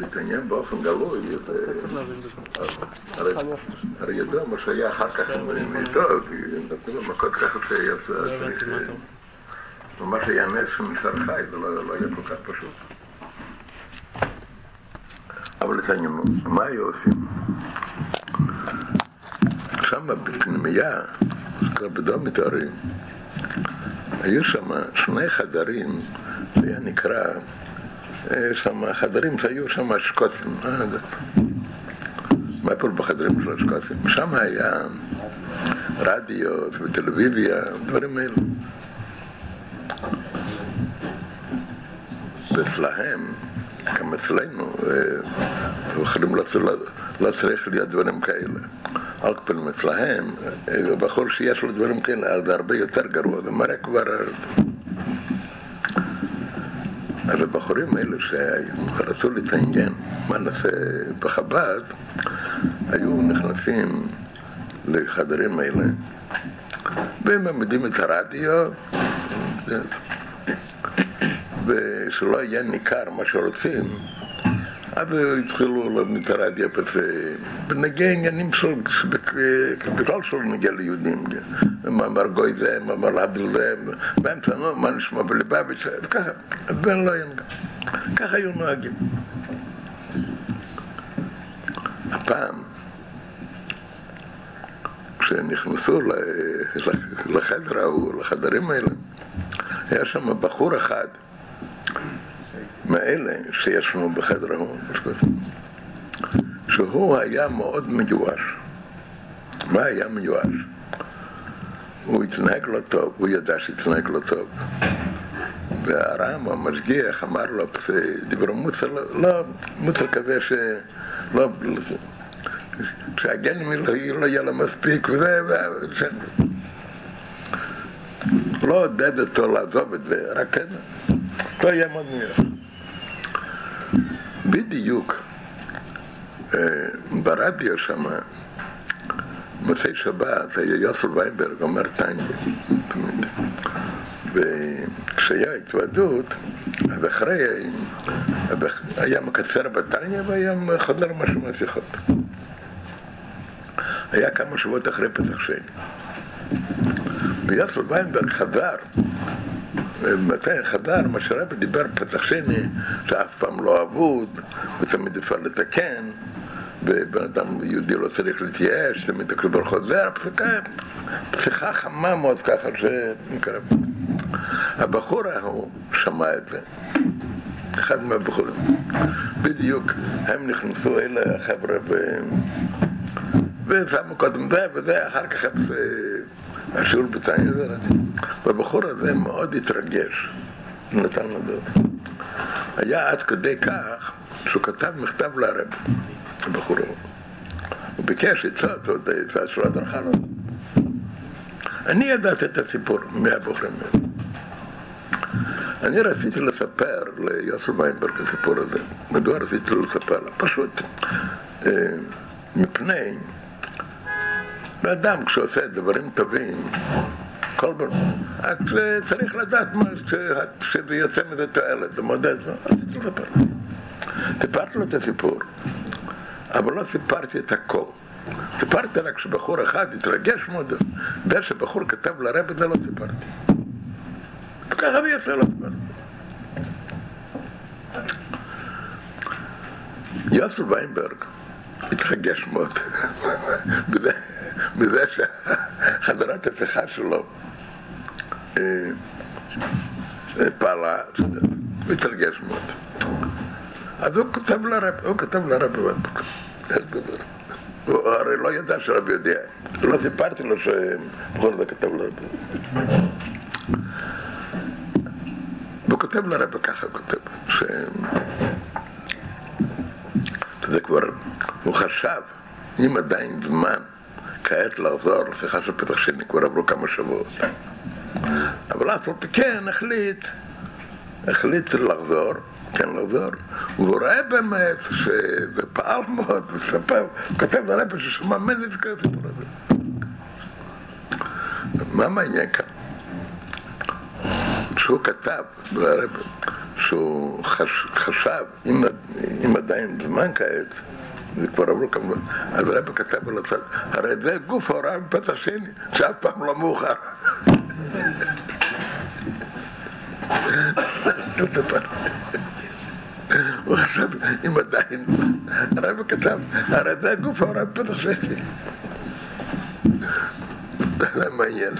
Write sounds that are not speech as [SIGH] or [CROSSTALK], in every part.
להתעניין באופן גלוי, הרי ידוע מה שהיה אחר כך עם איתו, כי נתנו לו מכות ככה שיצא, ממש היה נס שנשאר חי, זה לא היה כל כך פשוט. אבל התעניינו, מה היו עושים? שם בפנימייה, בדומיטורים, היו שם שני חדרים, זה היה נקרא, שם חדרים שהיו שם שקוטים, מה פה בחדרים של השקוטים? שם היה רדיו וטלוויזיה, דברים האלה. ואצלהם, גם אצלנו, יכולים לא צריך להיות דברים כאלה. על כפלים אצלהם, בחור שיש לו דברים כאלה, זה הרבה יותר גרוע, זה מראה כבר... אז הבחורים האלו שרצו להתעניין מה נעשה בחב"ד, היו נכנסים לחדרים האלה והם מעמידים את הרדיו ושלא יהיה ניכר מה שרוצים אז התחילו להעמיד את הרדיו ונגיע עניינים של, בכלל שלא נגיע ליהודים מאמר גוי זה, מאמר להבדיל זה באמצע, נו, מה נשמע בליבביץ' וככה, אז בן לא היה ככה היו נוהגים. הפעם כשנכנסו לחדר ההוא, לחדרים האלה היה שם בחור אחד מאלה שישנו בחדר ההוא, שהוא היה מאוד מיואש. מה היה מיואש? הוא התנהג לא טוב, הוא ידע שהתנהג לא טוב. והרם, המשגיח, אמר לו, דיברו מוצר, לא, מוצר כזה ש... לא, שהגנים לא יהיה לו מספיק וזה, וזה, לא עודד אותו לעזוב את זה, רק כן, לא יהיה מאוד מיואש. בדיוק ברדיו שם, מוצאי שבת, היה יוסף ויינברג אומר טניה וכשהיה התוועדות, אז אחרי היה מקצר בטניה והיה חוזר משהו מהשיחות. היה כמה שבועות אחרי פתח שני. ויוסף ויינברג חזר מתי חדר, מה שרבי דיבר פתח שני, שאף פעם לא אבוד, ותמיד אפשר לתקן, ובן אדם יהודי לא צריך להתייאש, תמיד הקדוש חוזר, פסיכה חמה מאוד ככה, שנקרא. הבחור ההוא שמע את זה, אחד מהבחורים. בדיוק, הם נכנסו אלה החבר'ה ושמו קודם זה וזה, אחר כך השיעור בתניא והבחור הזה מאוד התרגש, נתן לו זאת. היה עד כדי כך שהוא כתב מכתב לרב, הבחור ההוא. הוא ביקש עצות, עוד עצה שלא הדרכה לו. אני ידעתי את הסיפור מהבוחרים האלה. אני רציתי לספר ליוסף ויינברג את הסיפור הזה. מדוע רציתי לספר לה? פשוט מפני ואדם כשעושה דברים טובים, כל דבר, רק צריך לדעת מה, שזה יוצא מזה תועלת, זה מודד, רציתי לספר. סיפרתי לו את הסיפור, אבל לא סיפרתי את הכל. סיפרתי רק שבחור אחד התרגש מאוד, זה שבחור כתב לרב את זה לא סיפרתי. וככה זה יצא לא סיפרתי. יוסף ויינברג התרגש מאוד בזה שחברת השיחה שלו פעלה, מתרגש מאוד. אז הוא כותב לרב, הוא כותב לרב, הוא הרי לא ידע שרב יודע, לא סיפרתי לו שבכל זאת כתב לרב. והוא כותב לרב ככה, כותב, ש... זה כבר, הוא חשב, אם עדיין זמן כעת לחזור, לשיחה של פתח שני, כבר עברו כמה שבועות. אבל אף על כן החליט, החליט לחזור, כן לחזור, הוא רואה באמת שזה פעל מאוד, וספר, הוא כותב לרבי ששמע מני זה כזה סיפור הזה. מה מעניין כאן? שהוא כתב, לרב, שהוא חש, חשב, אם, אם עדיין זמן כעת, זה כבר עברו כמובן, אז הרב כתב על הצד, הרי זה גוף ההוראה מפת השני, שאף פעם לא מאוחר. הוא חשב, אם עדיין, הרב כתב, הרי זה גוף ההוראה מפת השני. זה מעניין.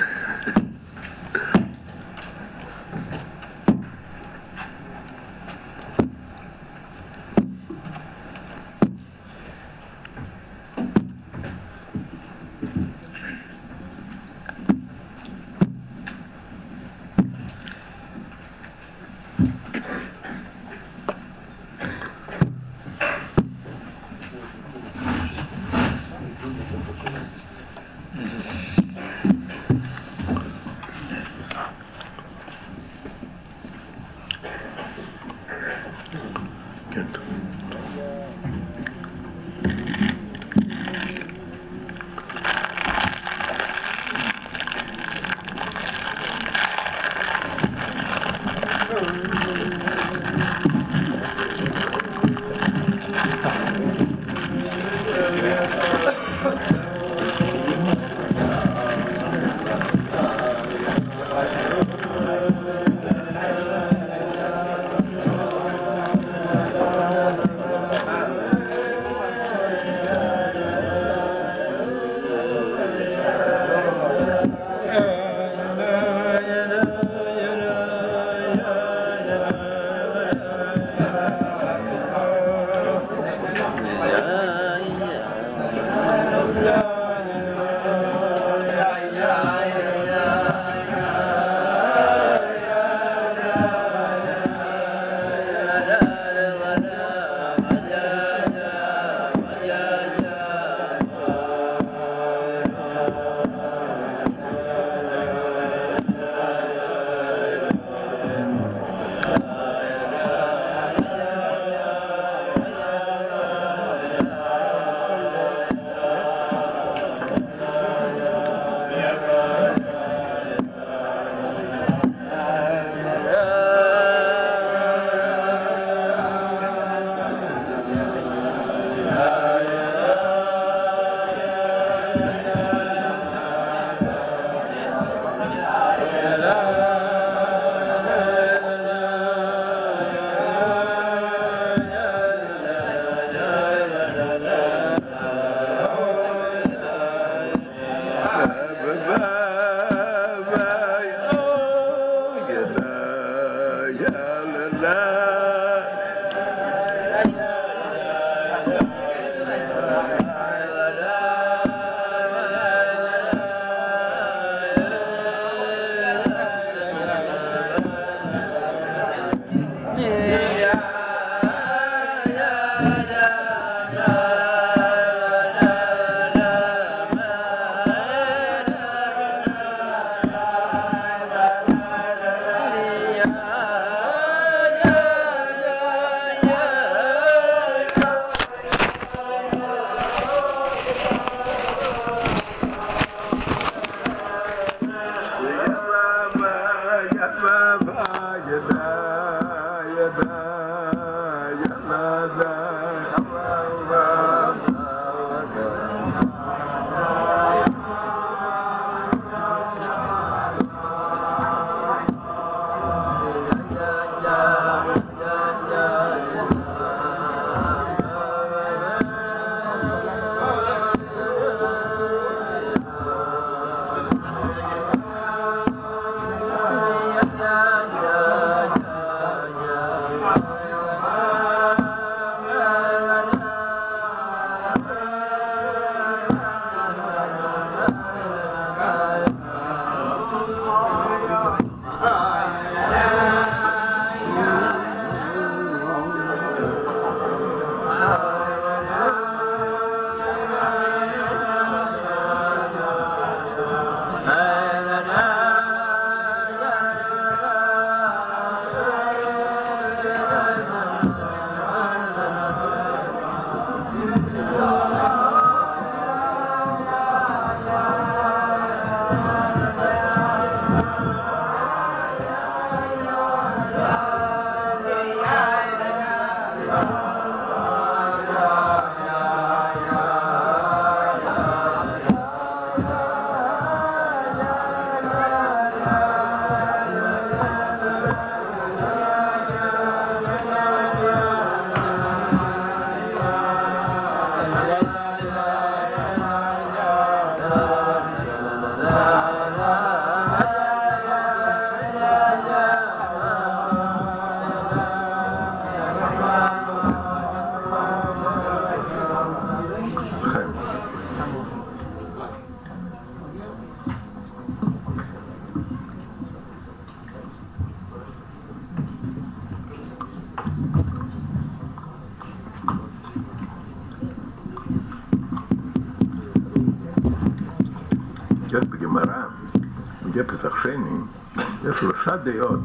דעות.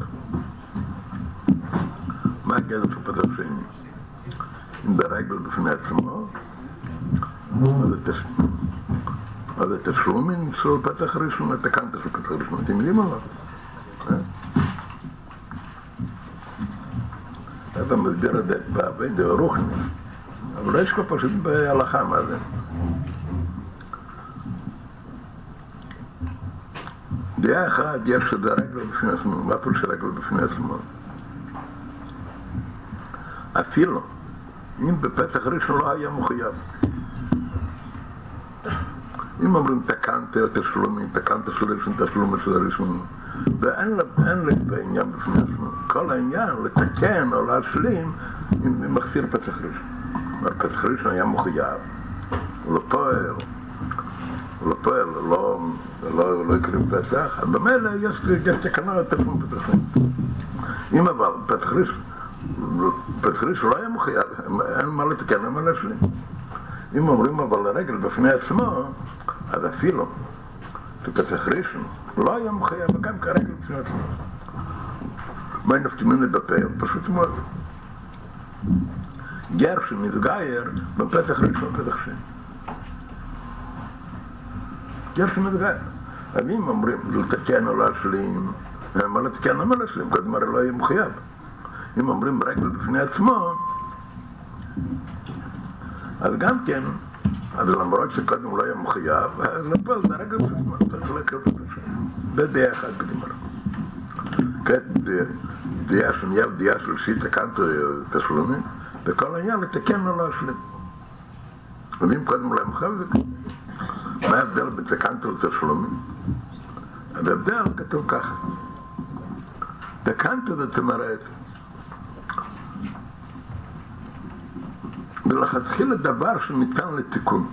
מה הגדר של פתח שני? אם ברגל בפני עצמו, אז התשלומים של פתח ראשון, התקנת של פתח ראשון, אתם יודעים עליו? אתה מסביר את זה בעבי דאורוכני, אבל יש כבר פשוט בהלכה מה זה. דעה אחת, יש שזה רגל בפני עצמו, מה פירוש רגל בפני עצמו? אפילו אם בפתח ראשון לא היה מחויב. אם אומרים תקנת תשלומים, תקנת של ראשון תשלומים של הראשון, ואין לי עניין בפני עצמו. כל העניין לתקן או להשלים אם מחסיר פתח ראשון. פתח ראשון היה מחויב, הוא לא פועל, הוא לא פועל, לא, לא, לא יקרים פסח, אז במילא יש, תקנה לתשלום פתח ראשון. אם אבל פתח ראשון פתח ראשון לא היה מחויב, מה להשלים. אם אומרים אבל לרגל בפני עצמו, אז אפילו שפתח ראשון לא היה מחויב גם כרגל בפני עצמו. מה נפתימים לדפר? פשוט מאוד. גר שמתגייר בפתח ראשון פתח שני. גר שמתגייר. אז אם אומרים לתקן או להשלים, מה לתקן או מה להשלים? קודם הרי לא יהיה מחויב. אם אומרים רגל בפני עצמו, אז גם כן, אז למרות שקודם לא היה מחויב, רגל בפני עצמו, צריך לקרוא את זה. זה דעה אחת בגמרא. כעת דעה שנייה ודעה שלישית תקנת תשלומים, וכל העניין לתקן או להשלים. ואם קודם לא היה מחויב, מה ההבדל בתקנת לתשלומים? ההבדל כתוב ככה, תקנת זאת אומרת ולכתחילה דבר שניתן לתיקון.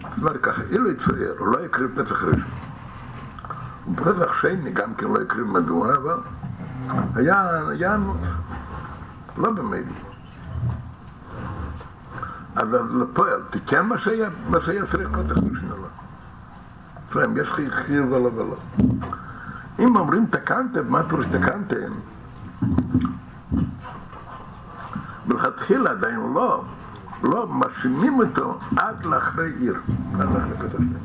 זאת אומרת ככה, אילו יצויר, הוא לא יקריב פתח ראשון. בפתח שני גם כן לא יקריב מדוע, אבל היה, היה ענות, לא במילא. אז לפועל, תיקן מה שהיה, מה שהיה צריך פתח ראשון לא. זאת אומרת, יש חיוב ולא ולא. אם אומרים תקנתם, מה פירוש תקנתם? מלכתחילה עדיין לא, לא מאשימים אותו עד לאחרי עיר, עד.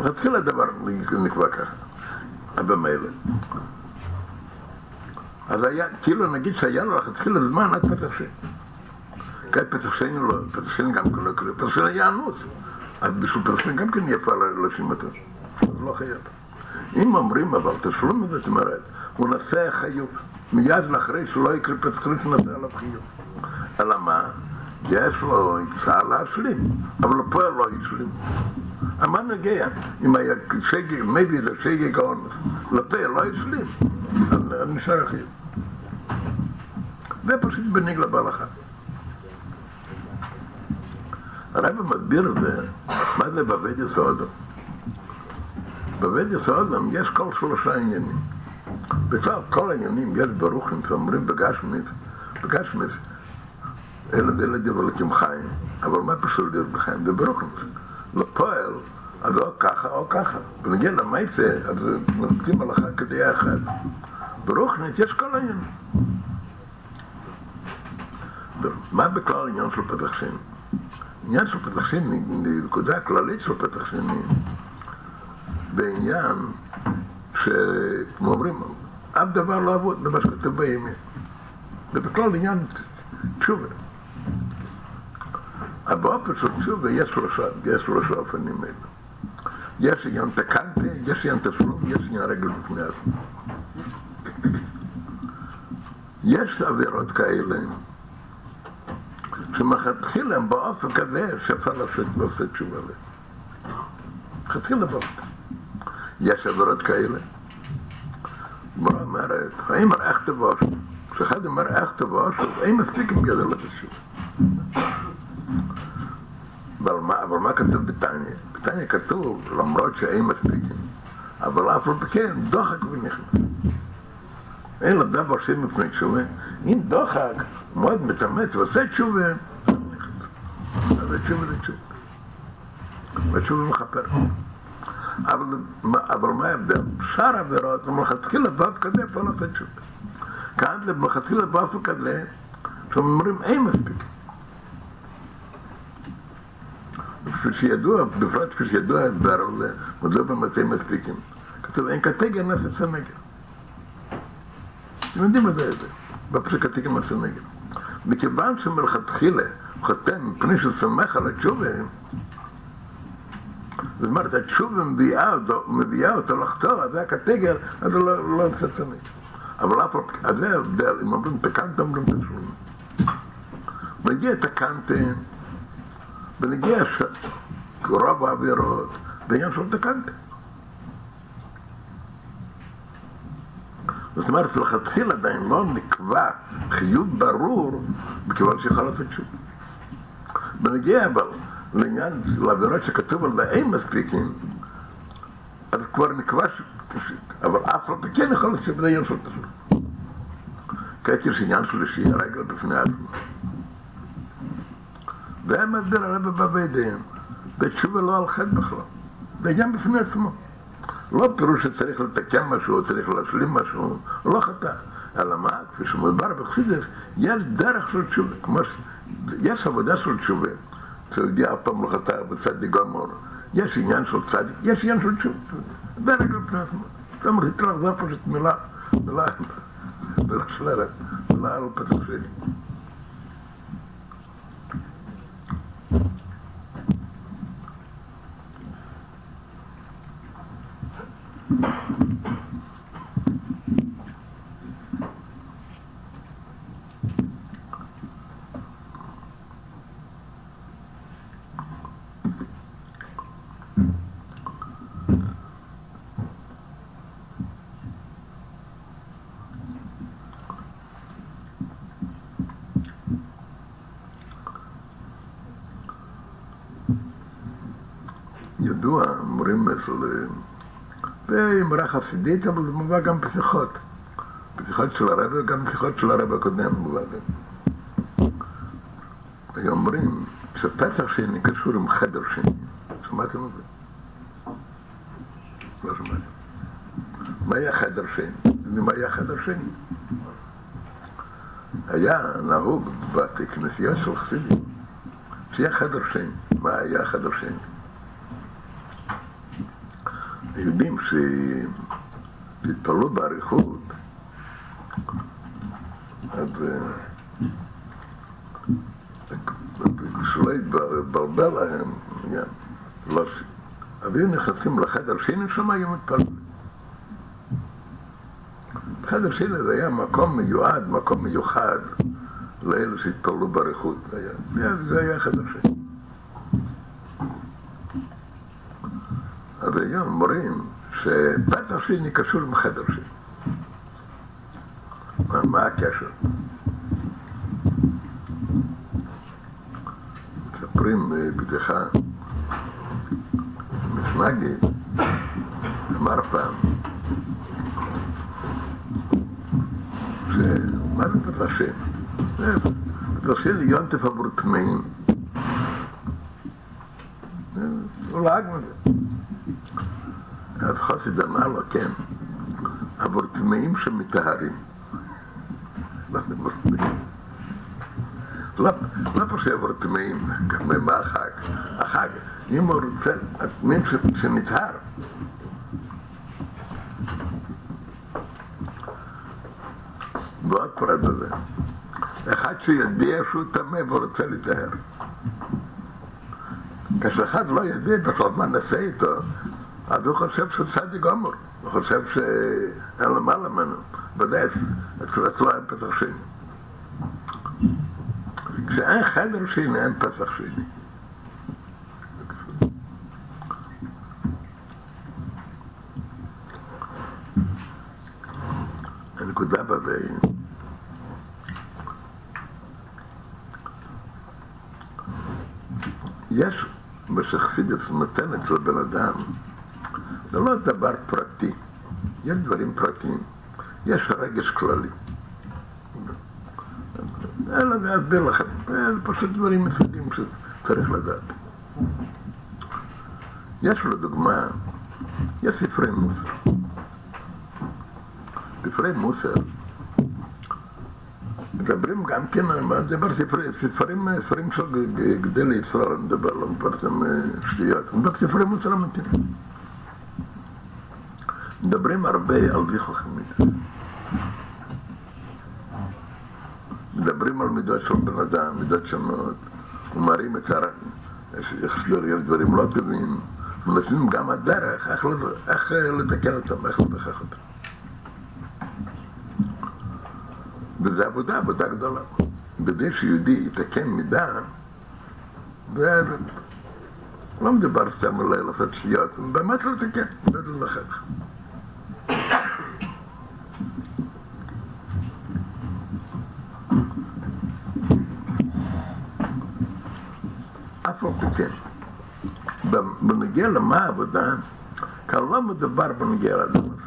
מלכתחילה הדבר נקבע ככה, במילא. אז היה, כאילו נגיד שהיה לו לכתחילה זמן עד פתח שני. כעת פתח שני לא, פתח שני גם כן לא קורה, פתח שני היה ענות. אז בשביל פתח שני גם כן אפשר להאשים אותו, אז לא חייב. אם אומרים אבל תשלום את זה, זאת אומרת, הוא נעשה חיוב. מיד לאחרי שלא יקרה פתחית נעשה עליו חיוב. אלא מה? יש לו הצעה להשלים, אבל הפועל לא השלים. מה נגיע? אם היה שגג, מביא לשגג האונס, לפה לא השלים, אז נשאר החיוב. זה פשוט בניגלה בהלכה. הרב מסביר את זה, מה זה בבית יסודו. בבית יסודו יש כל שלושה עניינים. בכלל, כל העניינים, יש ברוכם שאומרים בגשמית, בגשמית, אלה ואלה דבלקים חיים, אבל מה פשוט להיות בחיים? זה ברוכם. לפועל, אז או ככה או ככה. ונגיע למייסה, אז נותנים הלכה כדעה אחת. ברוכנית יש כל העניין. מה בכלל העניין של פתח שני? עניין של פתח שני, נקודה כללית של פתח שני, בעניין שכמו אומרים, אף דבר לא אבוד במה שכתוב בימין. זה בכלל עניין תשובה. אבל באופן של תשובה יש שלושה, אופנים האלה. יש עניין תקנטה, יש עניין תשלום, יש עניין רגל בפני עצמו. יש עבירות כאלה שמלכתחילה הם באופן כזה שאפשר לעשות תשובה עליהם. מלכתחילה באופן. יש עבירות כאלה. הגמרא אומרת, האם איך תבוש? כשאחד אומר איך תבוש, אז אין מספיק עם גדול לתשוב. אבל מה, אבל מה כתוב בתניא? בתניא כתוב, למרות שאין מספיקים, אבל אף על כן, דוחק ונכנס. אין לו דבר שם מפני תשובה. אם דוחק, מאוד מתאמץ ועושה תשובה, ותשובה זה תשובה. ותשובה מכפר. אבל, אבל מה ההבדל? שאר עבירות, מלכתחילה באופן כזה אפשר לעשות תשובה. כאן מלכתחילה באופן כזה, שאומרים אין מספיק. כפי שידוע, בפרט כפי שידוע ההסבר על מדוע במתי מספיקים. כתוב אין קטגר נפש הנגר. אתם יודעים מה זה בפרק התקן נפש הנגר. מכיוון שמלכתחילה חותם מפני שהוא סומך על התשובה, זאת אומרת, התשובה מביאה אותו, מביאה אותו לחתור, אז זה הקטגר, אז הוא לא, לא הנגר. אבל אף אז זה ההבדל, אם אומרים תקנת, אומרים תשלום. מגיע תקנתם, ונגיע רוב העבירות בעניין של תקנתם. זאת אומרת, לכתחילה עדיין לא נקבע חיוב ברור מכיוון שיכול לעשות שוב. ונגיע אבל לעניין, לעבירות שכתוב על ואין מספיקים, אז כבר נקבע ש... אבל אף פי כן יכול להיות שזה עניין של תשלום. כעת יש עניין שלישי, הרגל בפני עצמו. והם מסביר הרבה בבדיהם, ותשובה לא על חטא בכלל, זה עניין בפני עצמו. לא פירוש שצריך לתקן משהו, צריך להשלים משהו, לא חטא. אלא מה, כפי שמדבר בחסידס, יש דרך של תשובה, כמו ש... יש עבודה של תשובה, שיהודי אף פעם לא חטא בצדיק גמור, יש עניין של צדיק, יש עניין של תשובה, דרך לפני עצמו. זאת אומרת, צריך לחזור פשוט מילה, מילה, מילה שלרת, מילה על פתח שלי. ידוע, אומרים אצל... זה אמרה חסידית, אבל זה מובא גם בשיחות. בשיחות של הרב וגם בשיחות של הרב הקודם מובא גם. היו אומרים שפתח שני קשור עם חדר שני. שמעתם על זה? לא שמעתם. מה היה חדר שני? ומה היה חדר שני? היה נהוג בבתי כנסייה של חסידים שיהיה חדר שני. מה היה חדר שני? יודעים שהתפללו באריכות, אז שלא יתבלבל להם, אז היו נכנסים לחדר שני, שם היו מתפללים. חדר שני זה היה מקום מיועד, מקום מיוחד לאלה שהתפללו באריכות. זה היה חדר שני. אז היום אומרים שפתח שני קשור עם חדר שני. מה, הקשר? מספרים בדיחה, מסנגי אמר פעם, שמה זה שני? פתח שני יונטף עבור טמאים. הוא לעג מזה. אז חסיד אמר לו, כן, עבור טמאים שמטהרים. לא פשוט עבור טמאים, כמו החג. החג, אם הוא רוצה, הטמאים שנטהר. ועוד פרט בזה. אחד שיודע שהוא טמא ורוצה לטהר. כשאחד לא יודע בכלל מה נעשה איתו, אז הוא חושב שהוא צדיק גמור, הוא חושב שאין למעלה ממנו, ודאי אצלו אין פתח שני. כשאין חדר שני אין פתח שני. הנקודה בזה יש מה שחסידס נותנת לבן אדם זה לא דבר פרטי, יש דברים פרטיים, יש רגש כללי. אלא אני אסביר לכם, זה פשוט דברים מסוימים, צריך לדעת. יש לדוגמה, יש ספרי מוסר. ספרי מוסר מדברים גם כן, זה בספרים, ספרים, ספרים של גדל ישראל, מדבר, לא מפרסם שטויות, ספרי מוסר אמיתיים. מדברים הרבה על וי חכמית. מדברים על מידות של בן אדם, מידות שונות, ומראים את הרע, יש דברים לא טובים, מנסים גם הדרך, איך, איך לתקן אותם, איך לתכח אותם. וזו עבודה, עבודה גדולה. בזה שיהודי יתקן מידה, זה לא מדבר סתם על אלף שטויות, באמת לתקן, באמת לנכח. אף פי כן, בנגיע למה העבודה, כאן לא מדובר בנגיע לאדם עצמו.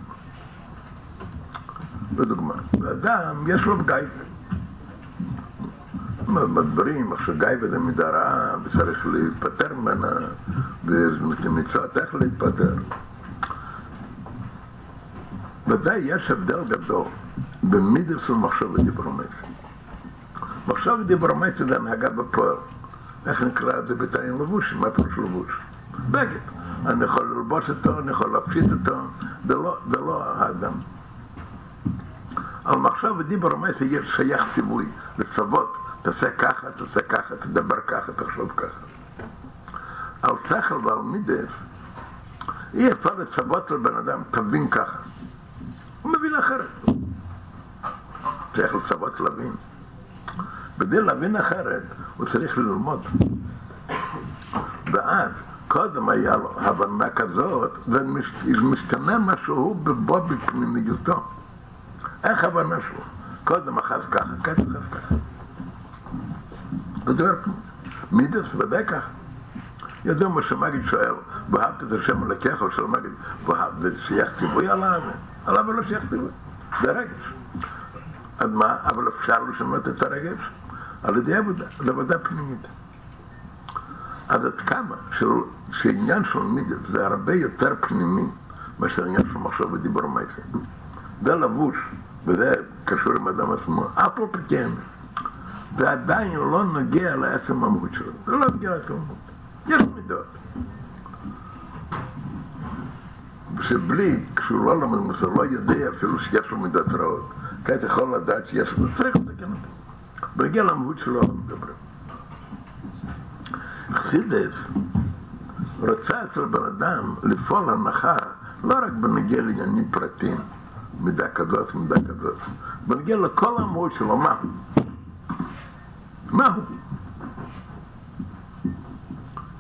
לדוגמה, לאדם יש לו גייבה. בדברים, עכשיו גייבה זה מידה רעה, וצריך להיפטר ממנה, ומצוות איך להתפטר. ודאי יש הבדל גדול בין מידס ומחשב ודיברומטרי. מחשב ודיברומטרי זה הנהגה בפועל. איך נקרא את זה בתאים לבוש? מה פירוש לבוש? בגד. אני יכול ללבוש אותו, אני יכול להפשיט אותו, זה לא, זה לא האדם. על מחשב ודיבר המעשה יש שייך ציווי, לצוות, תעשה ככה, תעשה ככה, תדבר ככה, תחשוב ככה. על שכל ועל מידס, אי אפשר לצוות לבן אדם, תבין ככה. הוא מבין אחרת. צריך לצוות להבין. כדי להבין אחרת, הוא צריך ללמוד. ואז, קודם היה לו הבנה כזאת, ומשתנה משהו בו בפנימיותו. איך הבנה שלו? קודם אחז ככה, כעת אחז ככה. זה דבר מידס ודאי ככה. יודע מה שמגיד שואל, ואהבת את השם אלוקיך, או שמגיד, זה שייך ציווי עליו, עליו לא ציווי, זה רגש. אז מה, אבל אפשר לשנות את הרגש? על ידי עבודה, עבודה פנימית. אז עד כמה שעניין של מידס זה הרבה יותר פנימי מאשר עניין של מחשב ודיבור מייסים. זה לבוש, וזה קשור עם אדם עצמו, אף פי כן, זה עדיין לא נוגע לעצם המהות שלו, זה לא נוגע לעצם המהות. יש מידות. שבלי, כשהוא לא לומד מוסר, לא יודע אפילו שיש לו מידות רעות, כעת יכול לדעת שיש לו, צריך לתקן אותו. בנגיע למהות שלו לא מדברים. חסידס רצה אצל בן אדם לפעול הנחה לא רק בנגיע לעניינים פרטיים, מידה כזאת ומידה כזאת, בנגיע לכל המהות שלו, מה הוא? מה הוא?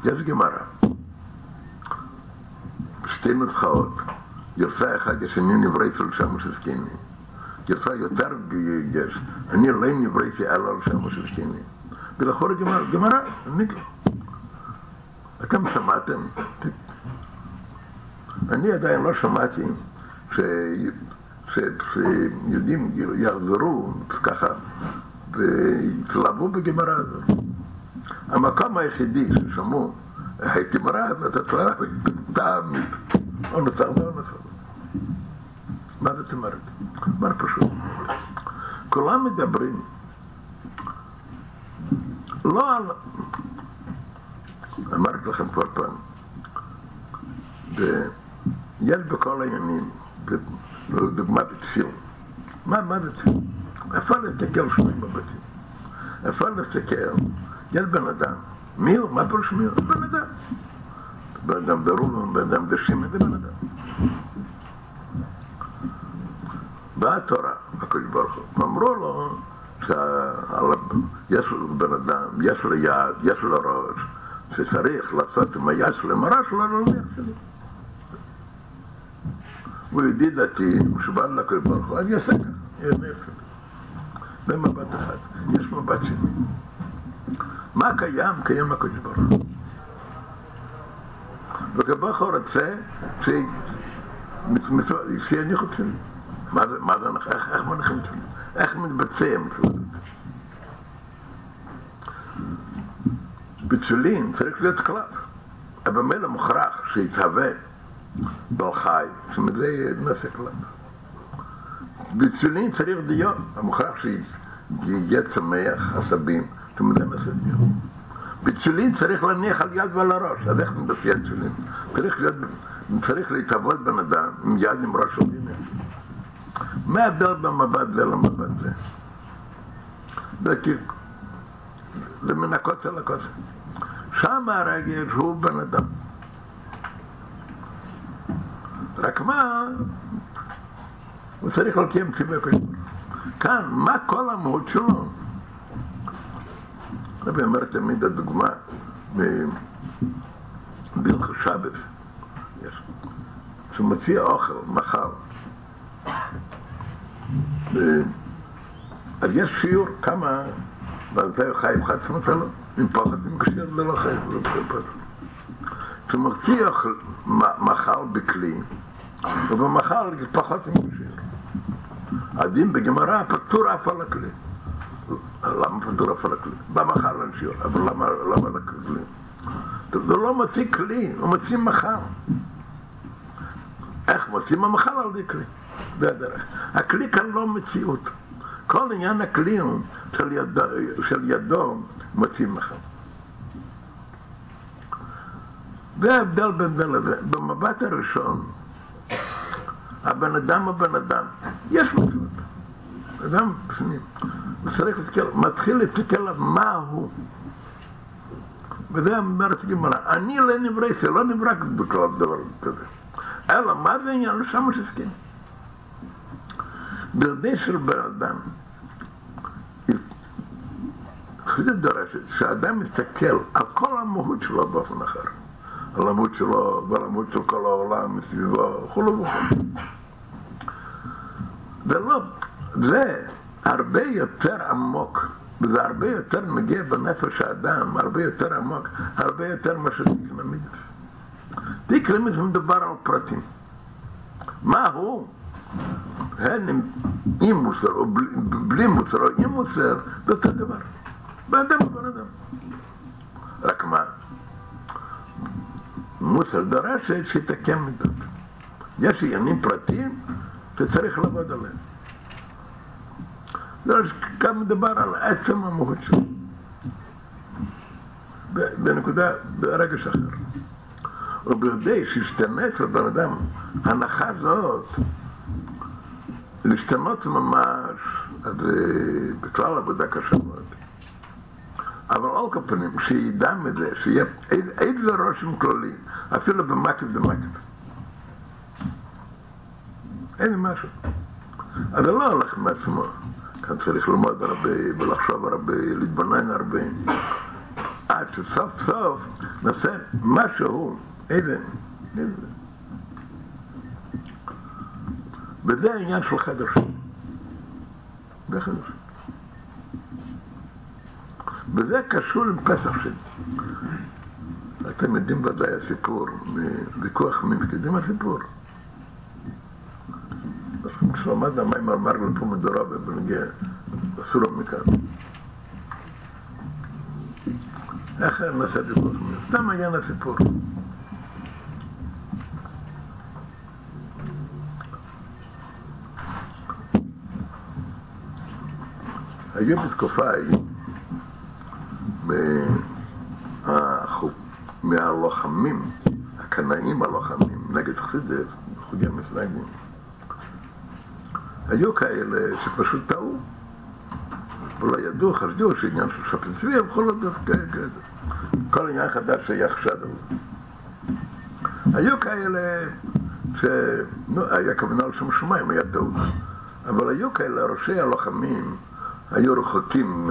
יש גמרא, שתי נוסחאות, גרסה אחת יש אני נברייתי על שמו שסקיני, גרסה יותר יש, אני לא נברייתי אלא על שמו שסקיני, ולאחור גמרא, נקרא. אתם שמעתם, אני עדיין לא שמעתי שיהודים יחזרו ככה והתלהבו בגמרא הזאת. המקום היחידי ששמעו הגמרא אצלה טעם או נוצר ולא נוצר. מה זאת אומרת? דבר פשוט. כולם מדברים לא על... אמרתי לכם כבר פעם, יש בכל העניינים, לדוגמה בתפיל, מה, מה זה תפיל? אפשר להסתכל שונים בבתים, אפשר להסתכל, יש בן אדם, מי הוא? מה פירוש מי הוא? בן אדם. בן אדם דרום, בן אדם דשים, זה בן אדם. באה התורה, הקדוש ברוך הוא, אמרו לו שיש בן אדם, יש לו יד, יש לו ראש, שצריך לעשות עם היד שלו, עם הראש שלו, לא נניח שלו. הוא ידיד דתי, משובד לקדוש ברוך הוא, אני אעשה ככה, יהיה נפל. זה מבט אחד. יש מבט שני. מה קיים? קיים הקדוש ברוך הוא. וקדוש הוא רוצה שיניחו תפילין. מה זה, איך, איך מניחים תפילין? איך מתבצע המצוות הזאת? בצולין צריך להיות כלל. אבל ממילא מוכרח שיתהווה בעל חי, זאת אומרת זה נעשה כלל. בצולין צריך דיון, המוכרח שיהיה צמח, עשבים, זה נעשה דיון. בצולין צריך להניח על יד ועל הראש, אז איך מבצע צולין? צריך להיות, צריך להתהוות בן אדם עם יד עם ראש של ימין. מה ההבדל במבט זה למבט זה? זה כאילו, זה מן הקוצר לקוצר. שם הרגש הוא בן אדם. רק מה, הוא צריך לקיים ציווי הקדוש כאן, מה כל המהות שלו? רבי אומר תמיד הדוגמה מבלך שבת, שמציע אוכל, מחר. אז יש שיעור כמה, ועל זה חיים חד לו, עם פחד עם קשיר ללא חיים, לא פחד. שמוציא מחל בכלי, ובמחל פחות עם קשיר. הדין בגמרא פטור אף על הכלי. למה פטור אף על הכלי? אין שיעור, אבל למה, למה לכלי? זה לא מוציא כלי, הוא מוציא מחל. איך מוצאים המחל על ידי כלי? זה הדרך. הכלי כאן לא מציאות. כל עניין הכלי של ידו, של ידו מוצאים מחל. זה ההבדל בין זה לזה. במבט הראשון, הבן אדם הוא בן אדם. יש מציאות. אדם בפנים. צריך להסתכל, מתחיל להסתכל עליו מה הוא. וזה אומרת גמרא, אני לא נברא, זה לא נברא בכלל דבר כזה. אלא מה זה עניין? לא שם שעסקים. בידי של בן אדם, זה דורשת שאדם מסתכל על כל המהות שלו באופן אחר. על המהות שלו ועל המהות של כל העולם מסביבו וכולו וכולו. ולא, זה הרבה יותר עמוק, וזה הרבה יותר מגיע בנפש האדם, הרבה יותר עמוק, הרבה יותר מאשר תיקן המידס. תיק לימד מדובר על פרטים. מה הוא? הן עם מוסר או בלי, בלי מוסר או עם מוסר, זה אותו דבר. באדם הוא בן אדם. רק מה? מוסר דורשת שיתקן מידות. יש עניינים פרטיים שצריך לעבוד עליהם. זה גם מדבר על עצם המהות שלו. בנקודה, ברגש אחר. ובידי שהשתמש לבן אדם הנחה זאת, להשתנות ממש, אז בכלל עבודה קשה מאוד. אבל על כל פנים, שידע מזה, שיהיה איזה רושם כללי, אפילו במקב דמקב. אין משהו. אז זה לא הולך מעצמו. כאן צריך ללמוד הרבה ולחשוב הרבה, להתבונן הרבה. עד שסוף סוף נעשה משהו אבן, אבן. וזה העניין של חדר שני. זה חדר שני. וזה קשור עם פסח שני. אתם יודעים ודאי הסיפור, מוויכוח מינסקי, יודעים הסיפור? כשלמד המים מדורה ובנגיע, אסור לו מכאן. איך נעשה ויכוח? סתם עניין הסיפור. היו בתקופה ההיא מהלוחמים, הקנאים הלוחמים נגד חסידס, חוגי המפלגים, היו כאלה שפשוט טעו ולא ידעו, חשדו שעניין של שופט צבי, ובכל זאת כל עניין חדש שהיה חשד עליו. היו כאלה שהיה כוונה על שם שמיים, היה טעות. אבל היו כאלה, ראשי הלוחמים היו רחוקים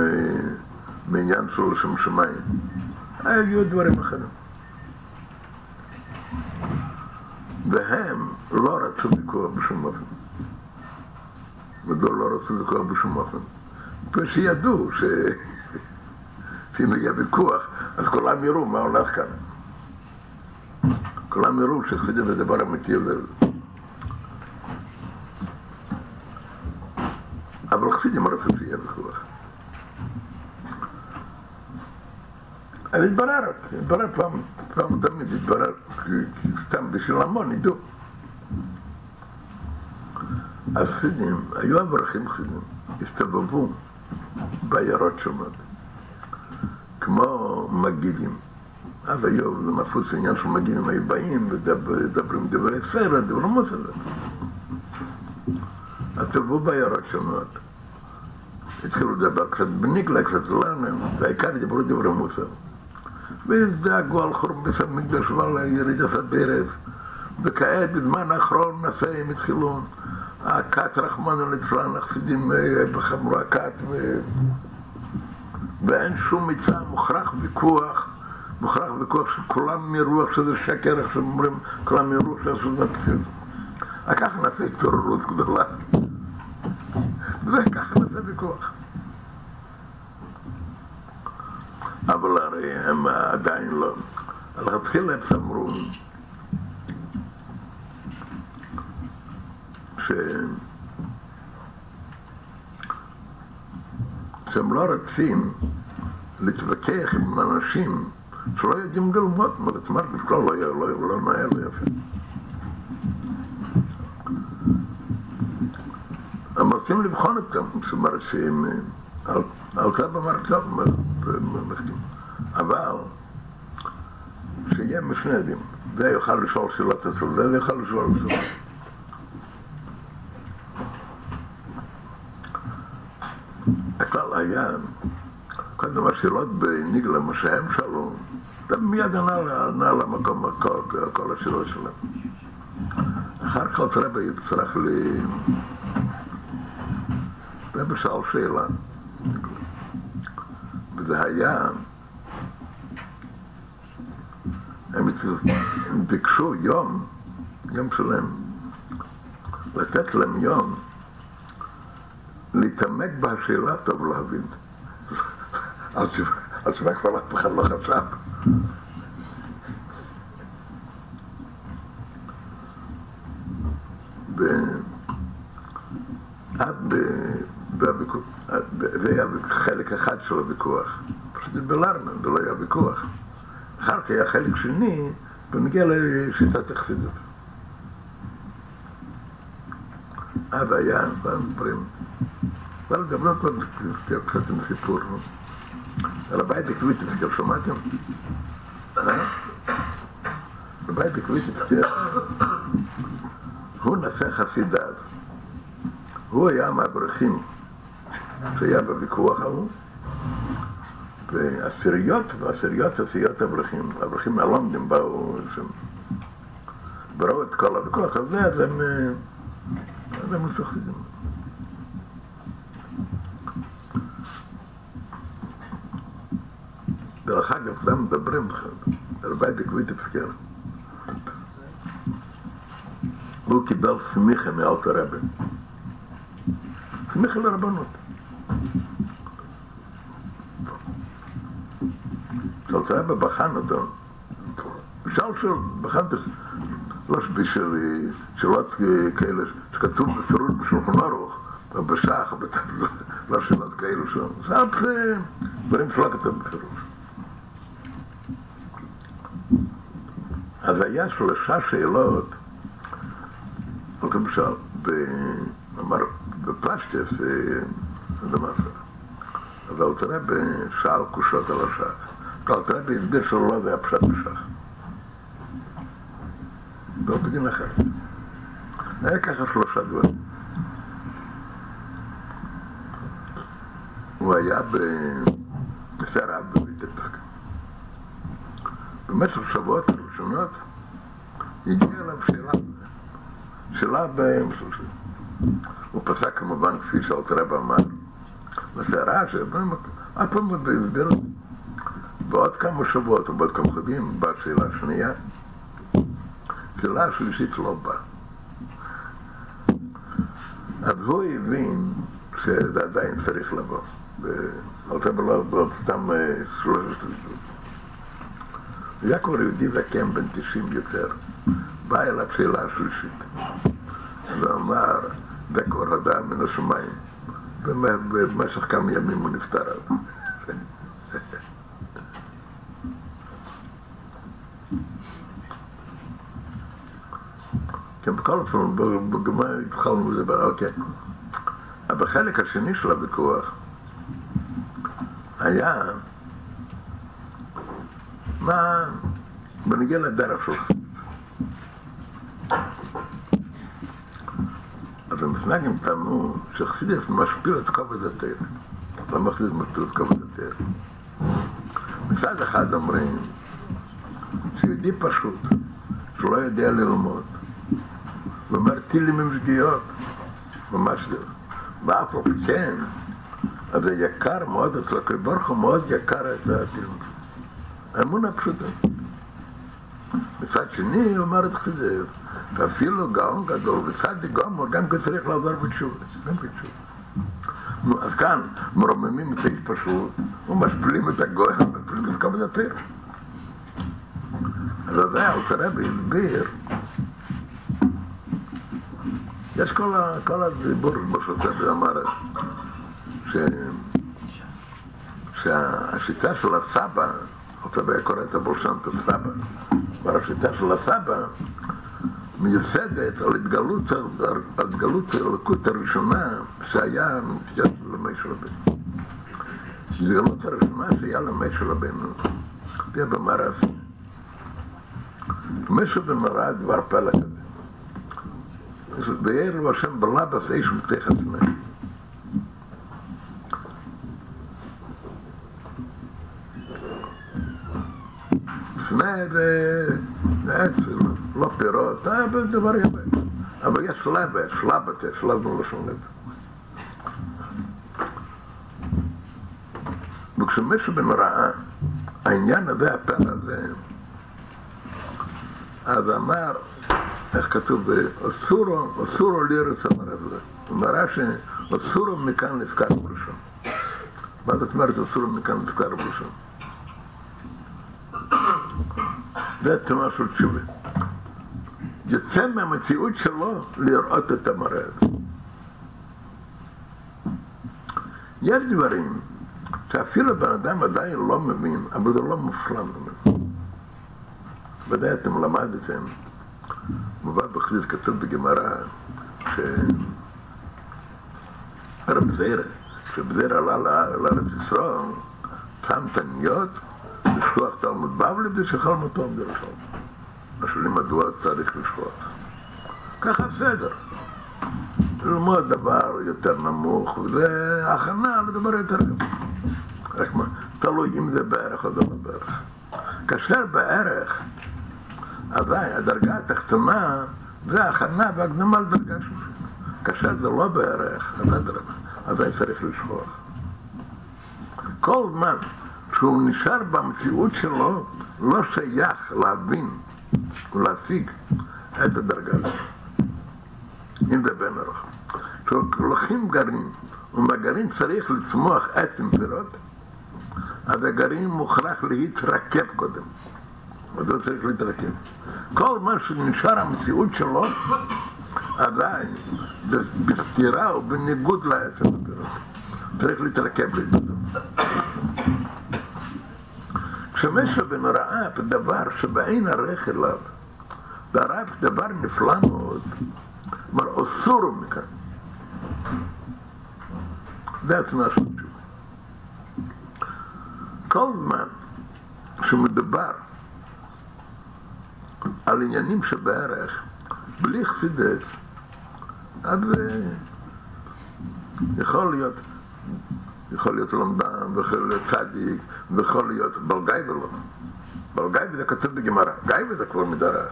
מעניין של שם שמיים. היו דברים אחרים. והם לא רצו ויכוח בשום אופן. מדוע לא רצו ויכוח בשום אופן? ושידעו ש... שאם יהיה ויכוח, אז כולם יראו מה הולך כאן. כולם יראו שחסידים זה דבר אמיתי. אבל חסידים רצו שיהיה ויכוח. אז התברר, התברר פעם, פעם תמיד התברר, סתם בשביל המון ידעו. אז חידים, היו אברכים חידים, הסתובבו בעיירות שונות, כמו מגידים. אז היו, זה מפוס עניין של מגידים, היו באים ודברים דברי סרט, דברי מוסר. אז הסתובבו בעיירות שונות. התחילו לדבר קצת בניקלה, קצת זולנה, והעיקר דיברו דברי מוסר. ודאגו על חורם בית המקדש ועל ירידת הדרך, וכעת בזמן האחרון נפאים התחילו הכת רחמנו ליצלן, החסידים בחמרו הכת, ואין שום מצע, מוכרח ויכוח, מוכרח ויכוח שכולם מרוח שזה שקר, איך שאומרים, כולם מרוח שעשו את זה. ככה נעשה התעוררות גדולה. וככה נעשה ויכוח. אבל הרי הם עדיין לא. לכתחילה הם סמרו ש... שהם לא רוצים להתווכח עם אנשים שלא יודעים ללמוד, זאת אומרת, בכלל לא, לא, לא, לא נהיה לו יפה. הם רוצים לבחון אותם, זאת אומרת שהם... על במרצה מסכים. אבל שיהיה משני עדים. זה יוכל לשאול שאלות אצל זה יוכל לשאול שאלות. הכלל היה, קודם השאלות בניגלה, מה שהם שאלו, מיד ענה למקום כל השאלות שלהם. אחר כך רבי צריך ל... רבי שאל שאלה. וזה היה, הם ביקשו יום, יום שלם, לתת להם יום להתעמק בשאלה טוב להבין. על תשובה כבר אף אחד לא חשב. זה היה חלק אחד של הוויכוח. פשוט בלרמן, זה לא היה ויכוח. אחר כך היה חלק שני, ונגיע לשיטת החסידות. אז היה, דברים. אבל מדברים כבר קצת עם סיפור. על הבית בקוויטבסקר, שמעתם? הבית בקוויטבסקר, הוא נשא חסידיו. הוא היה מהברכים. שהיה בוויכוח ההוא, ועשיריות, ועשיריות עשיות אברכים, אברכים הלונדים באו שם, וראו את כל הוויכוח הזה, אז הם, אז דרך אגב, למה מדברים על ביידק ויטפסקר? הוא קיבל סמיכה מאלתר רבי. סמיכה לרבנות. רבי בחן אותו. שאל של, בחן את לא בשביל שאלות כאלה שכתוב בפירוט בשולחן ערוך, או בשח, לא שאלות כאלו שם. זה דברים שלא כתוב בפירוש. אז היה שלושה שאלות, למשל, זה מה זה. אבל תראה בשאל קושות על השח. רבי הסביר שלא זה הפשט בשח. לא בדין אחר. היה ככה שלושה דברים. הוא היה בסערה בביטפק. במשך שבועות הראשונות הגיעה אליו שאלה, שאלה באמצע הוא פסק כמובן כפי שאלתרעב אמר, בסערה שאף פעם לא הסביר בעוד כמה שבועות או בעוד כמה חודשים באה שאלה שנייה, שאלה השלישית לא באה. אז הוא הבין שזה עדיין צריך לבוא. ואלתר לא סתם שלושת היה כבר יהודי זקן בן 90 יותר, בא אל שאלה השלישית ואמר, זה כבר הודעה מן השמיים. במשך כמה ימים הוא נפטר כן, בכל אופן, בגמרי התחלנו לדבר, אוקיי. אבל החלק השני של הוויכוח היה מה בנגיע לדרך שלך. אז המפנגים טענו שחסידס משפיל את כובד התל. למה חסידס משפיל את כובד התל? מצד אחד אומרים שיהודי פשוט, שלא יודע ללמוד, ואומר טילים עם שגיאות, ממש לא. ואף על כן, אז זה יקר מאוד, אצל הוא מאוד יקר את הטילים. האמונה פשוטה. מצד שני, הוא אומר את חסידס, ואפילו גאון גדול וצדיק גמור, גם כן צריך לעזור בתשובה, גם כן אז כאן מרוממים את האיש פשוט, ומשפילים את הגוי, משפילים את כבוד התיר. אז זה אלתרבי הסביר, יש כל, הדיבור בשוצר אמר ש, שהשיטה של הסבא, אלתרבי קורא את הבולשנט הסבא, אבל השיטה של הסבא מיוסדת על התגלות, על התגלות האלוקות הראשונה שהיה מפגש למשה רבנו. התגלות הראשונה שהיה למשה רבנו, זה במרס. משה במראה דבר פלא כזה. ויהיה לו השם בלבס איש ופתח עצמך. לא פירות, אבל דבר יפה. אבל יש לבה, שלבתה, שלבנו לשון לב. וכשמישהו בן רעה, העניין הזה, הפעל הזה, אז אמר, איך כתוב, אסורו, אסורו לירץ אמר את זה. הוא מראה שאסורו מכאן נזכר בראשון. מה זאת אומרת אסורו מכאן נזכר בראשון? זה תנועה של תשובה. יוצא מהמציאות שלו לראות את המראה הזה. יש דברים שאפילו בן אדם עדיין לא מבין, אבל זה לא מופלא ממנו. ודאי אתם למדתם, מובא בחזית כתוב בגמרא, ש... רב זירא, כשבזיר עלה לארץ ישראל, שם תניות, לשלוח תלמוד בבלי ושכל מותו בראשון. השאלים מדוע צריך לשלוח. ככה סדר. ללמוד דבר יותר נמוך, וזה הכנה לדבר יותר גבוה. רק מה, תלוי אם זה בערך או זה לא בערך. כאשר בערך, עדיין הדרגה התחתונה זה הכנה והקדמה לדרגה שלישית. כאשר זה לא בערך, עדיין צריך לשכוח. כל זמן שהוא נשאר במציאות שלו, לא שייך להבין ולהשיג את הדרגה הזאת. אם זה בן ארוך. כשלוקחים גרעין, ומהגרעין צריך לצמוח עצם פירות, אז הגרעין מוכרח להתרכב קודם. מדוע צריך להתרכב? כל מה שנשאר המציאות שלו, עדיין בסתירה או בניגוד לעצם הפירות. צריך להתרכב לזה. כשמשהו בן ראה בדבר שבאין ערך אליו, והראה דבר נפלא מאוד, כלומר אסור מכאן. זה התנועה של תשובה. כל זמן שמדובר על עניינים שבערך, בלי חסידס, אז יכול להיות יכול להיות לומדן, ויכול להיות צדיק, ויכול להיות בלגייבה לא. בלגייבה זה כתוב בגמרא, גייבה זה כבר מדרה.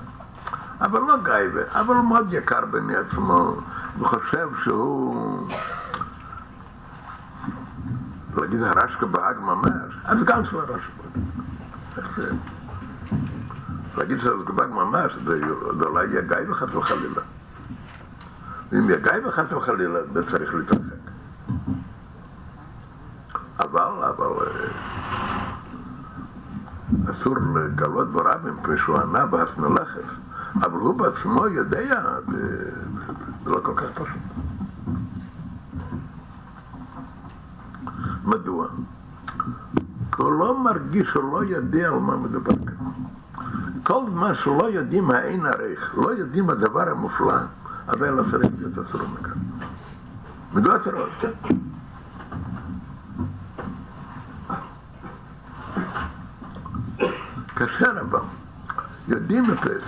אבל לא גייבה, אבל הוא מאוד יקר בעיני עצמו, וחושב שהוא... להגיד הרשקה בהאג ממש, אז גם של הרשקה. להגיד שהרשקה בהאג ממש, זה אולי יהיה גייבה חס וחלילה. ואם יהיה גייבה חס וחלילה, זה צריך להתרחק. אבל, אבל אסור לגלות ברבים מפני שהוא ענה בעצמו לחף. אבל הוא בעצמו יודע, זה לא כל כך פשוט. מדוע? הוא לא מרגיש, הוא לא יודע על מה מדובר כאן. כל זמן שלא יודעים האין ערך, לא יודעים הדבר המופלא, אין לו צריך להיות אסור מכאן. מדוע אתה רואה? כאשר אבל יודעים את זה,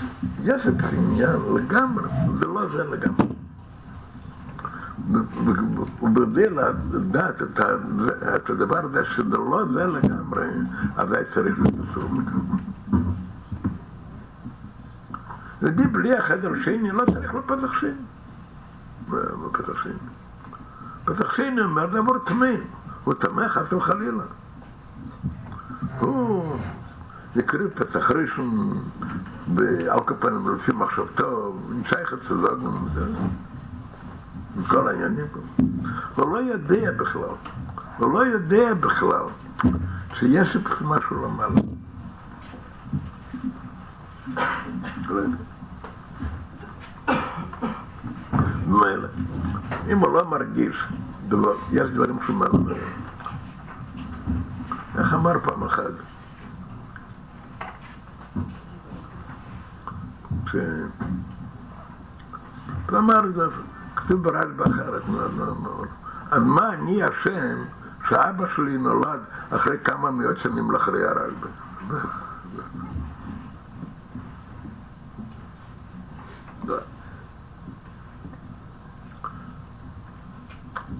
יש את העניין לגמרי, זה לא זה לגמרי. ובכדי לדעת את, הדבר הזה שזה לא זה לגמרי, אז היה צריך להיות אסור לגמרי. יודעים בלי החדר שני לא צריך לפתח שני. פתח שני? פתח שני אומר דבר תמים, הוא טמא חס וחלילה. הוא נקרא פתח ראשון, על כל פנים לפי מחשבתו, נמצא איך אצלו גם זה. עם כל העניינים פה. הוא לא יודע בכלל, הוא לא יודע בכלל שיש משהו למעלה. לא [COUGHS] יודע. מילא, אם הוא לא מרגיש, יש דברים שהוא מרגיש. איך אמר פעם אחת? ש... הוא אמר, זה כתוב ברשב"א אחרת. אז מה אני אשם שאבא שלי נולד אחרי כמה מאות שנים לאחרי הרשב"א? לא.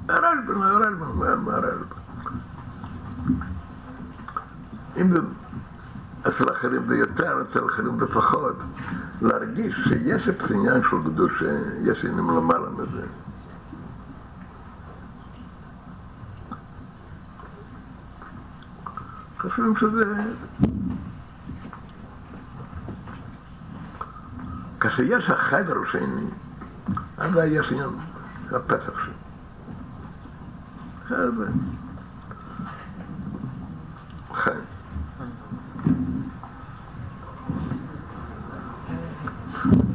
הרשב"א, מה הרשב"א, מה מה הרשב"א? אם זה אצל אחרים זה יותר, אצל אחרים זה פחות, להרגיש שיש את העניין של קדוש, יש עניינים למעלה מזה. חושבים שזה... כשיש החדר השני, אז יש עניין, הפתח שלו. זה... חיים. you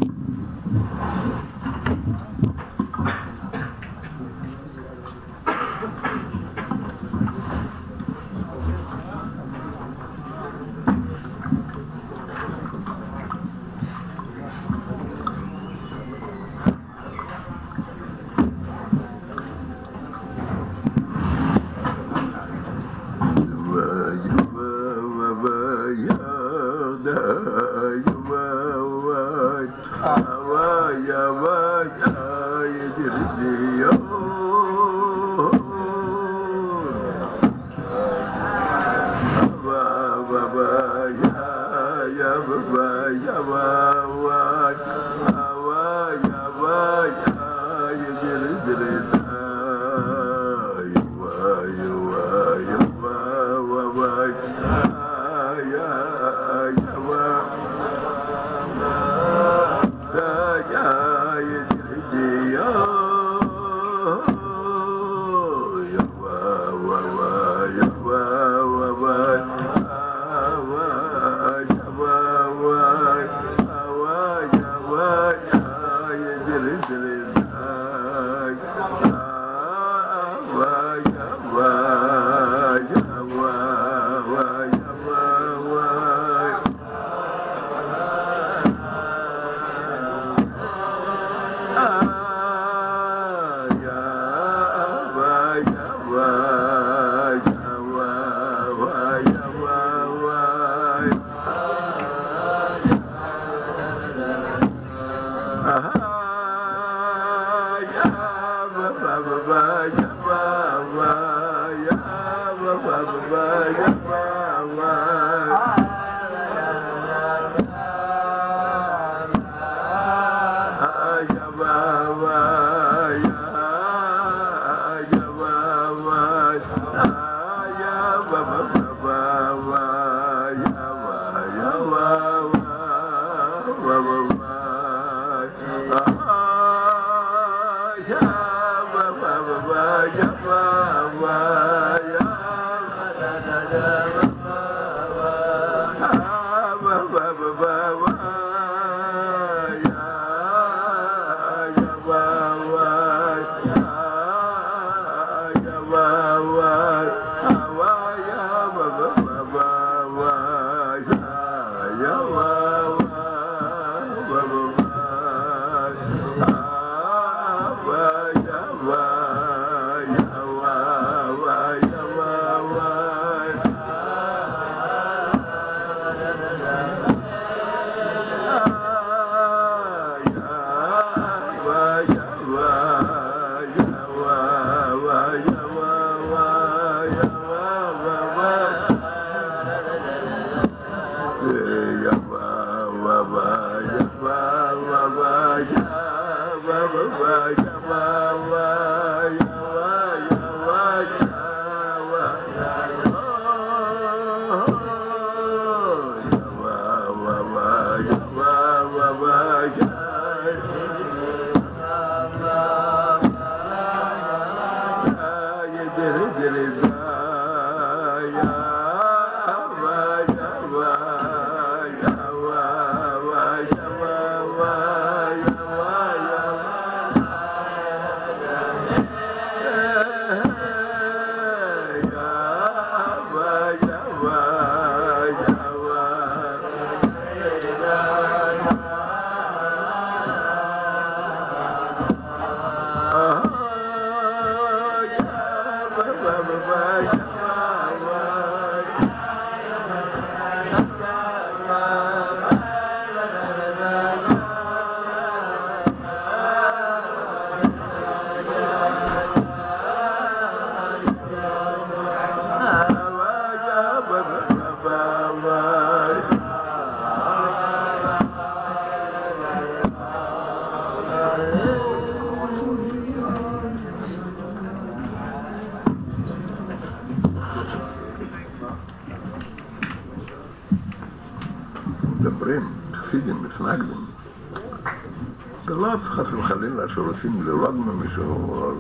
שרוצים ללעוג ממישהו או...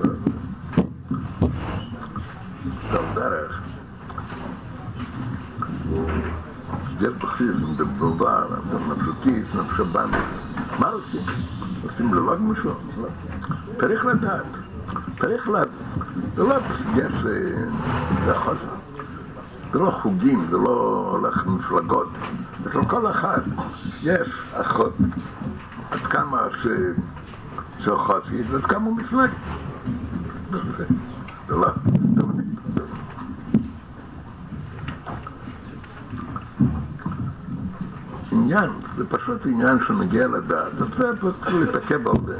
זה על דרך. יש בחסידים בבובר, נפשותי, נפשבני. מה רוצים? רוצים ללעוג מישהו? לא. צריך לדעת. צריך לדעת. לא יש... זה חוסר. זה לא חוגים, זה לא הולך מפלגות. אצל כל אחד יש אחות, עד כמה ש... שאחותי, ועד כמה הוא מפלג. זה לא... עניין, זה פשוט עניין שמגיע לדעת. זה צריך להתעכב על זה.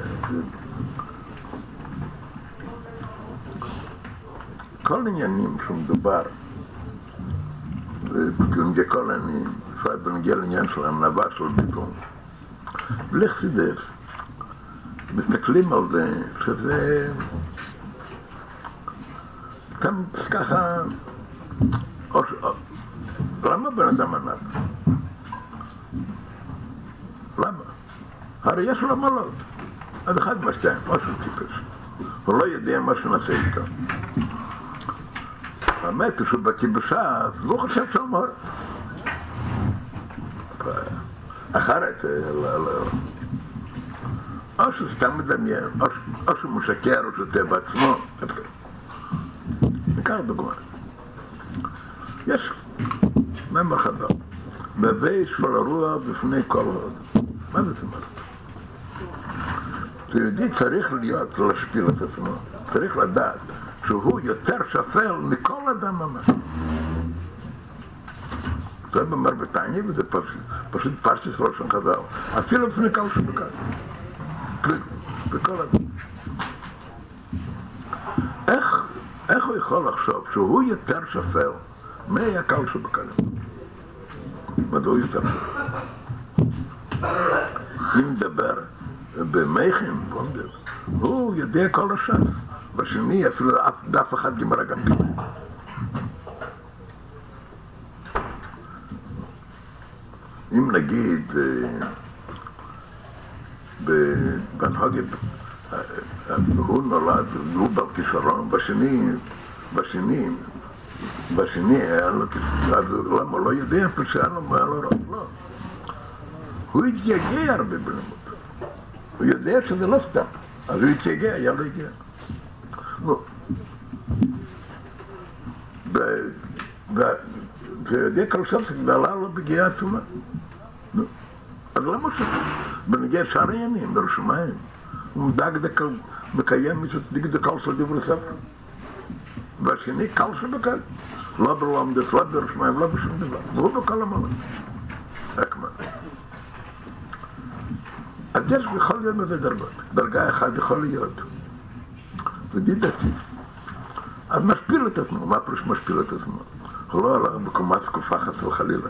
כל עניינים שמדובר, כל העניינים, בפרט בנגיע לעניין של ענווה של ביטול. בלי חסידס, מסתכלים על זה, שזה... גם ככה... או, למה בן אדם ענב? למה? הרי יש לו מעלות. אז אחד מהשתיים, שהוא טיפש. הוא לא יודע מה שנעשה איתו. האמת, כשהוא בקיא בש"ס, הוא חושב שהוא מורה. אחרת, או או שהוא משקר, או שהוא שותה בעצמו. ניקח דוגמא. יש ממר חדש, בבי של הרוח בפני כל עוד. מה זאת אומרת? יהודי צריך להיות, להשפיל את עצמו, צריך לדעת שהוא יותר שפל מכל אדם ממש. זה במר בתניא, וזה פשוט פרשת ראשון חז"ל. אפילו לפני כל שבקל. יותר שפל מהקל שבקל? מדוע יותר שפל? אם נדבר במכם, הוא יודע כל הש"ס. בשני אפילו אף דף אחד גמרא גם כן. פה שהיה לו מה לא. הוא התייגע הרבה בלימוד. הוא יודע שזה לא סתם, אז הוא התייגע, היה לו הגיע. נו. ויודע כל סוף שגדלה לו בגיעה עצומה. נו. אז למה ש... בנגיע שאר העניינים, ברשמיים, הוא דאג מקיים מצוות דיג דקל של דברי ספר. והשני קל שבקל. לא בלומדס, לא ברשמיים, לא בשום דבר. והוא בכל המעלה. רק מה. אז יש בכל יום איזה דרגות. דרגה אחת יכול להיות. ודידתי. אז משפיל את עצמו. מה פירוש משפיל את עצמו? הוא לא הלך בקומה זקופה חס וחלילה.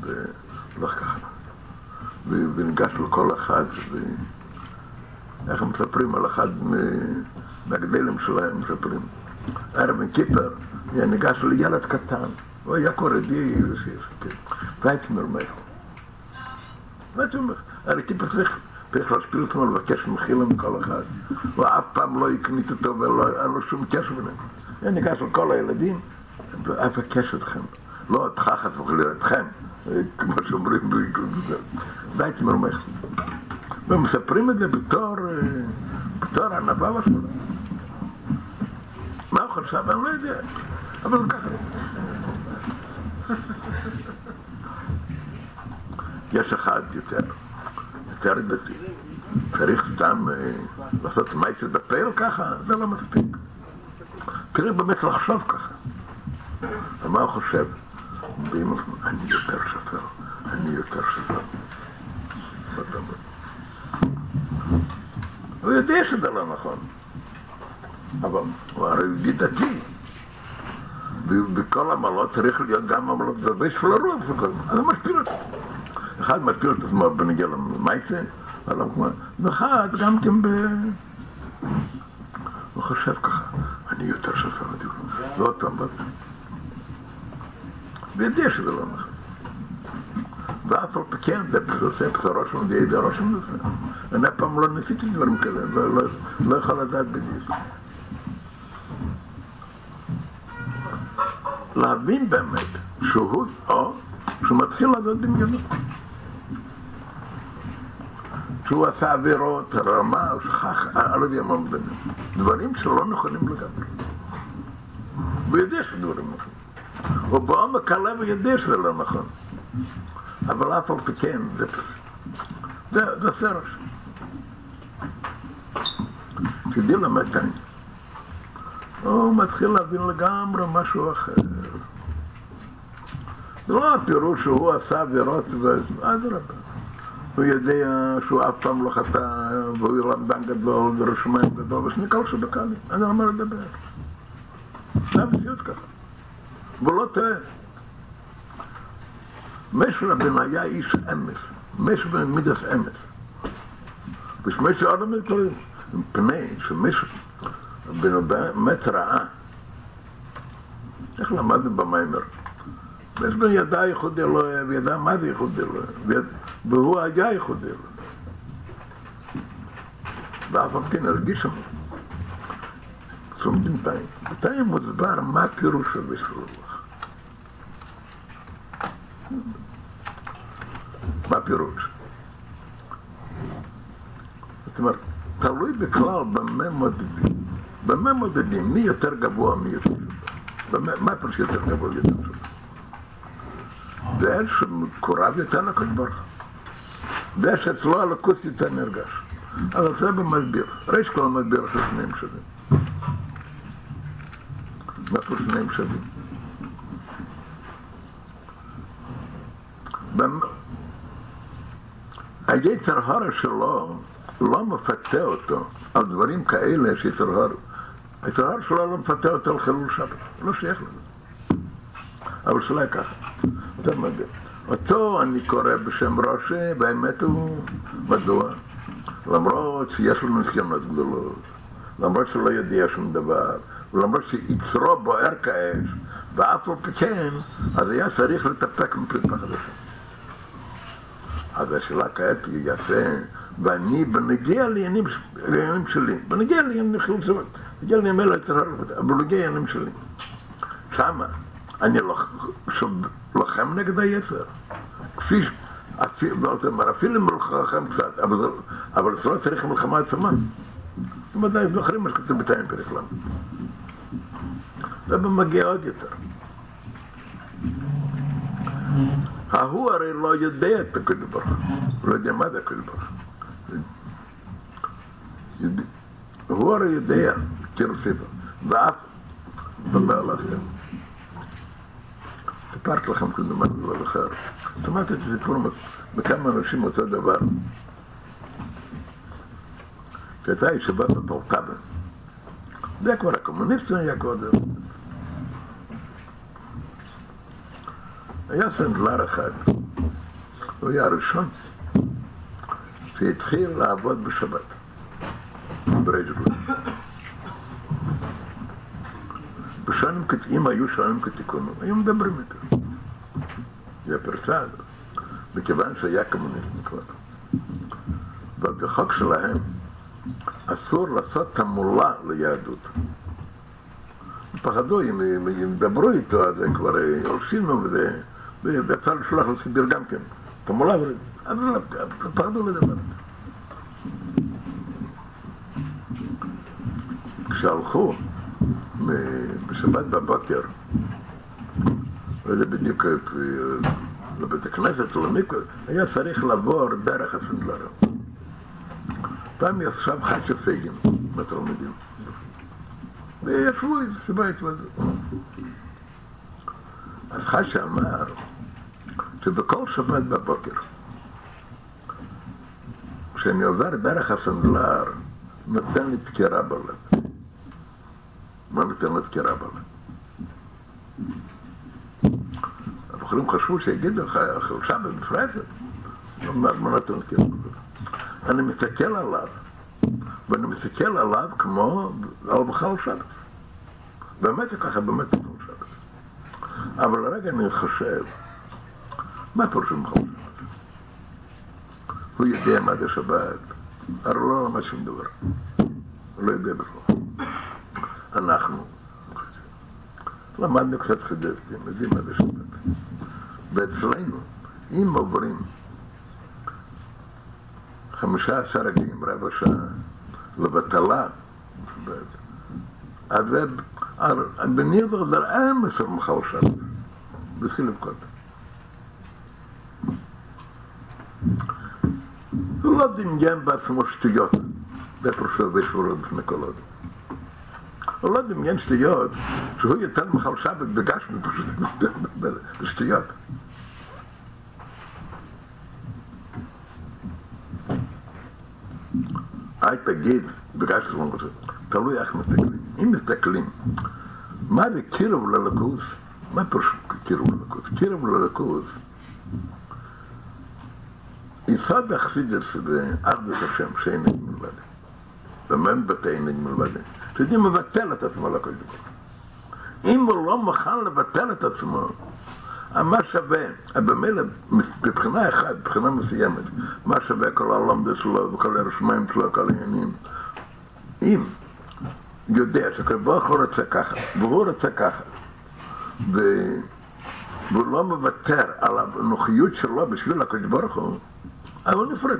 ולא ככה. וניגש לכל אחד, ואיך מספרים על אחד מהגדלים שלהם, מספרים. ערב קיפר, ניגש לילד קטן, הוא היה קורדי, והייתי אומר, והייתי אומר, הרי קיפר צריך, צריך להשפיל אותו ולבקש מחילה מכל אחד, הוא אף פעם לא הקנית אותו ולא היה לו שום קשר ביניהם. אני ניגש לכל הילדים, ואבקש אתכם, לא אותך חס וחלילה, אתכם, כמו שאומרים, די תמרמך. ומספרים את זה בתור, בתור ענווה ושמונה. חשב? אני לא יודע, אבל ככה. יש אחד יותר, יותר דתי. צריך סתם אה, לעשות מייסר בפייל ככה? זה לא מספיק. צריך באמת לחשוב ככה. ומה הוא חושב? ואם אני יותר שפר, אני יותר שפר. הוא יודע שזה לא נכון, אבל הוא הרי יהודי דתי. בכל עמלות צריך להיות גם עמלות בשביל הרוח, אז הוא משפיל אותו. אחד משפיל את עצמו בנגיע למייסה, ואחד גם כן ב... הוא חושב ככה, אני יותר שפר, ועוד פעם, ועוד פעם. ויודע שזה לא נכון. ואף על פי כן, זה עושה בשורו של די די ראש המנסה. אני אף פעם לא ניסיתי דברים כאלה, לא יכול לדעת בדיוק. להבין באמת שהוא, או שהוא מתחיל לעשות דמיונות. שהוא עשה עבירות, רמה, הוא שכח, אני לא יודע מה מדבר. דברים שלא נכונים לגמרי. הוא יודע שדברים נכונים. הוא בעומק הלב יודע שזה לא נכון. אבל אף על פי כן, זה, זה, זה סרש. כדי למד הוא מתחיל להבין לגמרי משהו אחר. זה לא הפירוש שהוא עשה עבירות, ואדרבה. הוא יודע שהוא אף פעם לא חטא, והוא למדן גדול ורשמיים גדול, ושניקל שבקאלי. אני לא אומר לדבר. זה המציאות ככה. והוא לא טועה. משה רבנו היה איש אמס, משה רבנו מידס אמס. ושמשה עוד אומר דברים, שמשה רבנו באמת ראה. איך למדנו במיימר? משה רבנו ידע ייחוד אלוהי, וידע מה זה ייחוד אלוהי, והוא היה ייחוד אלוהי. ואף על כן הרגיש שם. צומדים תאים. בתאים מוסבר מה הפירוש של בשלוח. מה הפירוש? זאת אומרת, תלוי בכלל במה מודדים. במה מודדים? מי יותר גבוה, מי יותר שונה. מה הפירוש יותר גבוה ויותר שונה? זה שמקורב יותר לקדוש ברוך הוא. זה שאצלו הלקוס יותר נרגש. אבל זה במסביר. ריש כל מסביר של שניהם שווים. מה פה שניהם שווים? היצר הרה שלו לא מפתה אותו על דברים כאלה שיצר הרה. היצר הרה שלו לא מפתה אותו על חילול שבת, לא שייך לזה. אבל שלא היה ככה. אתה מדהים. אותו אני קורא בשם ראשי, והאמת הוא, מדוע? למרות שיש לו ניסיונות גדולות, למרות שלא יודע שום דבר, ולמרות שיצרו בוער כאש, ואף על פי כן, אז היה צריך לטפק מפריטה חדשה. אז השאלה כעת היא יפה, ואני בנגיע לעניינים שלי, בנגיע לעניינים בנגיע לעניינים האלה, אבל בנגיע לעניינים שלי. שמה, אני לוחם נגד היצר. כפי ש... אפילו אם לוחם קצת, אבל זה לא צריך מלחמה עצמה. אתם ודאי זוכרים מה שכתוב בתאים פרק ל'. זה מגיע עוד יותר. ההוא הרי לא יודע את הקדוש ברוך הוא, לא יודע מה זה הקדוש ברוך הוא. הוא הרי יודע, כאילו סיפר, ואף דבר לכם. סיפרתי לכם כמדומני דבר אחר. שמעתי את הסיפור מכמה אנשים אותו דבר. שהייתה ישיבה בפורטבה. זה כבר הקומוניסטים היה קודם. היה סנדלר אחד, הוא היה הראשון שהתחיל לעבוד בשבת, בריש בשנים, אם היו שנים כתיקונו, היו מדברים איתו. זה הפרצה הזאת, מכיוון שהיה קומוניסטי כבר. אבל בחוק שלהם אסור לעשות תעמולה ליהדות. פחדו, אם ידברו איתו, אז הם כבר הולכים לו, וזה- ואפשר לשלוח לסיביר גם כן. תעמולה, אבל לא, פחדו לדבר. כשהלכו בשבת בבוקר, לא יודע בדיוק אה, לבית הכנסת או למקווה, היה צריך לעבור דרך הסנדלר. פעם ישב חשב פייגין מהתלמידים, וישבו איזה סיבה התוודות. אז חשב אמר שבכל שבת בבוקר, כשאני עובר דרך הסנדלר, נותן לי דקירה בלב. מה נותן לו דקירה בלב? הבחורים חשבו שיגידו לך, שבת בפרסת, מה מה נותן לו דקירה בלב? אני מסתכל עליו, ואני מסתכל עליו כמו על בכלל שבת. באמת זה ככה, באמת בכלל שבת. אבל לרגע אני חושב, מה פירושו בכלל שבת? הוא יודע מה זה שבת, הרי לא למד שום דבר. הוא לא יודע בכלל. אנחנו למדנו קצת חדשתי, יודעים מה זה שבת. ואצלנו, אם עוברים חמישה עשר רגעים, רבע שעה, לבטלה, אז בנידו זה אין מסר מחל שבת. והתחיל לבכות. הוא לא דמיין בעצמו שטויות, זה פרושו וישורו בפני כל. הוא לא דמיין שטויות, שהוא יותר מחל שבת בגשמי פשוט בשטויות. אל תגיד, בגלל שזה לא רוצה, תלוי איך מסתכלים. אם מסתכלים, מה זה קירוב ללקוס? מה פירוש קירוב ללקוס? קירוב ללקוס, יסוד אכסידס זה אחדות השם, שאין את מלבד. ומה מבטא אין את מלבד? שזה מבטל את עצמו לקדוש ברוך הוא. אם הוא לא מוכן לבטל את עצמו, מה שווה, במילא, מבחינה אחת, מבחינה מסוימת, מה שווה כל הלומדס שלו וכל הרשמיים שלו, כל העניינים. אם יודע שהקדוש ברוך הוא רוצה ככה, והוא רוצה ככה, ו... והוא לא מוותר על הנוחיות שלו בשביל הקדוש ברוך הוא, הוא נפרד.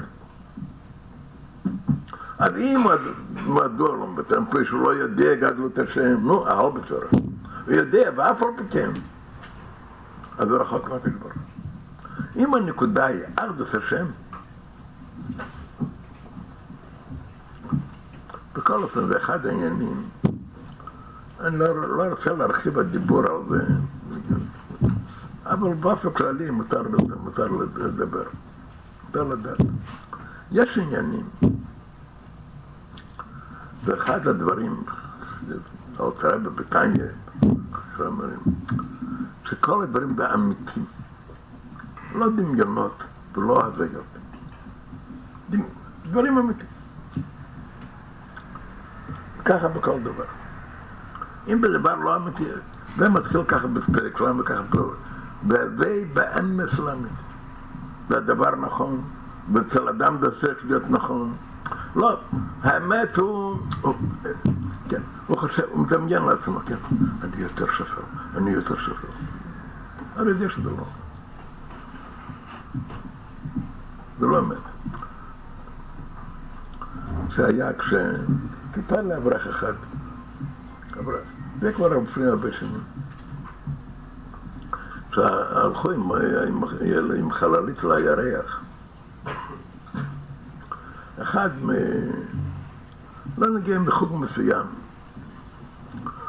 אז אם מדוע לא מוותר, מפני שהוא לא יודע גדלות השם, נו, אהל בצורך. הוא יודע, ואף על פי כן. אז הוא רחוק מהקדוש ברוך. אם הנקודה היא אחדות השם, בכל אופן זה אחד העניינים. אני לא, לא רוצה להרחיב בדיבור על זה, אבל באופן כללי מותר, מותר לדבר, מותר לדעת. יש עניינים, ואחד הדברים, האוצרה בבריטניה, שאומרים, שכל הדברים זה לא דמיונות ולא הזיות, דברים אמיתיים. ככה בכל דבר. אם בדבר לא אמיתי, זה מתחיל ככה בפרק שלנו וככה בכל והווי באמס לא אמיתי. והדבר נכון, ואצל אדם זה צריך להיות נכון. לא, האמת הוא, כן, הוא חושב, הוא מדמיין לעצמו, כן, אני יותר שפר, אני יותר שפר. הרי יודע שזה לא. זה לא אמת. שהיה כש... טיפה לאברך אחד, אברך, זה כבר לפני הרבה שנים. עם, עם חללית לירח. אחד מ... לא נגיע מחוג מסוים.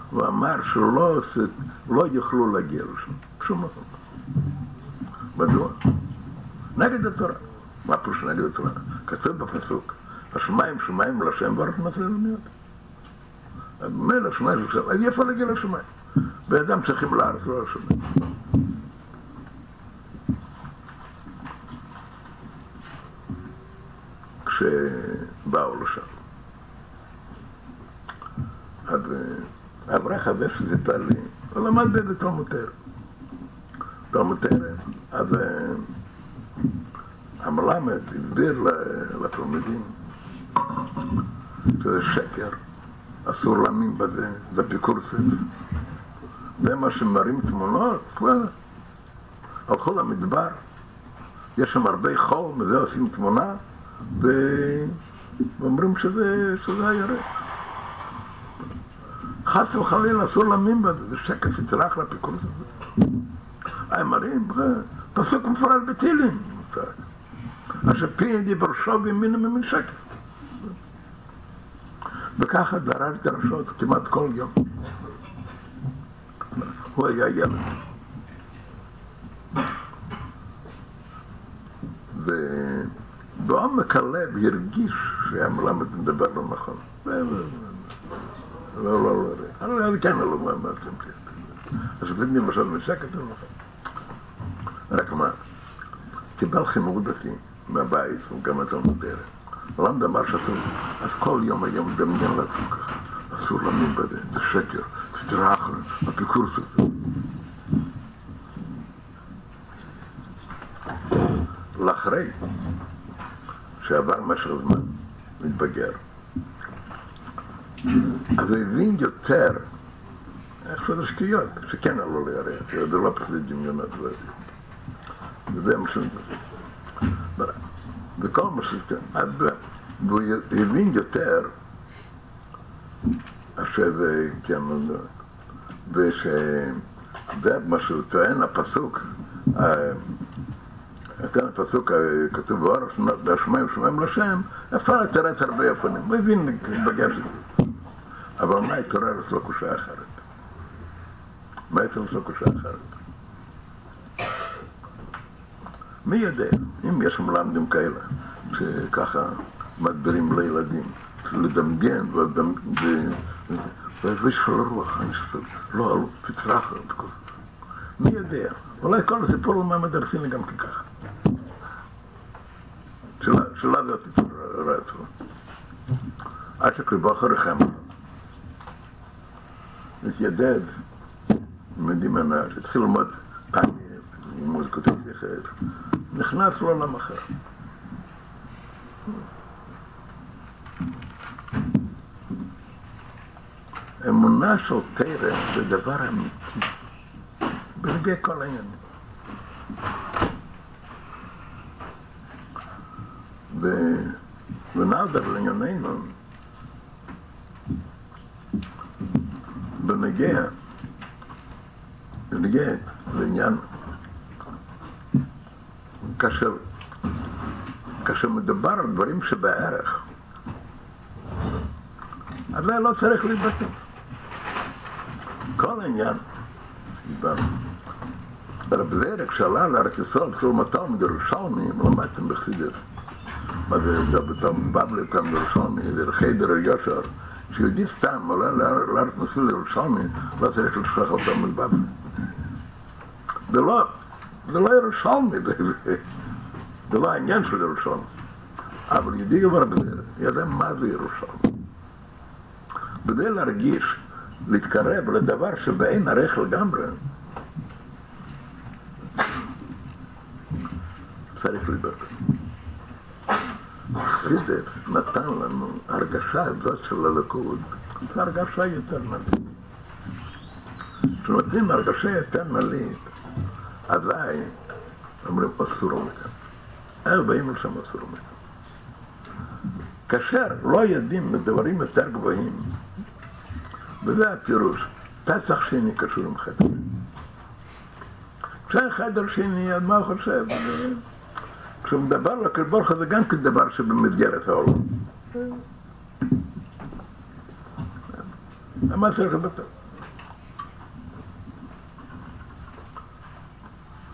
הוא אמר שלא לא יוכלו להגיע לשם, בשום מקום. מדוע? נגד התורה. מה פירוש נגד התורה? כתוב בפסוק, השמיים שמיים לשם ואנחנו נפריע למיות. מילא שמיים לשם, אז איפה להגיע לשמיים? בן אדם צריכים לארץ, לא לשמיים. כשבאו לשם. אז אברך הזה שסיפר לי, הוא למד באיזה תלמוד תרא. תלמוד אז המלמד הסביר לתלמידים שזה שקר, אסור להאמין בזה, זה פיקורסס. זה מה שמראים תמונות, הלכו למדבר, יש שם הרבה חול, מזה עושים תמונה. ואומרים שזה, שזה הירק. חס וחלילה אסור להאמין בזה, זה שקט שצריך לפיקורסס הזה. הם מראים, פסוק מפורש בתהילים. אשר פי דיבר שוב ימינו ממין שקט. וככה דרש דרשות כמעט כל יום. הוא היה ילד. ובעומק הלב הרגיש שהמלמד מדבר לא נכון. לא, לא, לא, לא, אני כן לא מאמר אז בני למשל משקט לא? נכון. רק מה, קיבל חינוך דתי מהבית, הוא גם התלמוד דרך. למד אמר שאסור, אז כל יום היה מדמיין לעצמו ככה, אסור להאמין בזה, זה שקר, סתירה אחרת, הפיקורס הזה. לאחרי שעבר משך זמן, מתבגר, אז הוא הבין יותר איך שזה שטויות, שכן עלו לירח, זה לא פשוט דמיונות, וזה מה שזה. וכל מה שזה, והוא הבין יותר שזה, כן, ושזה מה שהוא טוען, הפסוק, כאן הפסוק כתוב באור והשמיים שמיים לשם, אפשר לתרץ הרבה אופנים, הוא הבין, התבגר שזה. אבל מה התעורר אצלו קושה אחרת? מה התעורר אצלו קושה אחרת? מי יודע, אם יש מלמדים כאלה, שככה מדברים לילדים, לדמיין, ויש של רוח, לא, תצרח, מי יודע, אולי כל הסיפור הוא מעמד הרציני גם ככה. שאלה זה רצו. עד שקריבו אחריכם, התיידד עם מדימנה, שהתחיל ללמוד טניה, מוזיקות זכר, נכנס לעולם אחר. אמונה של תרם זה דבר אמיתי, בנגיע כל העניינים. ונעדר לענייננו, בנגיע, בנגיע לעניין, כאשר, כאשר מדובר על דברים שבערך, אז לא צריך להתבטא. כל העניין, רב זרק שעלה לארץ ישראל, צלומתו מירושלמי, למדתם בחסידות. מה זה, בתום בבלי, תום ירושלמי, זה חדר יושר. כשיהודי סתם עולה לארץ מסלול ירושלמי, לא צריך לשכוח אותו מבבלי. זה לא, זה לא ירושלמי, זה לא העניין של ירושלמי. אבל יהודי כבר בזה, יודע מה זה ירושלמי. כדי להרגיש, להתקרב לדבר שבאין ערך לגמרי, צריך לדבר. חסידס נתן לנו הרגשה הזאת של הליכוד, זו הרגשה יותר נלית. כשנותנים הרגשה יותר נלית, אזי אומרים אסור מכאן. איך באים לשם אסור מכאן? כאשר לא יודעים מדברים יותר גבוהים, וזה הפירוש, פסח שני קשור עם חדר. כשהחדר שני, אז מה הוא חושב? כשהוא מדבר לקדוש ברוך זה גם כן דבר שבמסגרת העולם. למה צריך לבטל?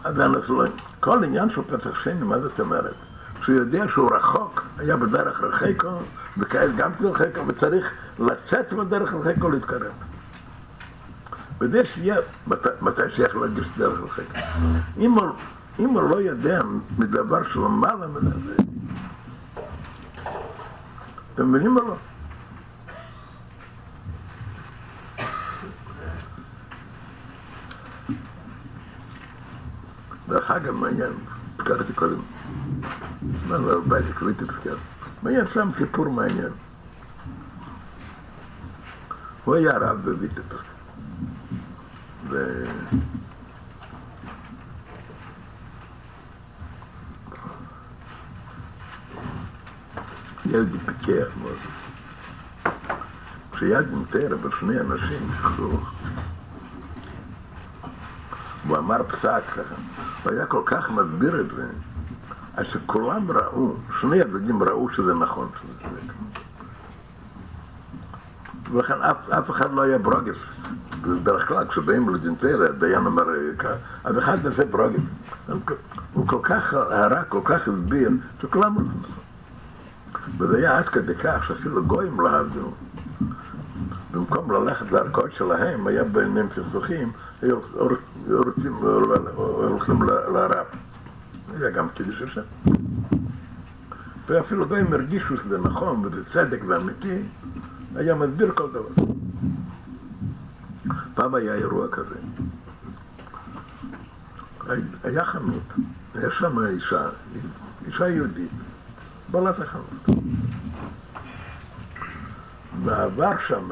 אז לא... כל עניין של פתח שני, מה זאת אומרת? כשהוא יודע שהוא רחוק, היה בדרך רחקו, וכעת גם כן רחקו, וצריך לצאת בדרך רחקו להתקרב. וזה שיהיה, מתי שייך להגיש דרך רחקו. אם אם הוא לא יודע מדבר שלמעלה מן הזה, אתם מבינים או לא? דרך אגב, מעניין, הזכרתי קודם, מה לא בית קריטי הזכר, מעניין שם סיפור מעניין. הוא היה רב בביטט. ילד פיקח מאוד. כשיד תרא בשני אנשים, הוא אמר פסק ככה, הוא היה כל כך מסביר את זה, עד שכולם ראו, שני הצדדים ראו שזה נכון, שזה צודק. ולכן אף, אף אחד לא היה ברוגף. בדרך כלל כשבאים לדינטריה, הדיין אומר אז אחד נעשה ברוגף. הוא כל כך הרע, כל כך הסביר, שכולם וזה היה עד כדי כך שאפילו גויים לא עבדו. במקום ללכת לערכאות שלהם, היה ביניהם סכסוכים, היו הולכים לרב. היה גם קידוש השם. ואפילו גויים הרגישו שזה נכון וזה צדק ואמיתי, היה מסביר כל דבר. פעם היה אירוע כזה. היה חנות, היה שם אישה, אישה יהודית, בעלת החנות. ועבר שם,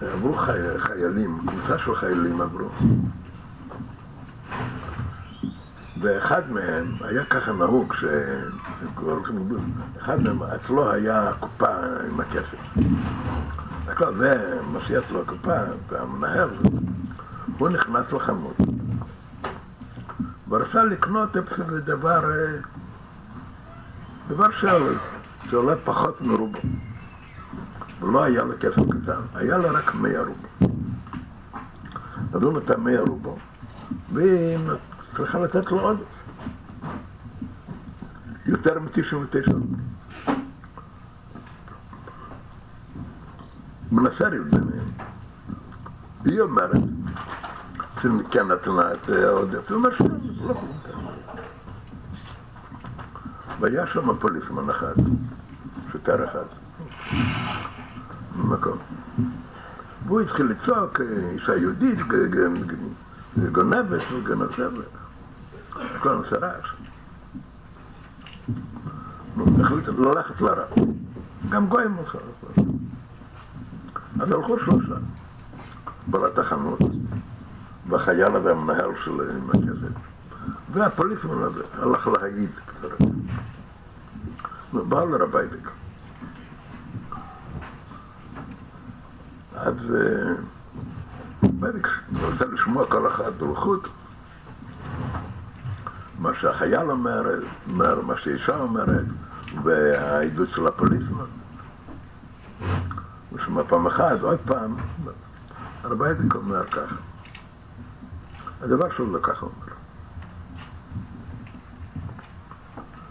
עברו חי, חיילים, קבוצה של חיילים עברו. ואחד מהם, היה ככה נהוג, ש... אחד מהם, אצלו היה קופה עם הכסף. הכל זה מה שיש לו הקופה, והמנהל, הוא נכנס לחנות. ורצה לקנות דבר, דבר שעולה, שעולה פחות מרובו. ולא היה לו כסף קטן, היה לו רק מאה רובו. אז הוא נתן מאה רובו, והיא צריכה לתת לו עוד יותר מ-99 רובו. מנסה ביניהם. היא אומרת, שכן נתנה את העודף, היא אומרת שלא כלום והיה שם פוליסמן אחד, שוטר אחד, במקום. והוא התחיל לצעוק, אישה יהודית, גונבת וגנבת, הכל נושא רעש. החליט ללכת לרב. גם גויים מוכר. אז הלכו שלושה. בעלת החנות, והחייל הזה המנהל שלו עם הכסף, והפוליסמן הזה הלך להעיד קצת. בא לרביידיק. אז ביידיק רוצה לשמוע כל אחד בלחות. מה שהחייל אומר, מה שאישה אומרת, והעדות של הפוליסמן. הוא שמע פעם אחת, עוד פעם, הרב היידיק אומר ככה. הדבר שהוא לא ככה אומר.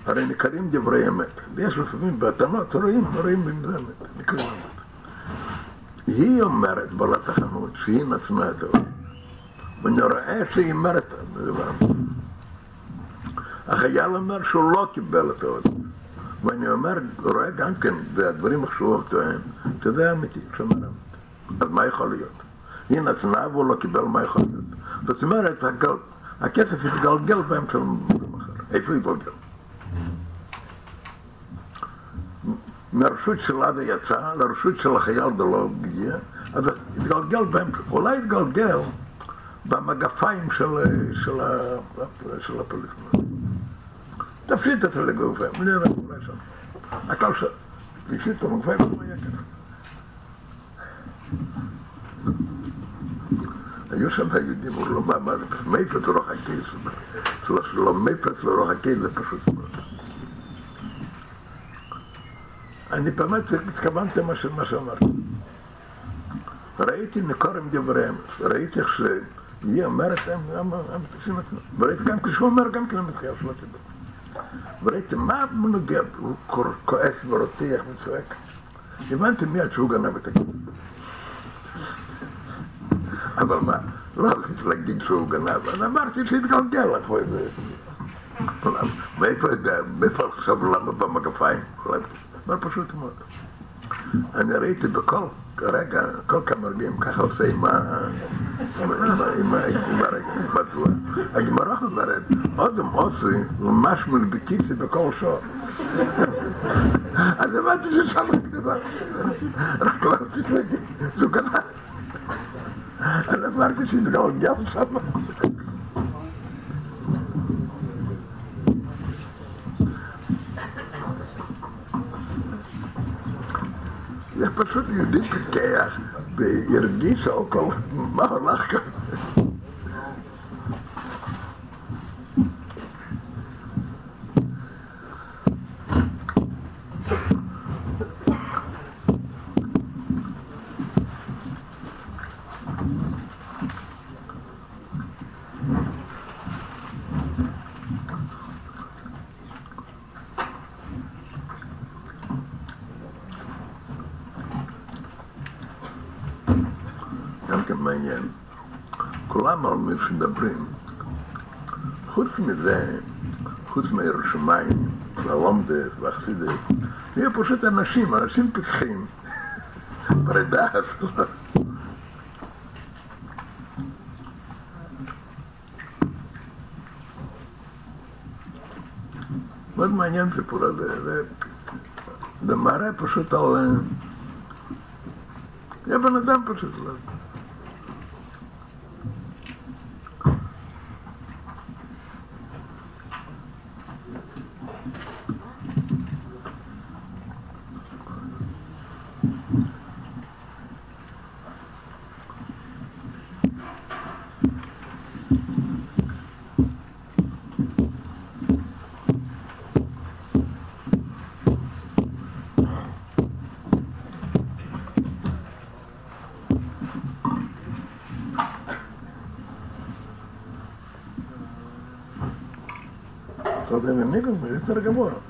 הרי ניכרים דברי אמת. ויש לפעמים בהתאמות, רואים, רואים בזה אמת, ניכרים אמת. היא אומרת בעלת החנות שהיא נתנה את זה. ואני רואה שהיא אומרת את הדבר הזה. החייל אומר שהוא לא קיבל את העודף. ואני אומר, רואה גם כן, והדברים שהוא טוען, שזה אמיתי, שאומר אמת. אז מה יכול להיות? היא נתנה והוא לא קיבל, מה יכול להיות? זאת אומרת, הכסף יתגלגל באמצע למקום אחר. איפה יתגלגל? מהרשות שלה זה יצא, לרשות של החייל זה לא הגיע, אז יתגלגל באמצע, אולי יתגלגל במגפיים של, של, של הפוליטיקה. תפשיט את זה לגופה, נראה אולי שם. הכל שם. תפשיט את המגופה, לא היה ככה. היו שם היהודים, הוא לא זה, מאיפה זה רוח הכיס, לא מאיפה זה רוח הכיס, זה פשוט מאוד. אני באמת התכוונתי מה שאמרתי. ראיתי מקורם דברי אמץ, ראיתי איך שהיא אומרת להם, וראיתי גם כשהוא אומר גם כן המתחייה של הציבור. וראיתי מה מנוגע, הוא כועס ורותח וצועק. הבנתי מיד שהוא גנב את הכסף. אבל מה, לא רציתי להגיד שהוא גנב, אז אמרתי שיתגלגל לך איזה... מאיפה יודע, מאיפה עכשיו למה במגפיים? דבר פשוט מאוד. אני ראיתי בכל רגע, כל כמה רגעים ככה עושה עם ה... עם הרגע, בטוח. הגמרא אומרת, אודם עושי ממש מלביקיסי בכל שור. אז הבנתי ששם הכתיבה. רק לא רציתי להגיד, זו גנב. אני אמרתי שיתגלגל שם. זה פשוט יהודי פיקח והרגיש מה הולך כאן. גם כן מעניין. כולם על מי שמדברים. חוץ מזה, חוץ מירושלים, והלומדס והחסידס, נהיה פשוט אנשים, אנשים פיקחים. פרידה הזאת. מאוד מעניין הסיפור הזה, זה, מראה פשוט על... זה בן אדם פשוט, לא. אתה יודע, בניגוד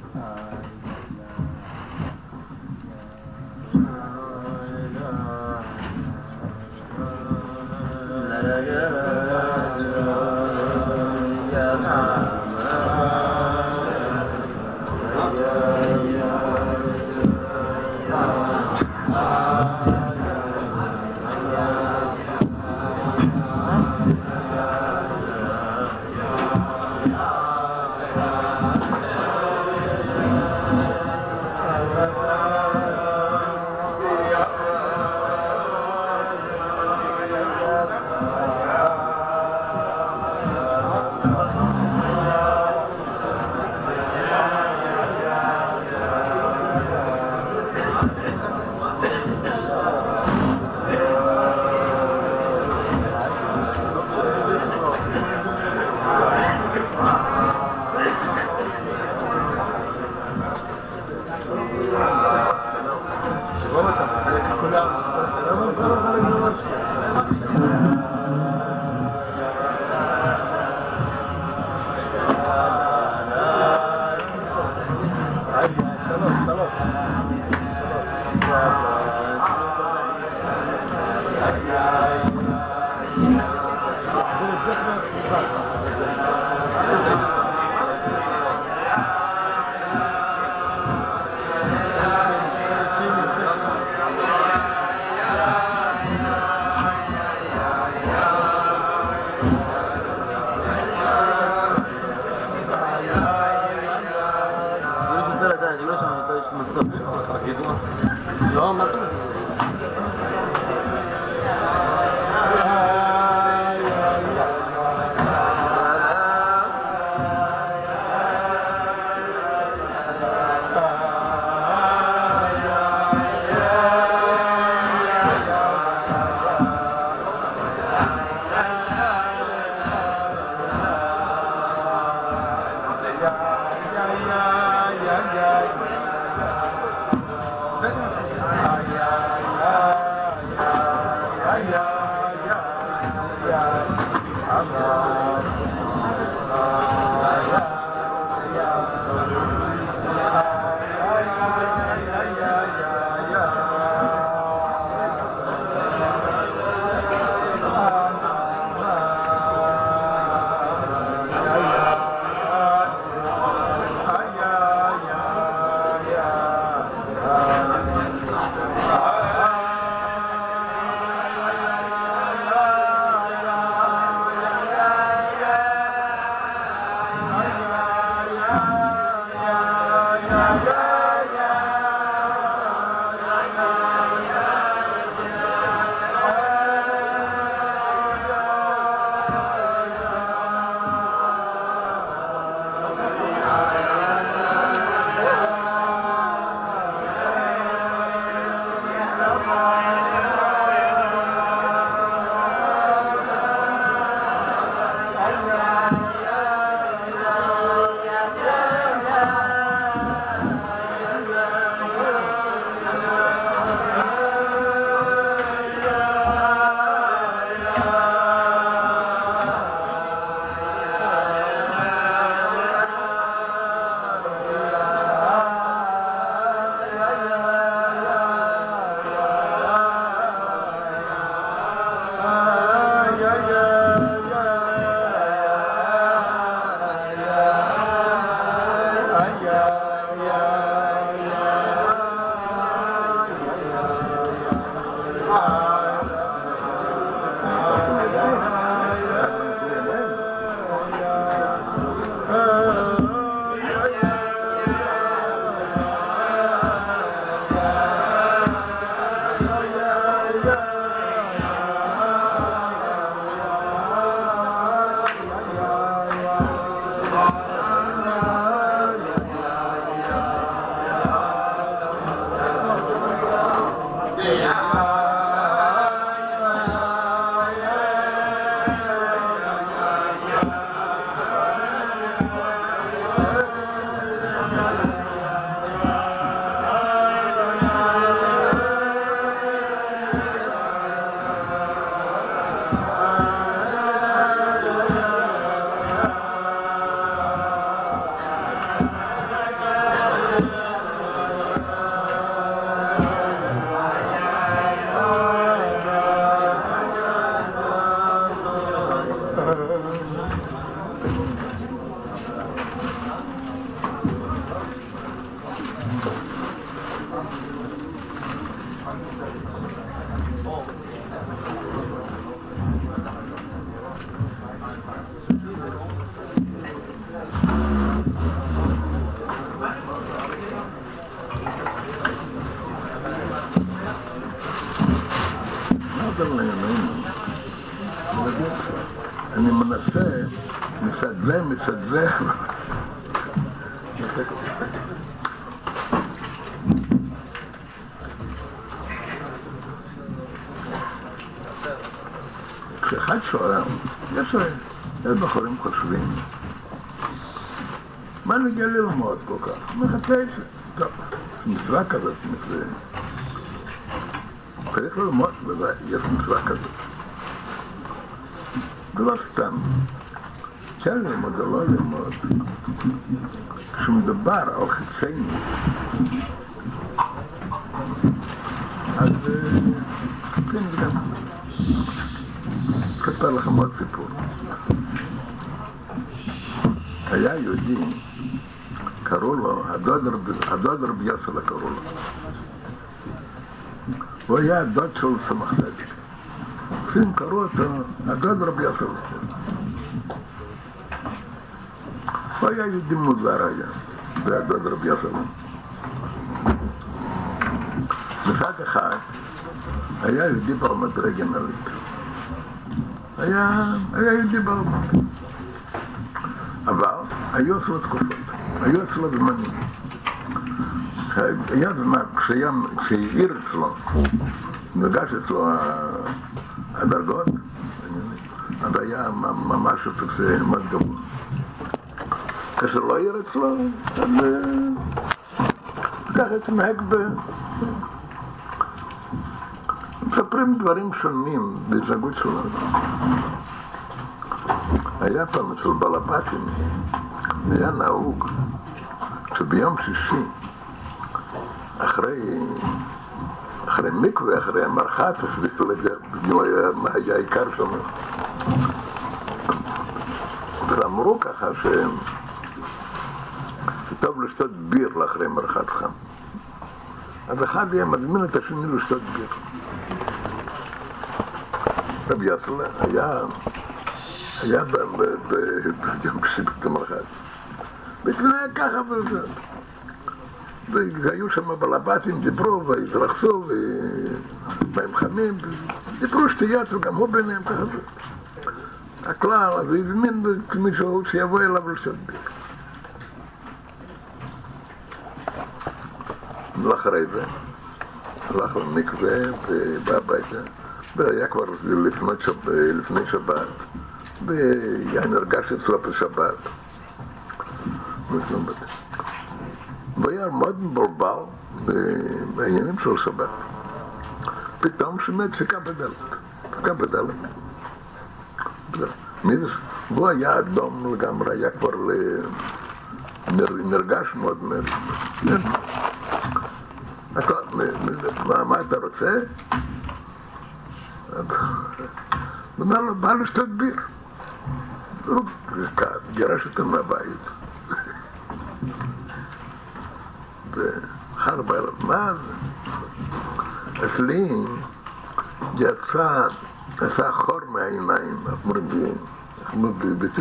הוא היה הדוד של סמך צדיק. לפעמים קראו אותו הדוד רבי יוסלה. הוא היה יהודי מוזר היה, זה הדוד רבי יוסלה. בשעת אחת היה יהודי במדרגה מלית. היה, היה יהודי ברמת. אבל היו אצלו תקופות, היו אצלו זמנים. היה זמן, כשהעיר אצלו, נרגש אצלו הדרגות, אז היה ממש מאוד גבוה. כאשר לא העיר אצלו, אז ככה התנהג ב... מספרים דברים שונים בהתנהגות שלנו. היה פעם אצל בלבטים, היה נהוג שביום שישי, אחרי, אחרי מקווה, אחרי המרחץ, הסביבו לזה, מה היה העיקר שם. אז אמרו ככה שטוב לשתות ביר לאחרי מרחץ חם. אז אחד היה מזמין את השני לשתות ביר. רבי יצלה היה, היה ביום שישי במרחץ. והתנהג ככה וזה. והיו שם בלבטים, דיברו והתרחצו, חמים, דיברו שטויות, וגם הוא ביניהם ככה. הכלל, אז הוא הזמין מישהו שיבוא אליו ביר. ואחרי זה. הלך למקווה ובא הביתה. והיה כבר לפני, שב, לפני שבת. והיה נרגש אצלו בשבת. והיה מאוד מבולבל בעניינים של שבת פתאום שומע דפיקה בדלת דפיקה בדלת והוא היה אדום לגמרי, היה כבר נרגש מאוד מאוד מה אתה רוצה? אומר לו, בא לשתות ביר. הוא גירש אותם מהבית. ואחר בערב, מה זה? אצלי יצא, יצא חור מהעיניים, אנחנו אומרים,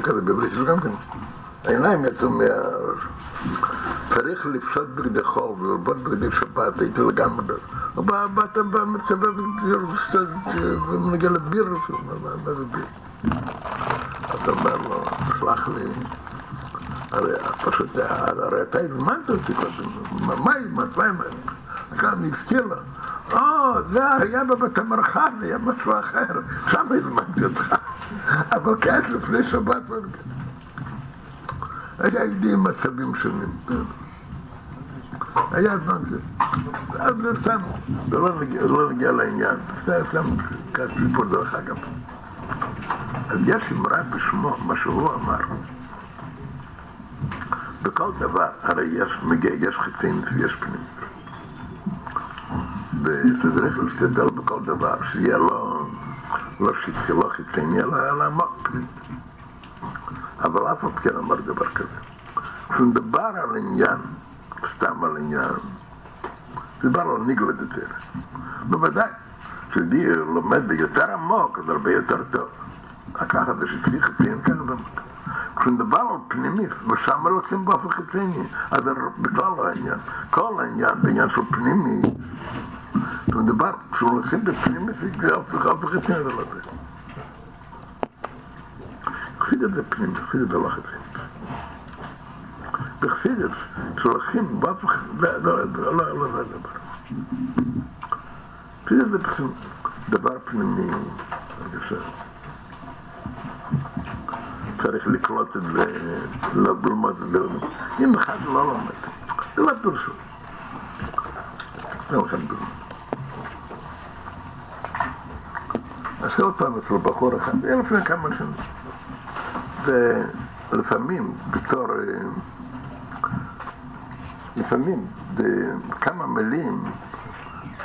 הזה בברית גם כן, העיניים יצאו מהראש. צריך לפשוט בגדי חול וללבוד בגדי שבת, הייתי לגמרי. באת במצבה ונגיע לביר, מה זה ביר? אתה אומר לו, סלח לי, הרי פשוט, הרי אתה הזמנת אותי קודם, מה הזמנת? מה הזמנת? עכשיו אני אזכיר לו, או, זה היה בבית המרחב, היה משהו אחר, שם הזמנתי אותך. אבל כעת לפני שבת, היה איתי מצבים שונים. היה זמן זה. אז זה סתם, זה לא נגיע לעניין. זה סתם סיפור דרך אגב. אז יש אמרה בשמו, מה שהוא אמר. בכל דבר, הרי יש מגיע, יש חיצונית ויש פנימית. וצריך להשתדל בכל דבר, שיהיה לו, לא שטחי, לא חיצוני, אלא עמוק פנימית. אבל אף אחד כן אמר דבר כזה. כשמדבר על עניין, סתם על עניין, מדבר על ניגלד יותר. בוודאי, כשאני לומד ביותר עמוק, אז הרבה יותר טוב. לקחת זה שצריך חיצוני, ככה עמוק. כשמדבר על פנימית, ושם לוקחים באופן חיצוני, אז זה בכלל לא העניין. כל העניין, בעניין של פנימי, Du in der Bar, schon noch hin, der Pneum ist, ich darf doch einfach jetzt nicht erlaubt. Ich finde der Pneum, ich finde der Lache drin. Ich finde es, schon ich צריך לקלוט את זה, לא את זה, אם אחד לא לומד, זה לא תורשו. זה לא חדור. עשה עוד פעם אצל בחור אחד, זה היה לפני כמה שנים. ולפעמים בתור, לפעמים בכמה מילים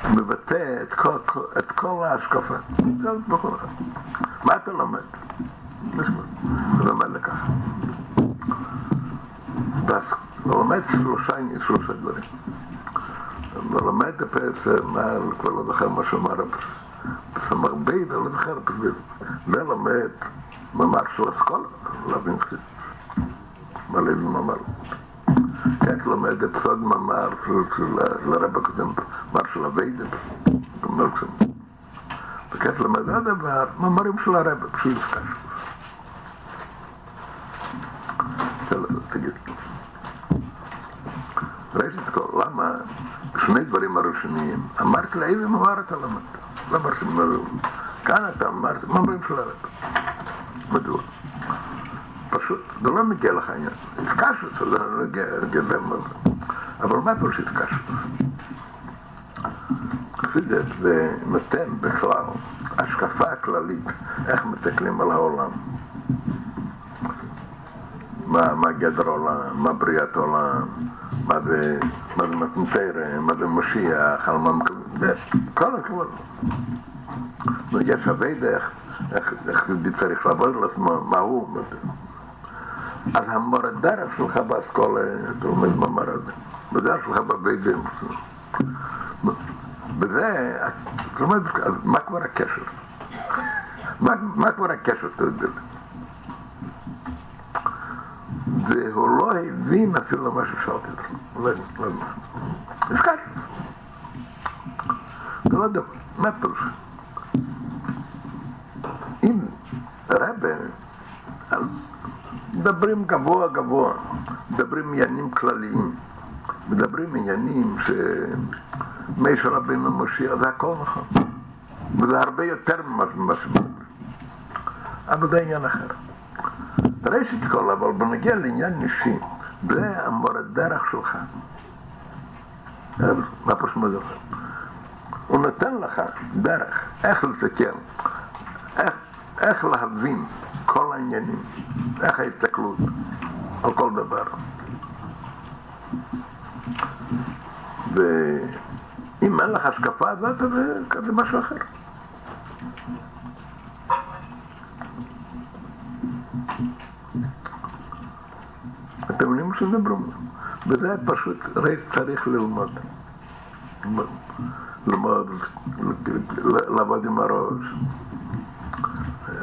מבטא את כל, את כל ההשקפה. בחור אחד. מה אתה לומד? אתה לומד לככה. הוא לומד שלושה, שלושה דברים. הוא לומד בפסר, כבר לא זוכר מה שאמר, בסמר בית, אני לא זוכר, זה לומד מאמר של אסכולה, להבין קצת מה לוי מאמר. איך לומד את סוד מאמר של הרב הקודם, מאמר של הווידה, במלכסון. וכך לומד עוד דבר, מאמרים של הרב, כשהוא יפקש. תגיד. ראשית כל, למה שני דברים הראשוניים, אמרתי לה, איזה מאמר אתה למד? לא אמרתי, כאן אתה אמרת, מאמרים של הרב. מדוע? פשוט, זה לא מגיע לך עניין. התקשרות, זה לא מגיע לזה. אבל מה פירוש התקשרות? חסידת זה נותן בכלל השקפה כללית, איך מסתכלים על העולם. מה, מה גדר העולם, מה בריאת העולם, מה זה, מה זה מתנתרא, מה זה משיח, על מה מקווים, כל הכבוד. יש הרבה דרך. איך, יהודי צריך לעבוד על עצמו, מה הוא. אז המורה דרך שלך באסכולה, אתה לומד מאמר הזה, בדרך שלך בבית דין. בזה, אתה לומד, אז מה כבר הקשר? מה, כבר הקשר, אתה יודע? והוא לא הבין אפילו מה ששאלתי אותו. לא לא לא יודע, מה פירוש? אם רבה, מדברים גבוה גבוה, מדברים עניינים כלליים, מדברים עניינים שמי של רבינו מושיע, זה הכל נכון. וזה הרבה יותר ממה שמדברים. אבל זה עניין אחר. ראשית כל, אבל בנגיע לעניין אישי, זה המורה דרך שלך. מה פשוט זה? הוא נותן לך דרך איך לסתכל, איך איך להבין כל העניינים, איך ההסתכלות על כל דבר. ואם אין לך השקפה הזאת, זה, זה משהו אחר. אתם מבינים מה שמדברים? וזה פשוט, צריך ללמוד. ללמוד, לעבוד עם הראש.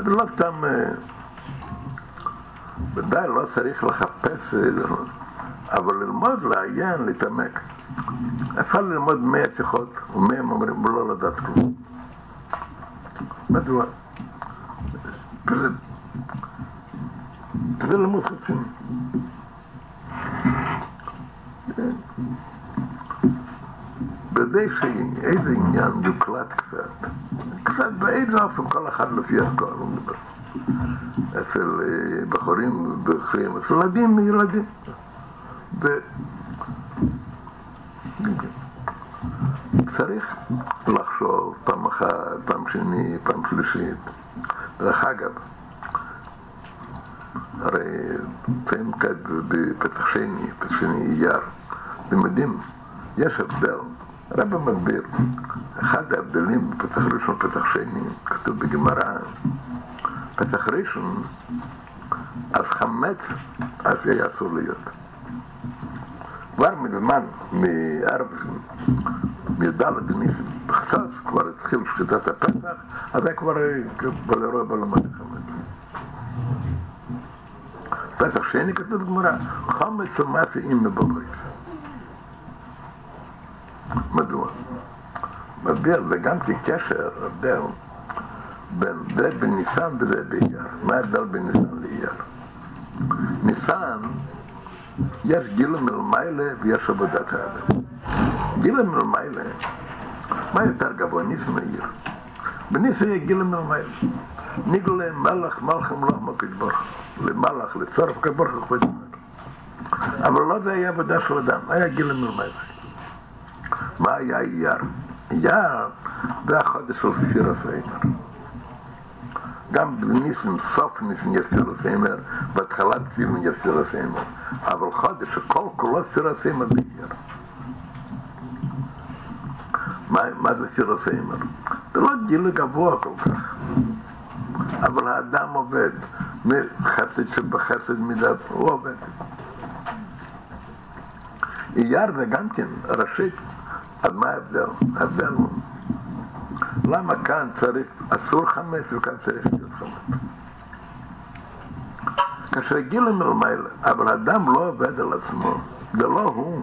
זה לא סתם, אה, ודאי לא צריך לחפש, אבל ללמוד, לעיין, להתעמק. אפשר ללמוד מאה שיחות, ומאה אומרים ולא לדעת כלום. מדוע? זה לימוד חצים. כדי שאיזה עניין יוקלט קצת, קצת באיזה אופן כל אחד לפי הכל, הוא מדבר. אצל בחורים ובחורים, אצל ילדים מילדים. צריך לחשוב פעם אחת, פעם שני, פעם שלישית. דרך אגב, הרי נמצאים כאן בפתח שני, פתח שני אייר, אתם יודעים, יש הבדל, הרב מסביר, אחד ההבדלים בפתח ראשון ופתח שני, כתוב בגמרא, פתח ראשון, אז חמץ, אז היה אסור להיות. כבר מזמן, מערב, מי"ד ניסים בחצץ, כבר התחיל שחיטת הפסח, אז היה כבר בלרוע בלמד חמץ. פסח שני כתוב בגמרא, חמץ ומטה אימא בבית. מדוע? מסביר, וגם כקשר, הבדל, בין זה בניסן וזה באייר. מה ההבדל בין ניסן לאייר? ניסן, יש גילה מלמיילה ויש עבודת האדם. גילה מלמיילה, מה יותר גבוה? ניסן העיר. בניסן יהיה גילה מלמיילה. ניגלה מלך מלכם לא מקדש ברוך למלך, לצורף כברוך וכבוד אבל לא זה היה עבודה של אדם, היה גילה מלמיילה. מה היה אייר? אייר זה החודש של ספיר הסיימר. גם בניסן, סוף ניסן יש ספיר הסיימר, בהתחלת סימן יש ספיר הסיימר. אבל חודש שכל כולו ספיר הסיימר זה אייר. מה, זה ספיר הסיימר? זה לא גיל גבוה כל כך. אבל האדם עובד, מחסד שבחסד מידת, הוא עובד. אייר זה גם כן, ראשית, אז מה ההבדל? ההבדל הוא, למה כאן צריך, אסור חמץ וכאן צריך להיות חמץ? כאשר גיל מלמעלה, אבל אדם לא עובד על עצמו, זה לא הוא,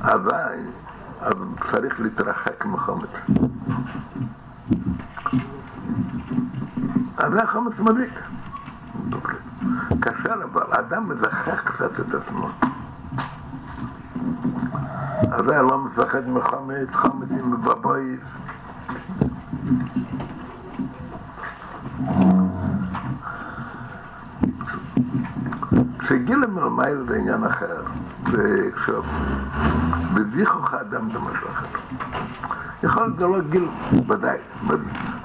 אבל אז צריך להתרחק מחמץ. אז זה החמץ מדליק. כאשר אבל אדם מזכח קצת את עצמו. אז זה לא מפחד מחמץ, חמצים בבית. כשגיל מלמייל זה עניין אחר, ועכשיו, בדיחוך האדם זה משהו אחר. יכול להיות זה לא גיל, ודאי,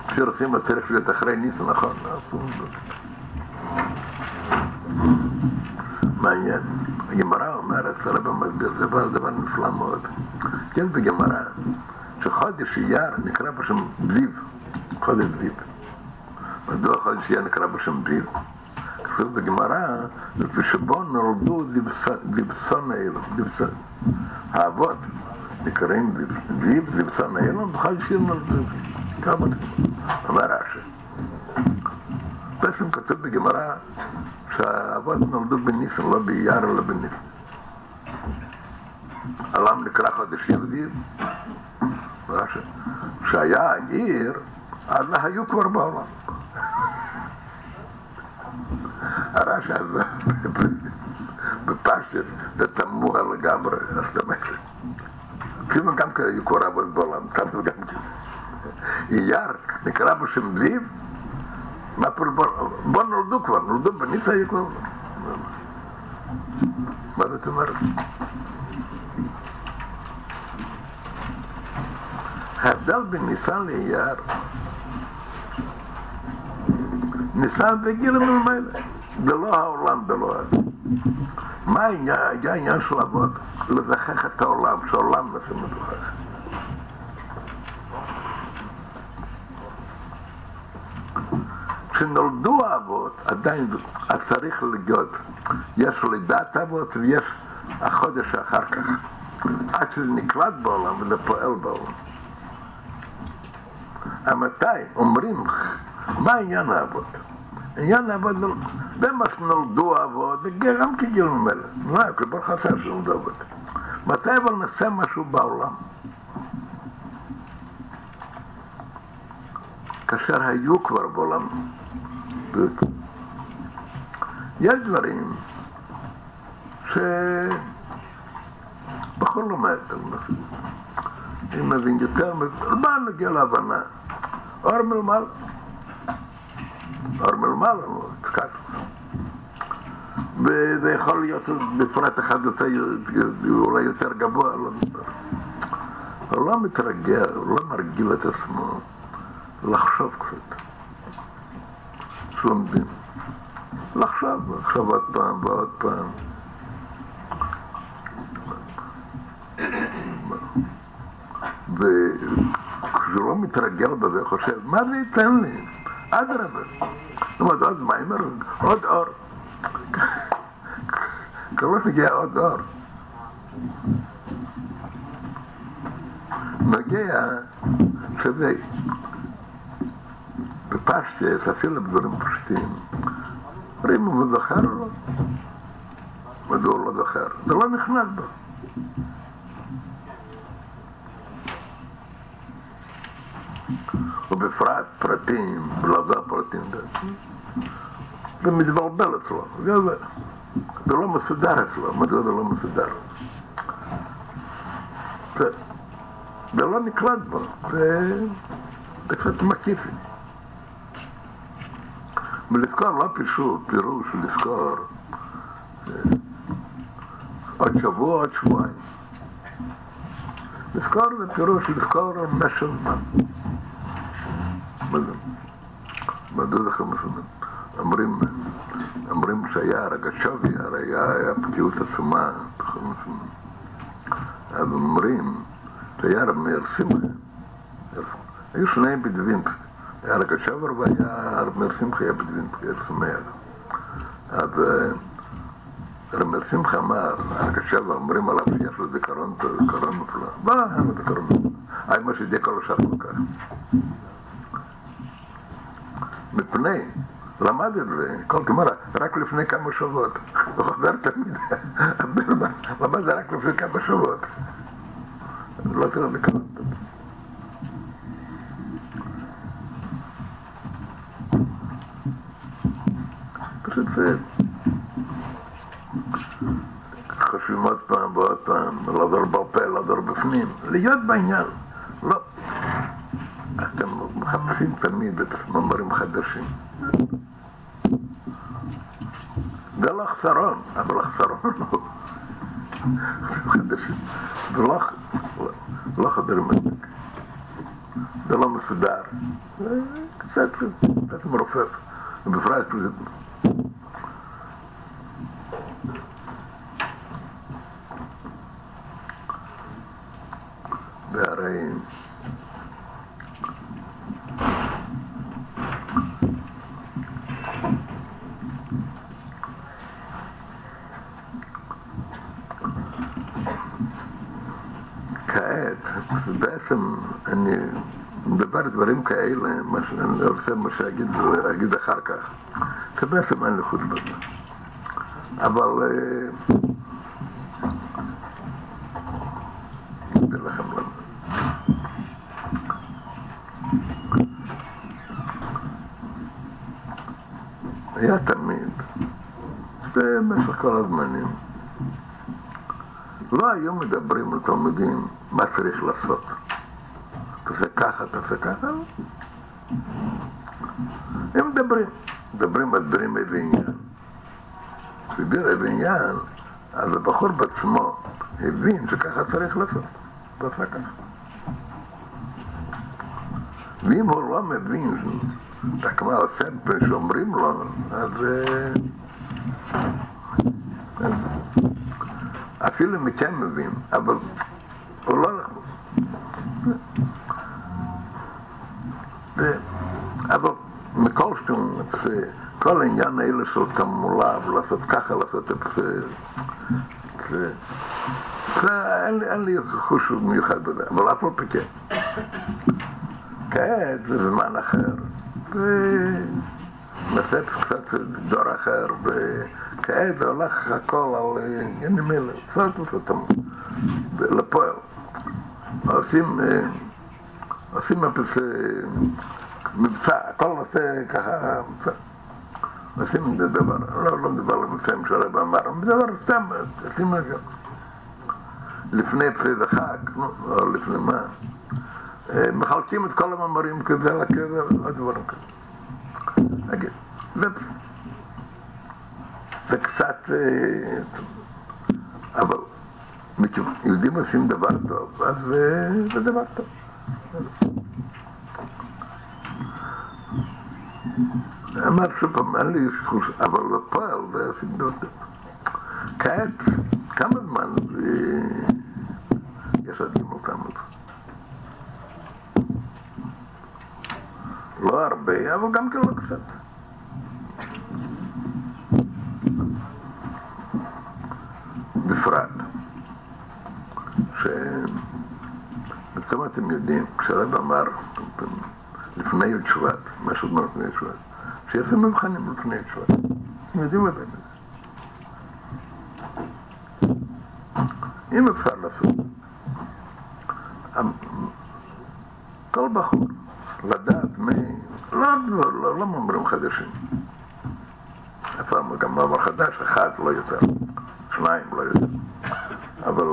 כשרוצים צריך להיות אחרי ניסו, נכון, מעניין. הגמרא אומרת, הרב מסביר, דבר, דבר נפלא מאוד. כן, בגמרא, שחודש אייר נקרא בשם זיו, חודש זיו. מדוע חודש אייר נקרא בשם זיו? כתוב בגמרא, לפי שבו נולדו זיבסון האלו, האבות נקראים זיו, זיבסון האלו, וחודש אייר נולדו. כמה אומר רש"י. בעצם כתוב בגמרא שהאבות נולדו בניסן, לא באייר אלא בניסן. עולם נקרא חודש יהודי, כשהיה עיר, אז היו כבר בעולם. הרש"י הזה בפשט זה תמוה לגמרי, זאת אומרת, כאילו גם כן היו כבר אבות בעולם, תמיד גם כן. אייר נקרא בשם זיו, מה פה, בוא נולדו כבר, נולדו בניסה היו כבר. מה זאת אומרת? ההבדל בין ניסן לאייר, ניסן זה גיל מלמעלה, זה לא העולם, זה לא... מה? היה העניין של אבות, לזכח את העולם, שהעולם נעשה מדוכח. כשנולדו האבות, עדיין צריך להיות, יש לידת אבות ויש החודש אחר כך, עד שזה נקלט בעולם וזה פועל בעולם. מתי אומרים, מה עניין האבות? עניין האבות זה מה שנולדו האבות, זה גם כגיל ממילא, לא, כבר חסר שנולדו אבות. מתי אבל נעשה משהו בעולם? כאשר היו כבר בעולם. יש דברים שבכל לומד, אני מבין יותר, מה נגיע להבנה? אור מלמעלה. אור מלמעלה, כך. וזה יכול להיות בפרט אחד יותר, אולי יותר גבוה, לא הוא לא מתרגל, הוא לא מרגיל את עצמו לחשוב קצת. שלומדים. לחשוב, לחשוב עוד פעם ועוד פעם. וכשהוא לא מתרגל בזה, חושב, מה זה ייתן לי? אדרבה. זאת אומרת, עוד מיימר, עוד אור. כבר מגיע עוד אור. מגיע שזה בפשטס, אפילו בדברים פשוטים. אם הוא זוכר או לא? מדוע הוא לא זוכר? זה לא נכנס בו. ובפרט פרטים, לא זה הפרטים, זה מתבלבל אצלו. זה לא מסודר אצלו, מדוע זה לא מסודר? זה לא נקלט בו, זה קצת מקיף לי. ולזכור לא פשוט, פירוש לזכור עוד שבוע, עוד שבועיים. לזכור זה פירוש לזכור משך זמן. מה? מדוע חמש זמן? אומרים, אומרים שהיה רגשובי, הרי היה, פגיעות עצומה. אז אומרים שהיה רב מאיר היו שניהם בדווינסק. היה רגשובר והיה רב מאיר שמחה היה בדווינסק, היה שמח. אז רב מאיר שמחה אמר, הרגשובר אומרים עליו שיש לו זיכרון, זיכרון מופלא. מה, אין לו זיכרון מופלא. היה מה שידע כל השאר כל כך. מפני למד את זה, כל גמרא, רק לפני כמה שבועות. הוא חוזר תמיד, [LAUGHS] למד את זה רק לפני כמה שבועות. לא צריך לקרוא. פשוט זה... חושבים עוד פעם ועוד פעם, לעזור בפה, לעזור בפנים, להיות בעניין. לא. אתם מחפשים תמיד את מאמרים חדשים. זה לא חסרון, אבל החסרון הוא חדשים. זה לא, לא חדרים מספיק. זה לא מסודר. קצת, קצת מרופף. ובפרט זה... והרי בעצם אני מדבר דברים כאלה, מה שאני שאגיד אגיד אחר כך, כי בעצם אין לי חוץ בזה. אבל אגיד לכם למה. היה תמיד, במשך כל הזמנים, לא היו מדברים לתלמידים מה צריך לעשות. תעשה ככה, תעשה ככה. מדברים, מדברים על דברים איזה עניין. כשדיבר איזה עניין, אז הבחור בעצמו הבין שככה צריך לעשות, ועשה ככה. ואם הוא לא מבין רק מה עושה שאומרים לו, אז... אפילו אם כן מבין, אבל הוא לא... אבל מכל שטום, כל של תעמולה ולעשות ככה, לעשות את זה, זה, זה אין, לי חוש מיוחד בזה, אבל אף על פי כן. כעת זה זמן אחר, ונעשית קצת דור אחר, וכעת זה הולך הכל על עניינים אלה, זאת אותם לפועל. עושים, עושים מבצע, הכל עושה ככה, עושים דבר, לא, לא מדבר על מבצעים של הרב אמר, מדבר סתם, עושים משהו. לפני הפסד החג, או לפני מה, מחלקים את כל המאמרים כזה לקבר, או דברים כאלה. נגיד, זה קצת, אבל יהודים עושים דבר טוב, אז זה דבר טוב. אמר שוב פעם, אין לי זכות, אבל דבר טוב. כעת, כמה זמן יש עדים אותם? לא הרבה, אבל גם כן לא קצת. בפרט, שבעצם אתם יודעים, כשהרב אמר לפני י' שבט, משהו כמו לפני י' שבט, שיעשו מבחנים לפני שבט, אתם יודעים את זה. אם אפשר לעשות, כל בחור, לדעת מי, לא, לא, לא, לא מאמרים חדשים. אפילו גם מאמר חדש, אחד, לא יותר, שניים, לא יותר. אבל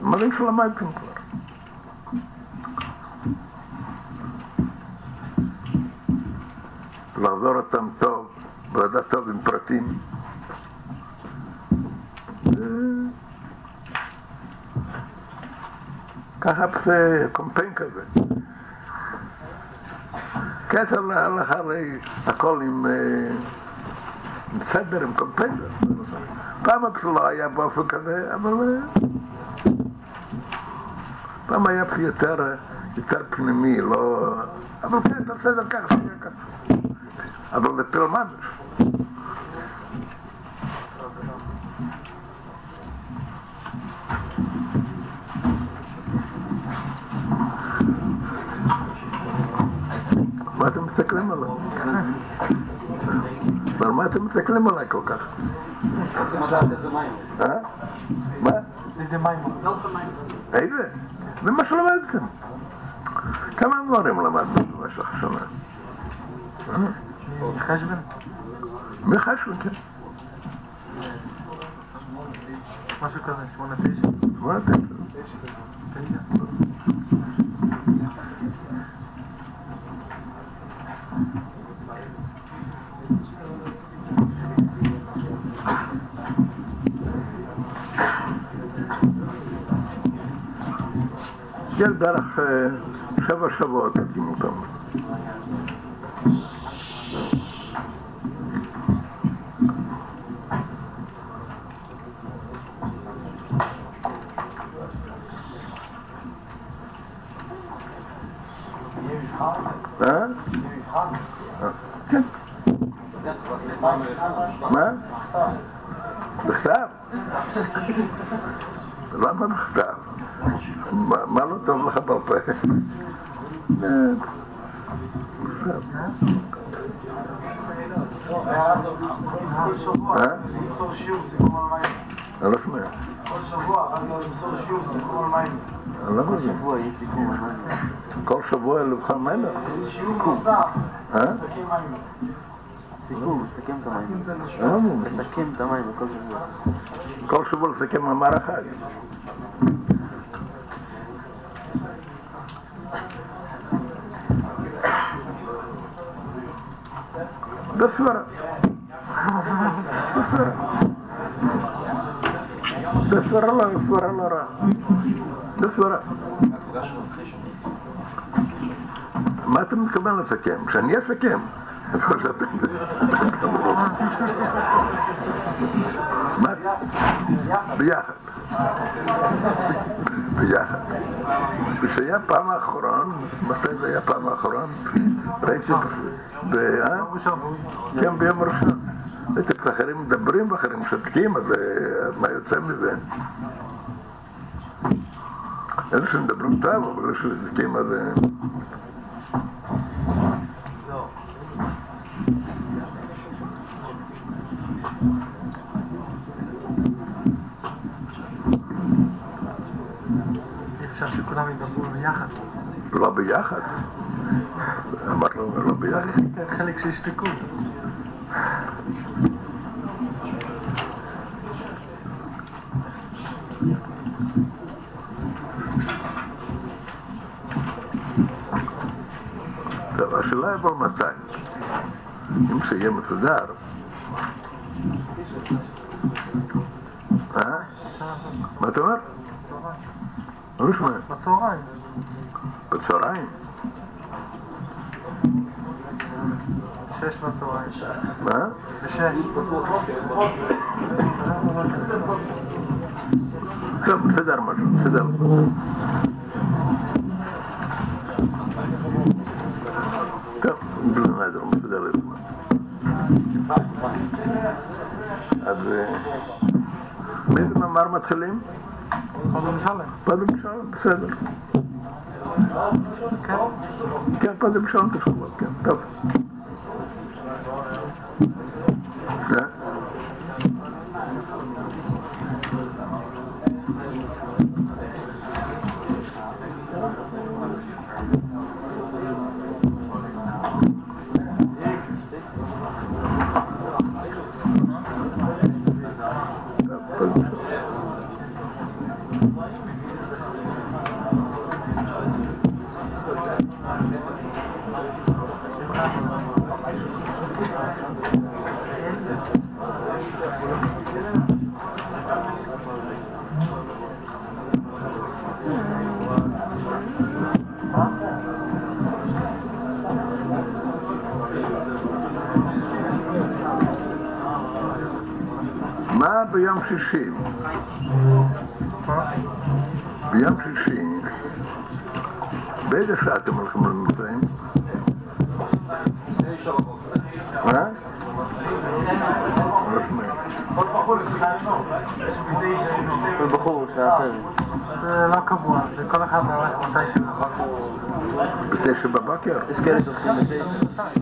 דברים שלמדתם כבר. לחזור אותם טוב, ולדעת טוב עם פרטים. ככה זה קומפיין כזה. כתר להלך הרי הכל עם סדר, עם קומפיין. פעם זה לא היה באופן כזה, אבל פעם היה יותר, יותר פנימי, לא... אבל כן, בסדר ככה, ככה. אבל זה פיל ממש. מה אתם מסתכלים עליי? על מה אתם מסתכלים עליי כל כך? אה? מה? איזה מים? איזה? זה מה שלמדתם. כמה דברים למדנו במשך השנה? חשבן? מחשבן, כן. משהו כזה, שמונה תשע? שמונה תשע. כן, בערך שבע שבועות הקים אותם. כן. מה? בכתב? למה בכתב? מה לא טוב לך בפה? אני לא שומע. כל שבוע, רק למסור שיעור סיכום על מים. אני לא מבין. כל שבוע לבחון מלך? איזה שיעור נוסף, אה? מסכם מים. סיכום, לסכם את המים. לסכם את המים בכל שבוע. כל שבוע לסכם מאמר אחד. בסברה. בסברה. [LAUGHS] בסברה לא, בסברה לא רע. בסברה. מה אתה מתכוון לסכם? שאני אסכם? ביחד. ביחד. ושהיה פעם האחרון, מתי זה היה פעם האחרון? ראיתי, ב- אה? ראשון. כן, ביום ראשון. את האחרים מדברים ואחרים שותקים, אז אה, מה יוצא מזה? אלה שמדברים טוב, אבל אלה ששותקים, אז... אה. לא ביחד. אמרנו לא ביחד. חלק שישתקו. טוב, השאלה היא אבל מתי. אם שיהיה מסודר. אה? מה אתה אומר? לא שומע. בצהריים. בצהריים? שש בצהריים. מה? בשש. טוב, בסדר משהו, בסדר. טוב, בלי נדר, מסודר לזמן. אז אה, מאיזה מאמר מתחילים? קודם שלם. פדם שלום, בסדר. כן. כן, פדם שלום תפקוד, כן, טוב. ביום שישי? ביום שישי, באיזה שעה אתם הולכים לממצאים? מה? כל בחור זה. זה לא קבוע, זה כל אחד הולך מתי שהוא יכול. בתשע בבוקר? יש כאלה שהולכים לתשע.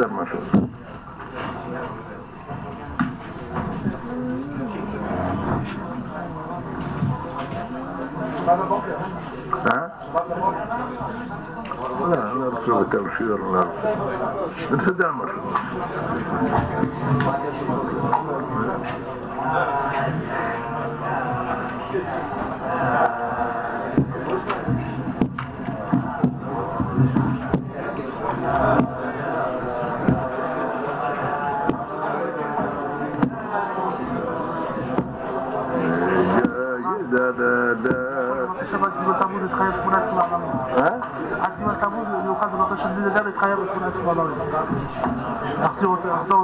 משתדל לסדר משהו. אה? לא, אני לא רוצה מיוחד בנותו של דידה גם התחייב 18 מעלמים. לחזור אותה- לחזור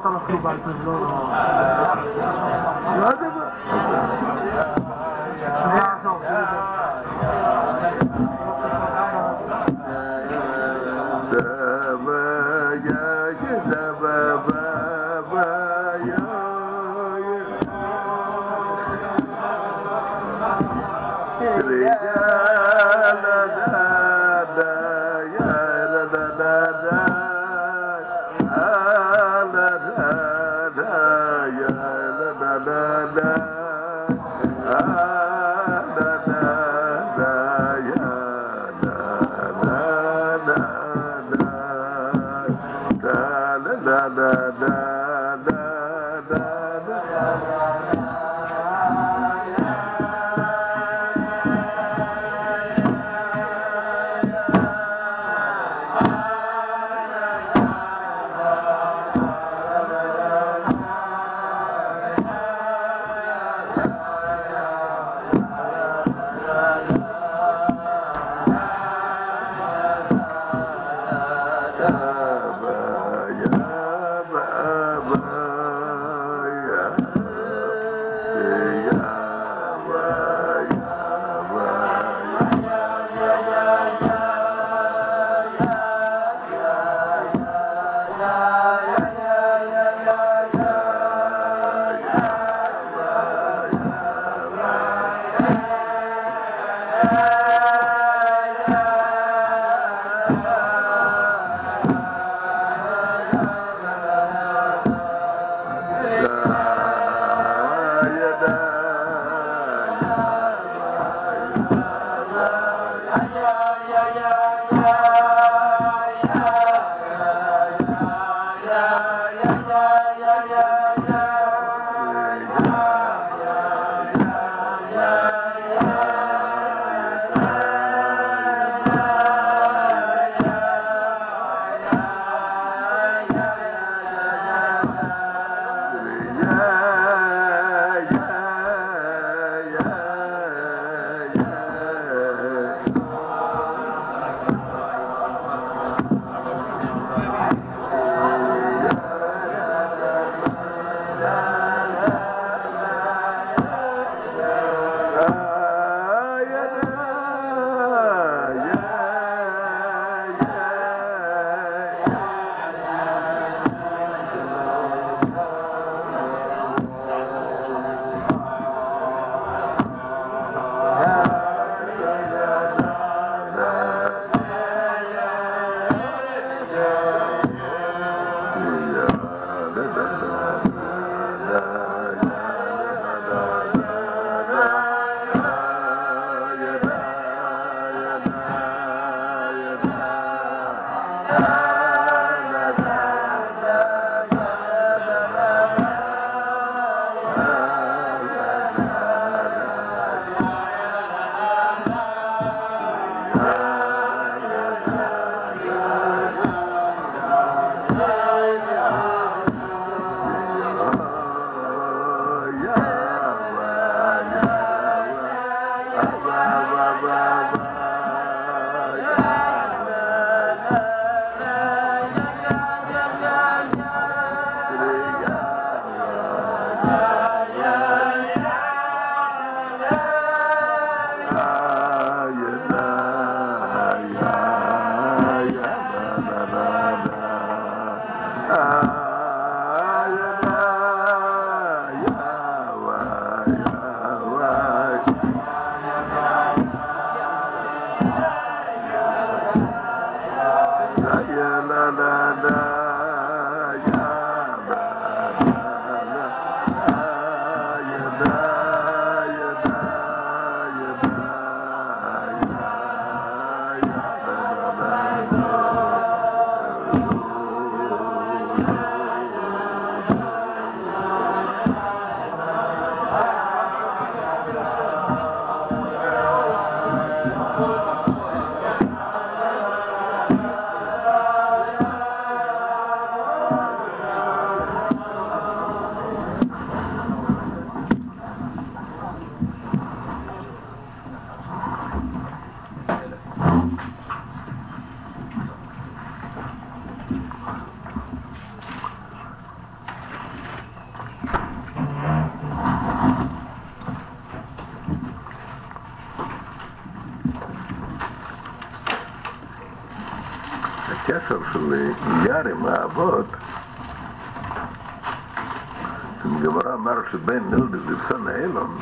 שבין נילדס לבסן האילון,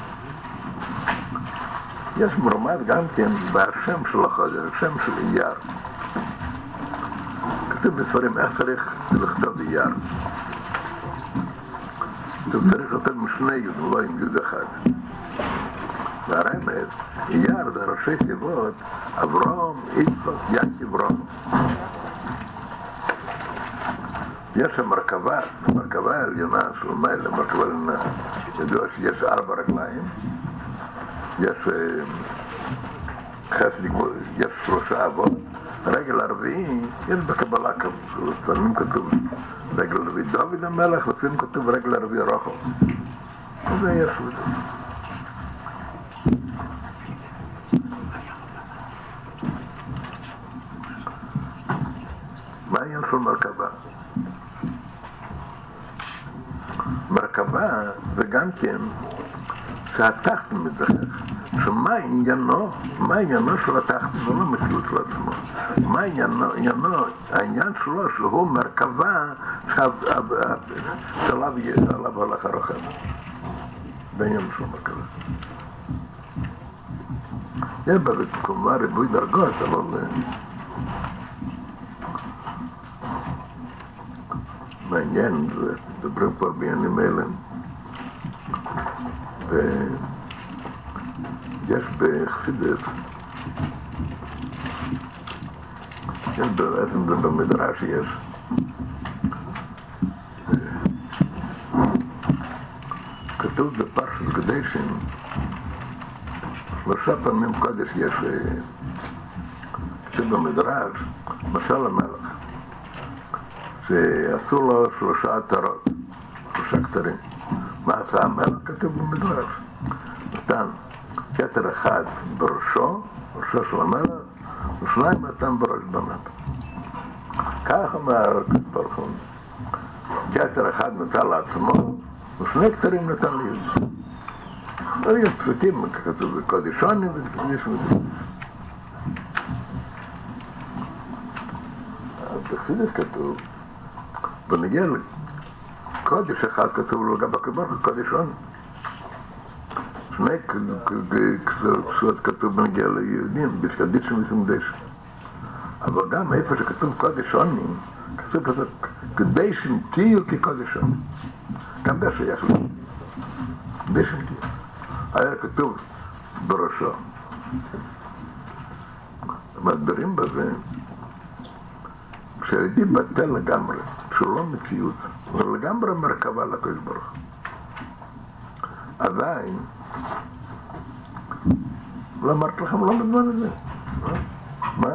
יש מרומד גם כן בשם של החודש, השם של אייר. כתוב בספרים איך צריך לכתוב אייר. כתוב צריך יותר משני יוד, לא עם יוד אחד. והרמז, אייר זה ראשי תיבות, אברום, יצחוק, ינקי ברום. יש המרכבה, המרכבה העליונה של מיילה, המרכבה העליונה, ידוע שיש ארבע רגליים, יש אה, חסד, יש שלושה אבות, רגל הרביעי, יש בקבלה כתוב, לפעמים כתוב רגל הרביעי דוד המלך, לפעמים כתוב רגל הרביעי רוחו. זה יש לזה. מה העניין של מרכבה? מרכבה זה גם כן שהתחתן מדחך, שמה עניינו, מה עניינו של התחתן, זה לא מציאות של עצמו, מה עניינו, העניין שלו שהוא מרכבה שעליו הלך הרוחב, זה העניין של מרכבה. בזה כמובן ריבוי דרגות, אבל מעניין, מדברים כבר בעניינים אלה. ויש בחסידס, יש בעצם זה במדרש יש. כתוב בפרשת קדשים, שלושה פעמים קודש יש, כתוב במדרש, משל המלך. שעשו לו שלושה עטרות, שלושה כתרים. מה עשה המלך? כתוב במדרש. נתן כתר אחד בראשו, ראשו של המלך, ושניים נתן בראש בנת. כך אומר ברוך הוא, כתר אחד נתן לעצמו, כתרים נתן ליהודי. יש פסוקים, כתוב בקודישוני ויש מזה. בחסידס כתוב בנגיע לקודש אחד כתוב לו גם בקבר קודש עוני. שני כסות כתוב בנגיע ליהודים, בפקדישים וסמדש. אבל גם איפה שכתוב קודש עוני, כתוב כזה, כדי תהיו כקודש עוני. גם זה שייך תהיו. היה כתוב בראשו. מסבירים בזה כשהיהודי בטל לגמרי, שהוא לא מציאות, הוא לגמרי מרכבה לקדוש ברוך עדיין, לא אמרתי לכם לא בזמן הזה. מה?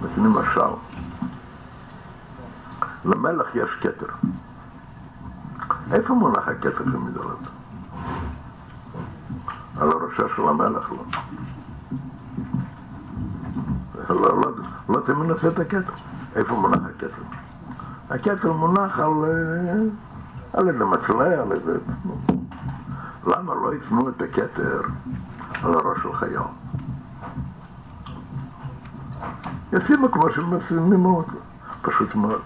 נותנים משל. למלך יש כתר. איפה מונח הכתר של מדולות? על הראשה של המלך לא. לא, לא, לא תמנף את הכתר. איפה מונח הכתר? הכתר מונח על, על איזה מצלה, על איזה... למה לא ישמו את הכתר על הראש של חייל? ישימו כמו שמשימים אותו, פשוט מאוד.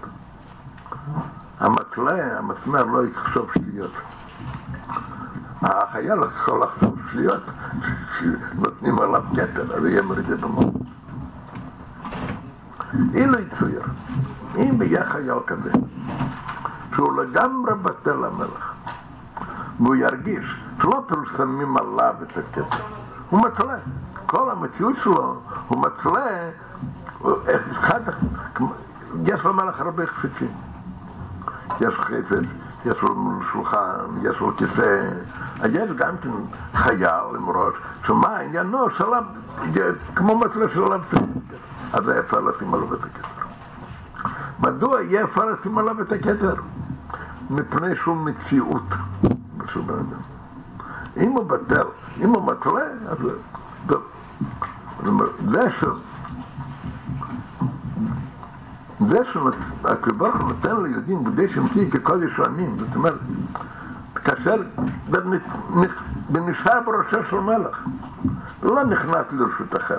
המצלה, המסמר לא יחשוב שטויות. החייל יכול לחשוב שטויות, שנותנים עליו כתר, אז יהיה מרידה במות. אילו יצויר, אם יהיה חייל כזה, שהוא לגמרי בטל המלך, והוא ירגיש שלא פרסמים עליו את הכתר, הוא מתלה. כל המציאות שלו, הוא אחד, יש למלך הרבה חפצים. יש חפץ, יש לו שולחן, יש לו כיסא, יש גם כן חייל עם ראש, שמה עניינו שלב, כמו מצלה של עליו אז זה אפשר לשים עליו את הכתר. מדוע יהיה אפשר לשים עליו את הכתר? מפני שהוא מציאות של בן אדם. אם הוא בטל, אם הוא מתלה, אז טוב. זה ש... זה שהקדוש ברוך הוא נותן ליהודים שהם תהיו כקודש העמים, זאת אומרת, כאשר זה נ- נ- זה נשאר בראשו של מלך, לא נכנס לרשות אחר.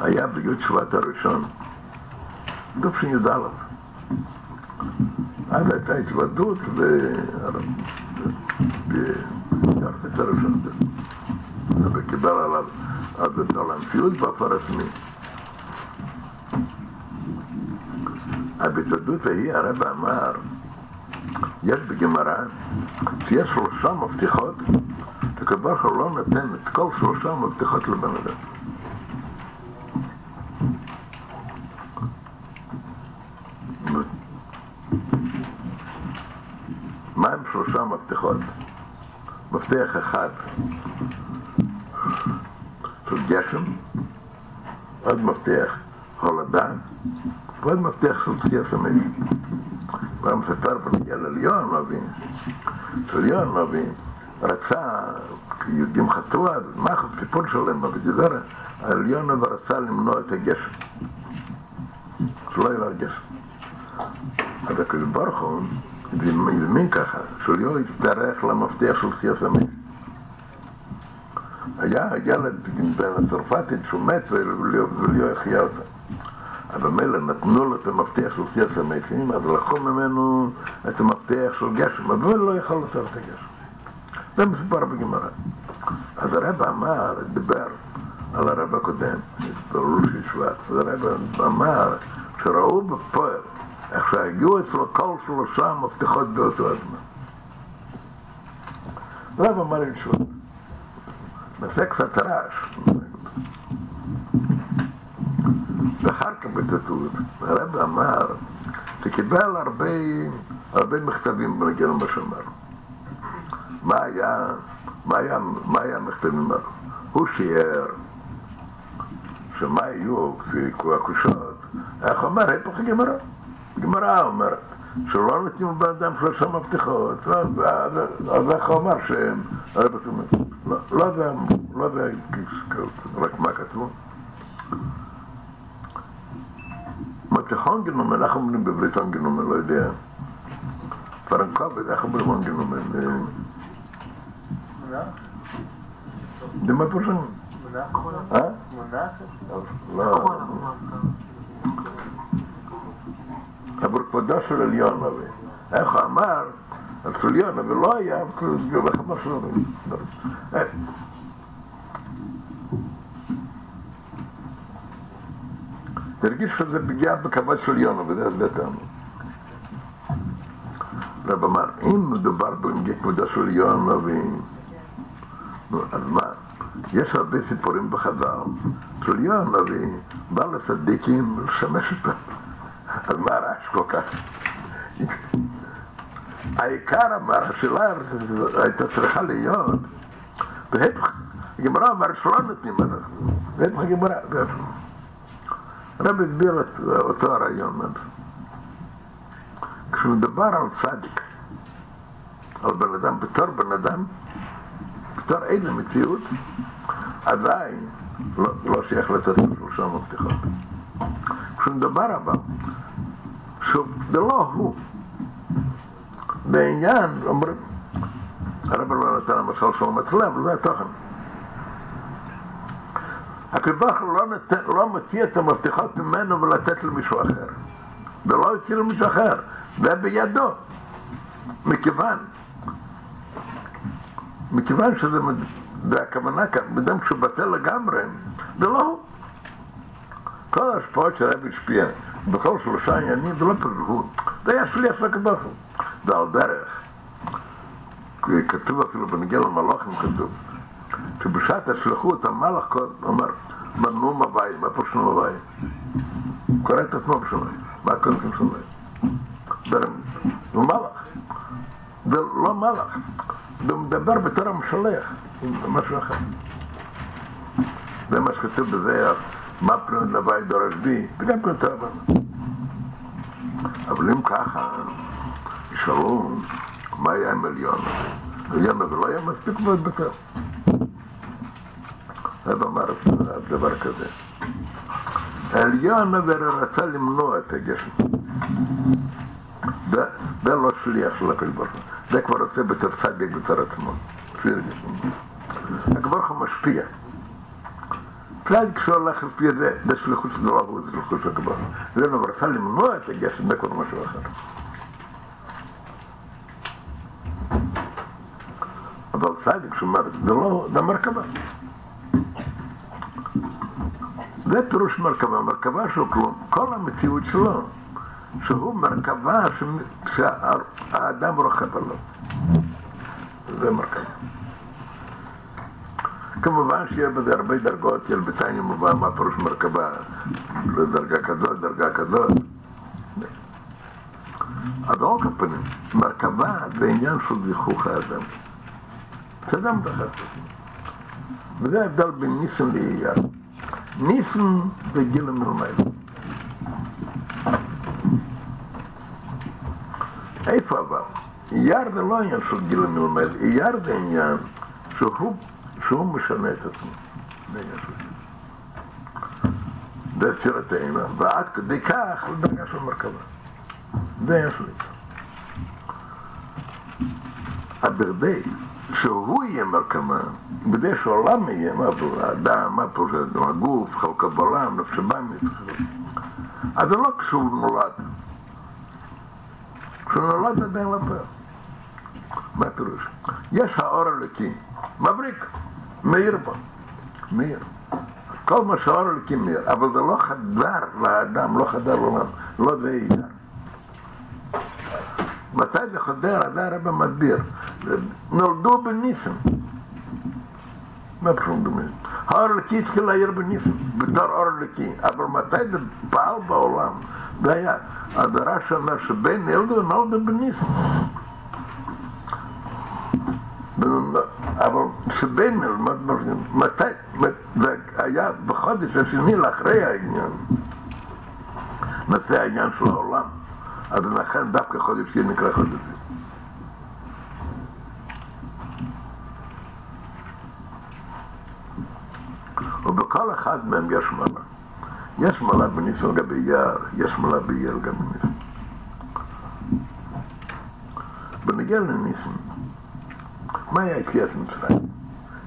היה בי"ד שבט הראשון, תשי"א. אז הייתה התוודות ביחסית הראשון, וקיבל עליו אז את הלנפיות בפרסמי. בהתוודות ההיא הרב אמר, יש בגמרא שיש שלושה מבטיחות, הקדוש ברוך לא נותן את כל שלושה מבטיחות לבן אדם. מה הם שלושה מפתחות? מפתח אחד של גשם, עוד מפתח הולדה, ועוד מפתח של תחיית המש. כבר מספר בנגיע לליון הנביא, שליון הנביא רצה, כי יהודים חטאו אז, מה הסיפור שלהם בדיבר, הליון רצה למנוע את הגשם, שלא יהיה גשם. אז הקדוש ברוך הוא הזמין ככה, שלא יצטרך למפתח של תחיית המש. היה ילד בן הצרפתית שהוא מת ולא יחיה אותה. אז במילא נתנו לו את המפתח של תחיית המתים, אז לקחו ממנו את המפתח של גשם, אבל לא יכול לעשות את הגשם. זה מסופר בגמרא. אז הרב אמר, דיבר על הרב הקודם, ברור שבט, והרב אמר שראו בפועל איך שהגיעו אצלו כל שלושה מפתחות באותו הזמן. הרב אמר לי שוב, נעשה קצת רעש. ואחר כך בכתוב, הרב אמר שקיבל הרבה, הרבה מכתבים בנגיע למה שאמר. מה היה, מה היה, מה היה המכתבים האלו? הוא שיער שמה יהיו הקושות, איך אומר, היפוך הגמרא. הגמרא אומרת שלא נותנים לבן אדם שלושה מפתחות, אז איך הוא אמר שהם, לא יודע, לא יודע רק מה כתבו. מתיכון גנומן, איך אומרים בברית גנומן, לא יודע. פרנקובת, איך אומרים גנומן? זה מה פרשן? אה? לא. אבל כבודו של עליון נביא. איך הוא אמר, אצל עליון נביא לא היה, איך אמר שלא הרגיש שזה פגיעה בכבוד של יונה, וזה זה טעם. רב אמר, אם מדובר בכבודו של יונה, נו, אז מה? יש הרבה סיפורים בחז"ל, של יונה, ובא לצדיקים לשמש אותם. אז מה הרעש כל כך? העיקר אמר, השאלה הייתה צריכה להיות, והפך, הגמרא אמר שלא נותנים, והפך הגמרא, הרב הסביר אותו הרעיון. כשמדובר על צדיק, על בן אדם, בתור בן אדם, בתור איזה מציאות, עדיין לא, לא שייך לתת לו שלושה מפתחות. כשמדובר אבל, שוב, זה לא הוא. בעניין, אומרים, הרב לא נתן למשל של מצלם, אבל זה התוכן. הקדוש לא, לא מוציא את המפתחות ממנו ולתת למישהו אחר. זה לא יוציא למישהו אחר, זה בידו. מכיוון, מכיוון שזה, זה הכוונה כאן, בדם שהוא בטל לגמרי, זה לא הוא. כל ההשפעות שהרב השפיע בכל שלושה עניינים זה לא פגעו, זה היה שליח של הקדוש. זה על דרך. כתוב אפילו בנגיע למלאכים כתוב. שבשעת השלחות המלאך אומר, מנו מבית, מה פה שנו מבית? הוא קורא את עצמו בשמיים, מה קודם כל שמיים? הוא מלאך, זה לא מלאך, זה מדבר בתור המשלח, עם משהו אחר. זה מה שכתוב בזה, מה פנות נוואי דורש בי, וגם כתוב. אבל אם ככה, ישאלו, מה היה עם עליון? עליון אבל לא היה מספיק מאוד בקר. רב אמר דבר כזה. העליון אבל רצה למנוע את הגשם. זה, לא שליח של הקדוש ברוך הוא, זה כבר עושה בתור צדיק בתור עצמו. הקדוש ברוך הוא משפיע. צדיק כשהוא הולך לפי זה, זה שליחות של דבר הוא, זה שליחות של הוא. זה רצה למנוע את הגשם, כבר משהו אחר. אבל צדיק שאומר, זה לא, זה מרכבה. זה פירוש מרכבה, מרכבה של כלום. כל המציאות שלו, שהוא מרכבה שהאדם רוכב עליו. זה מרכבה. כמובן שיהיה בזה הרבה דרגות, יהיה בתניא מובן מה פירוש מרכבה, לדרגה כזאת, דרגה כזאת. אז כל פנים, מרכבה זה עניין של זיכוך האדם. שאדם דחף. וזה ההבדל בין ניסן לאייר. ניסן זה גיל המלמד. איפה אבל? אייר זה לא עניין של גיל המלמד, אייר זה עניין שהוא, שהוא משנה את עצמו. זה עניין של זה ספירת האימה, ועד כדי כך לדרגה של מרכבה. זה של אימה. הברדי, שהוא יהיה מרכבה, כדי שהעולם יהיה, מה פה, האדם, מה פה, הגוף, חלקו בעולם, נפש הבאמית, אז זה לא כשהוא נולד. כשהוא נולד עדיין לא פעם. מה הפירוש? יש האור הלקי, מבריק, מאיר בו, מאיר. כל מה שהאור הלקי מאיר, אבל זה לא חדר לאדם, לא חדר לא זה עיקר. מתי זה חודר? זה הרב מסביר. נולדו בניסן. מה פשוט דומה? האור הלקי התחיל להעיר בניסן, בתור אור הלקי, אבל מתי זה פעל בעולם? זה היה, הדרש אומר שבין ילדו נולדו בניסן. אבל שבין, מתי, זה היה בחודש השני לאחרי העניין, נעשה העניין של העולם. אז לכן דווקא חודש שני נקרא חודש זה. ובכל אחד מהם יש מעלה. יש מעלה בניסן לגבי יער, יש מעלה ביער לגבי ניסן. בנגיע לניסן, מה היה יציאת מצרים?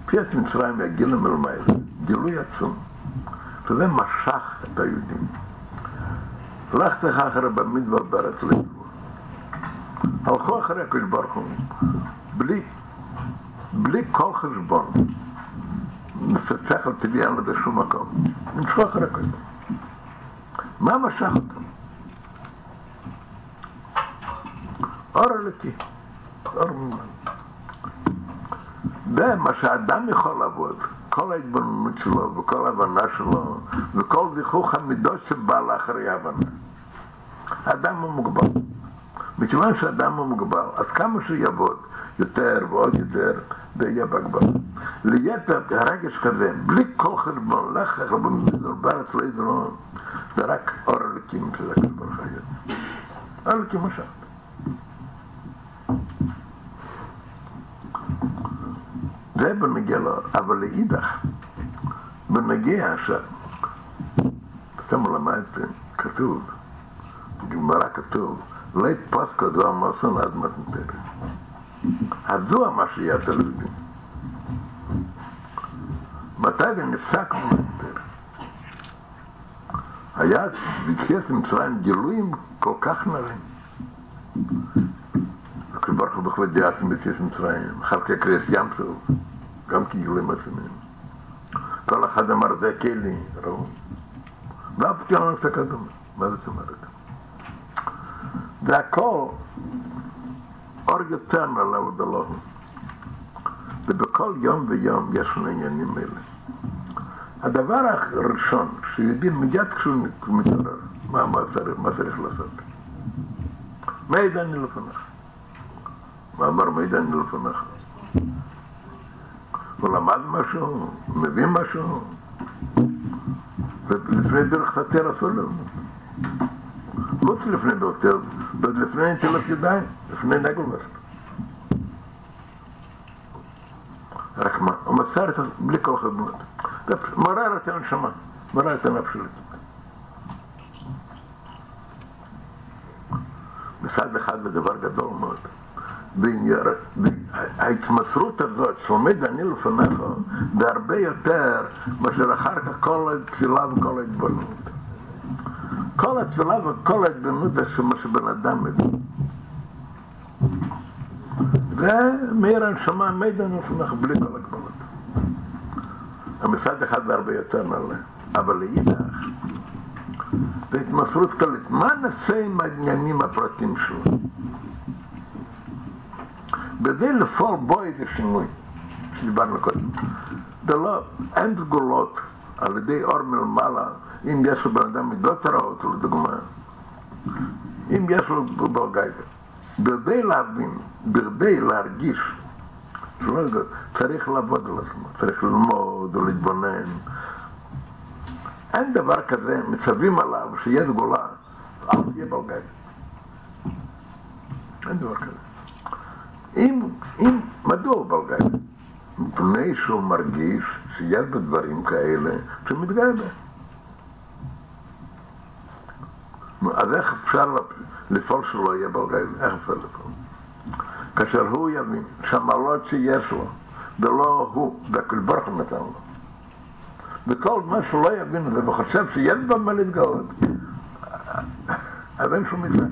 יציאת מצרים היה גיל המלמייל, גילוי עצום, שזה משך את היהודים. לך אחרי במדבר בארץ ליבו. הלכו אחרי הקדוש ברוך הוא, בלי, בלי כל חשבון. שכל טבעי אין לזה שום מקום. נמשכו אחרי הוא. מה משך אותם? אור אלוקי, אור ממנו. זה מה שאדם יכול לעבוד, כל ההתבוננות שלו וכל ההבנה שלו וכל זיכוך המידות שבא לאחרי ההבנה. האדם הוא מוגבל. מכיוון שאדם הוא מוגבל, אז כמה שהוא יעבוד יותר ועוד יותר, זה יהיה בהגבל. ליתר הרגש כזה, בלי כל חשבון, לך לך במדינות בארץ לא יזרון, זה רק אור אלוקים שזה הקדוש ברוך הוא. אור אלוקים משך. זה בנגיע לו, אבל לאידך, בנגיע ש... סתם למדתם, כתוב, בגמרא כתוב, לא יתפוס כזו המסון עד מתנתרת. אז זו שיהיה תלמידים. מתי זה נפסק במתנתרת? היה ביציאת מצרים גילויים כל כך נרים. הקדוש ברוך הוא בכבוד דיאסים ביציאת מצרים, אחר כך קריאס ים טוב, גם כגילויים עצומים. כל אחד אמר זה כלי, ראו. ואף פעם לא נפסק אדומה. מה זאת אומרת? זה הכל אור יותר מעליו ודלום. ובכל יום ויום יש לנו עניינים אלה. הדבר הראשון שיודעים מיד כשהוא מתעורר, מה, מה, צריך, מה צריך לעשות? מה ידעני לפניך? מה אמר מה ידעני לפניך? הוא למד משהו? מבין משהו? ולפני דרך חתר אסור ללמוד. חוץ לפני דרך חתר, ועוד לפני נטילת ידיים, לפני נגל וסר. רק מה, הוא מסר את זה בלי כל. זה מעורר את הנשמה, מעורר את הנפש מצד אחד זה דבר גדול מאוד. וההתמסרות הזאת שעומד אני לפניך זה הרבה יותר מאשר אחר כך כל התפילה וכל ההתבוננות. כל התפילה וכל ההתבוננות זה מה שבן אדם מבין. זה מאיר הנשמה עומד אני לפניך בלי כל הגבלות. מצד אחד זה הרבה יותר נעלה, אבל לאידך זה התמסרות כללית. מה נעשה עם העניינים הפרטיים שלו? כדי לפעול בו איזה שינוי, שדיברנו קודם. זה לא, אין סגולות על ידי אור מלמעלה, אם יש לבן אדם מידות רעות, לדוגמה, אם יש לו בלגיידה. בכדי להבין, בכדי להרגיש, צריך לעבוד על עצמו, צריך ללמוד או להתבונן. אין דבר כזה, מצווים עליו שיהיה סגולה, אל תהיה בלגיידה. אין דבר כזה. אם, אם, מדוע הוא בלגן? מפני שהוא מרגיש שיש בדברים כאלה שהוא מתגאה בהם. אז איך אפשר לפעול שלא יהיה בלגן? איך אפשר לפעול? כאשר הוא יבין שהמעלות שיש לו, זה לא הוא, זה הכל ברוך הוא נתן לו. וכל מה שהוא לא יבין את זה וחושב שיש במה להתגאות, אז אין שום מצווה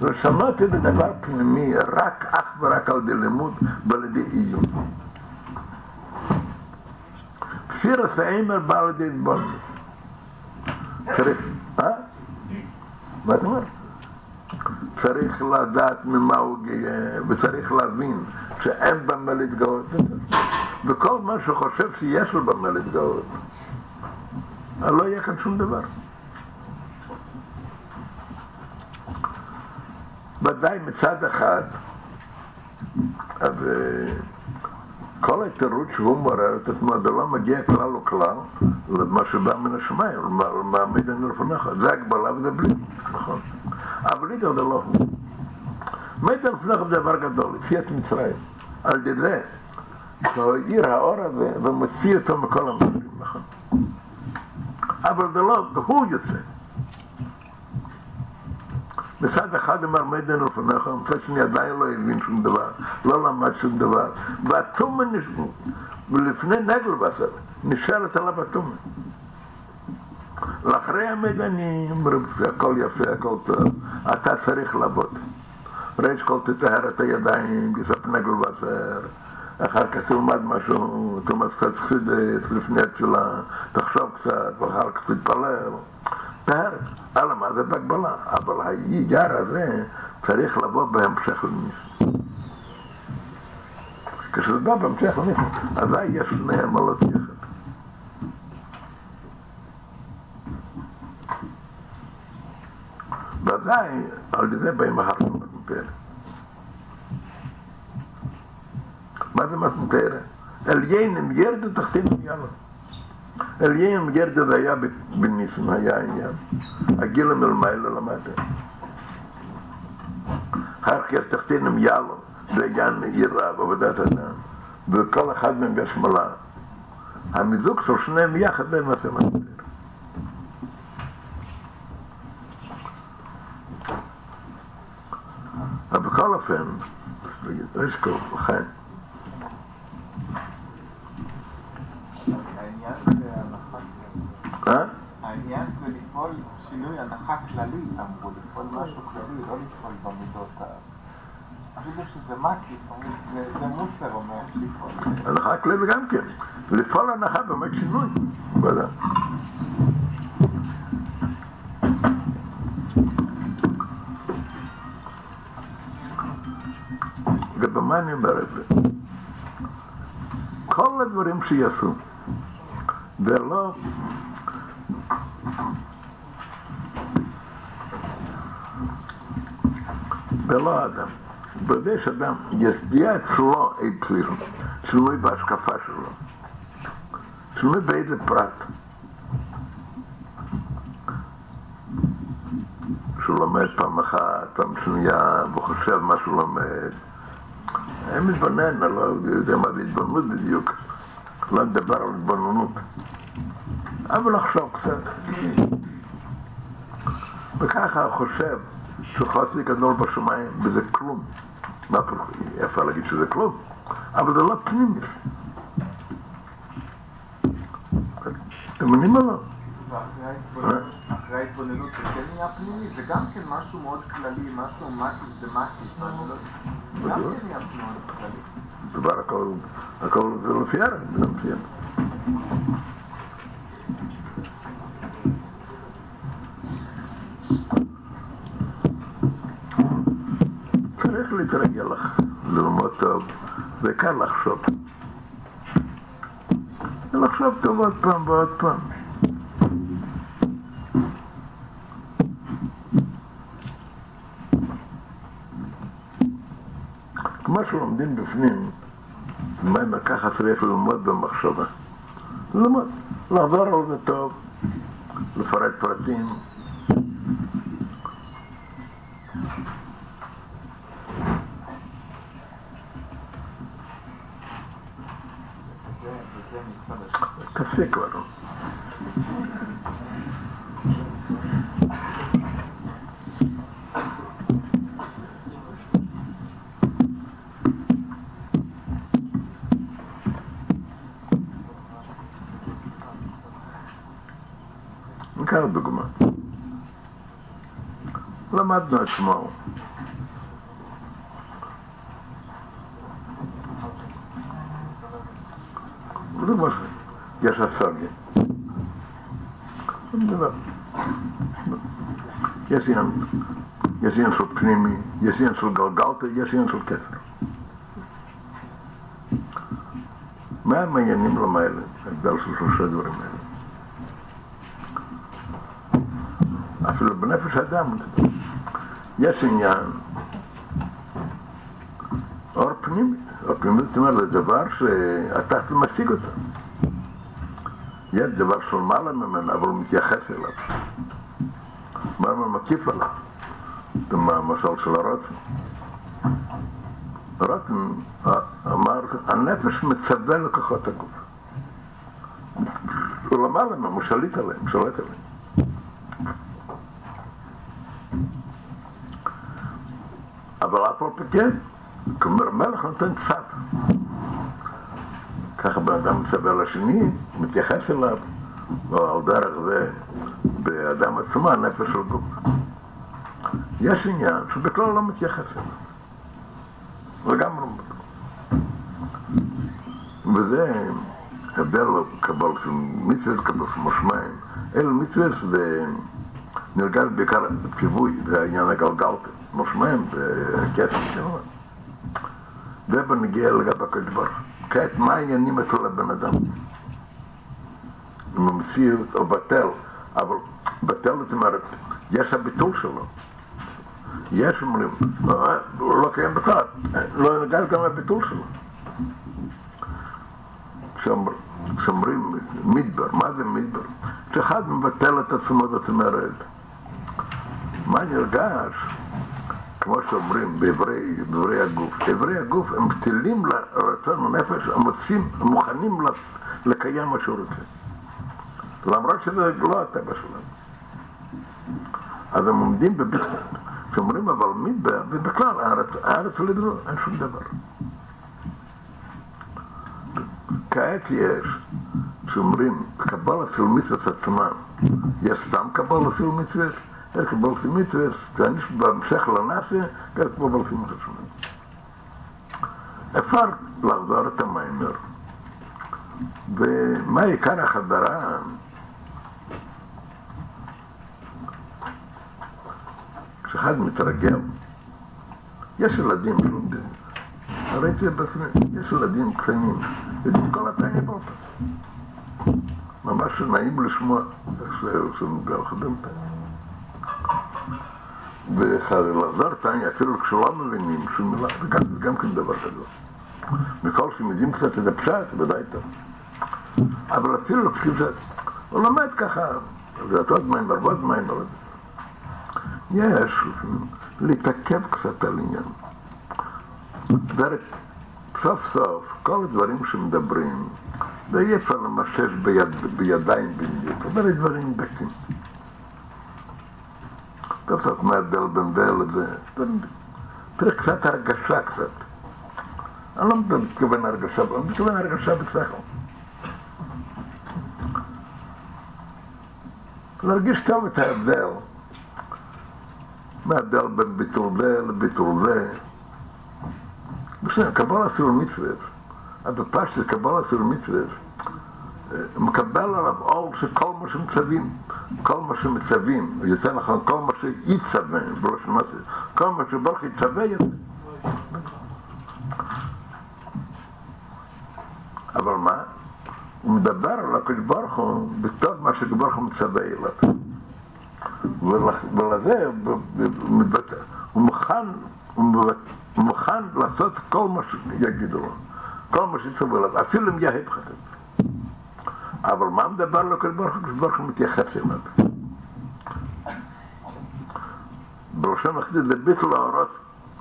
ושמעתי את הדבר פנימי רק אך ורק על ידי לימוד ועל ידי עיון. פסירס האמר בא על ידי התבוננות. צריך, אה? מה אתה אומר? צריך לדעת ממה הוא גאה, וצריך להבין שאין במה להתגאות. וכל מה שהוא חושב שיש לו במה להתגאות, לא יהיה כאן שום דבר. ודאי מצד אחד, אז כל התירוץ שהוא את עצמו, זה לא מגיע כלל וכלל למה שבא מן השמיים, למעמיד אני לפניך, זה הגבלה וזה בלי, נכון. אבל איתו זה לא הוא. מידע לפניך זה דבר גדול, יציאת מצרים. על ידי זה, שהוא העיר האור הזה ומוציא אותו מכל המקרים, נכון. אבל זה לא, הוא יוצא. מצד אחד אמר מדן לפניך, מצד שני עדיין לא הבין שום דבר, לא למד שום דבר, והתומה נשמע, ולפני נגל בסר, נשארת עליו התומה. לאחרי המדנים, הכל יפה, הכל טוב, אתה צריך לעבוד. ריש כל תטהר את הידיים, גזף נגל בסר, אחר כך תלמד משהו, תלמד קצת חסידת לפני התפילה, תחשוב קצת, ואחר כך תתפלל. אלא מה זה בהגבלה, אבל היגר הזה צריך לבוא בהמשך לניס. כשזה בא בהמשך לניס, אזי יש שני עמלות יחד. ואזי על ידי באים אחר כך מתנתרת. מה זה מתנתרת? עליינם ירדו תחתינו יאללה. עליין גרדה זה היה בניסן, היה העניין. הגילה מלמעלה למטה. אחר כך תחתינם יאלו, זה עניין יראה בעבודת אדם. וכל אחד מהם יש מלה. המיזוג של שניהם יחד בין מעשה מסתר. אבל בכל אופן, יש כל חיים. העניין זה לפעול שינוי הנחה כללית, אמרו, לפעול משהו כללי, לא לפעול במידות ה... אפילו שזה מקיף, זה מוסר אומר לפעול. הנחה כללית גם כן, לפעול הנחה באמת שינוי, ודאי. ובמה אני אומר את זה? כל הדברים שיעשו, ולא ולא אדם. ויש אדם, יש אצלו אצלנו, שינוי בהשקפה שלו, שינוי באיזה פרט. שהוא לומד פעם אחת, פעם שנייה, והוא חושב מה שהוא לומד. היה מתבונן, אני לא יודע מה זה התבוננות בדיוק, לא מדבר על התבוננות. אבל לחשוב קצת. וככה חושב שהוא חוסי גדול בשמיים, וזה כלום. מה אפשר להגיד שזה כלום? אבל זה לא פנימי. אתם מבינים או לא? אחרי ההתבוננות זה כן נהיה פנימי, זה גם כן משהו מאוד כללי, משהו דמקיף, אני לא- גם כן נהיה כללי. דבר הכל, הכל זה לפי ערך, זה מצוין. צריך להתרגל לך, ללמוד טוב, קל לחשוב. לחשוב טוב עוד פעם ועוד פעם. כמו שלומדים בפנים, מה אם ככה צריך ללמוד במחשבה? ללמוד, לחזור על זה טוב, לפרט פרטים. זה- וזה מצד השני. למדנו אתמול. דוגמה יש אסוגיה. יש עניין, יש עניין של פנימי, יש עניין של גלגלתא, יש עניין של כתר. מה המעניינים למעלה? ההבדל של שלושה דברים האלה. אפילו בנפש האדם, יש עניין אור פנימי. אור פנימי זאת אומרת, זה דבר שאתה משיג אותו. יש דבר של מעלה ממנו, אבל הוא מתייחס אליו. מה הוא מקיף עליו? למשל של הרוטן. רוטן אמר, הנפש מצווה לכוחות הגוף. הוא למעלה מהם, הוא שליט עליהם, שולט עליהם. אבל אף על פי כן, כלומר, מלך נותן צו. ככה בן אדם מצווה לשני, מתייחס אליו, או על דרך זה, באדם עצמו, הנפש של גוף. יש עניין שבכלל לא מתייחס אליו. לגמרי. וזה הבדל קבל של מצוות קבל של משמעים. אלו מצוות זה נרגל בעיקר ציווי, זה העניין הגלגלתא. כסף שלו. ובנגיע לגבי הקדוש ברוך הוא. כעת, מה העניינים אצל הבן אדם? אם הוא מציאות או בטל, אבל בטל זאת אומרת, יש הביטול שלו. יש אומרים, הוא לא קיים בכלל, לא נגע גם הביטול שלו. כשאומר- כשאומרים מדבר, מה זה מדבר? כשאחד מבטל את עצמו, זאת אומרת, מה נרגש? כמו שאומרים באיברי, הגוף, איברי הגוף הם בטלים לרצון הנפש, הם מוצאים, הם מוכנים לקיים מה שהוא רוצה. למרות שזה לא הטבע שלהם. אז הם עומדים בבטל. כשאומרים אבל מדבר, ובכלל הארץ, הארץ לדרו, אין שום דבר. כעת יש, שאומרים, קבלה של מצוות עצמם, יש סתם קבלה של מצוות, יש קבלה של מצוות, ואני בהמשך יש קבלה של מצוות עצמם. אפשר לחזור את המיימר, ומה עיקר החדרה? כשאחד מתרגל, יש ילדים שלומדים, ראיתי את זה בפנים, יש ילדים קטנים, יודעים כל פה. ממש נעים לשמוע איך זה שמדבר חדם תניא. ולחזור תניא, אפילו כשלא מבינים שום מילה, זה גם, זה גם כן דבר גדול. מכל יודעים קצת את הפשט, ודאי טוב. אבל אפילו לא פשוט הוא לומד ככה, זה עוד מים, עוד מים, יש להתעכב קצת על עניין. דרך, סוף סוף, כל הדברים שמדברים, ואי אפשר למשש ביד, בידיים בדיוק, אבל דברים דקים. סוף מהדל בין דל תראה קצת הרגשה קצת. אני לא מתכוון הרגשה, אני מתכוון הרגשה בשכל. להרגיש טוב את ההבדל, מההבדל בין ביטול זה לביטול זה. בסדר, קבלה אפילו מצווה, אבל פשטה קבלה אפילו מצווה, מקבל עליו עול שכל מה שמצווים, כל מה שמצווים, יותר נכון, כל מה שיצווה, כל מה שברוך יצווה יצווה. אבל מה? הוא מדבר על הקדוש ברוך הוא בתור מה שקדוש ברוך הוא מצווה אליו. ולזה הוא מוכן, הוא מוכן לעשות כל מה שיגידו לו, כל מה שצווה אליו, אפילו אם יהיה הפחתת. אבל מה מדבר על הקדוש ברוך הוא? הקדוש ברוך הוא מתייחס אליו. בראשון החסיד לביטול האורות,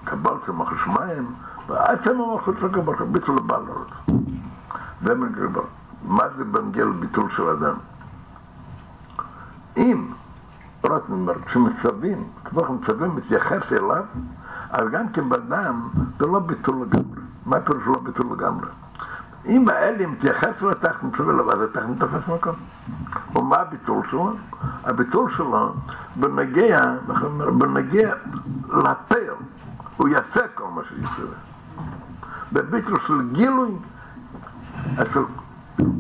קבל צמח שמיים, ועצם המלכות של הקדוש ברוך הוא, ביטול הבעל האורות. מה זה בנגיע לביטול של אדם? אם, רק נאמר, כשמצווים, כבר מצווים מתייחס אליו, אז גם כן באדם זה לא ביטול לגמרי. מה פירוש לא ביטול לגמרי? אם האלי מתייחס לתחת מצווה אליו, אז התחת מתפס מקום. ומה הביטול שלו? הביטול שלו בנגיע, בנגיע לפר, הוא יעשה כל מה שיצווה. בביטול של גילוי, אצל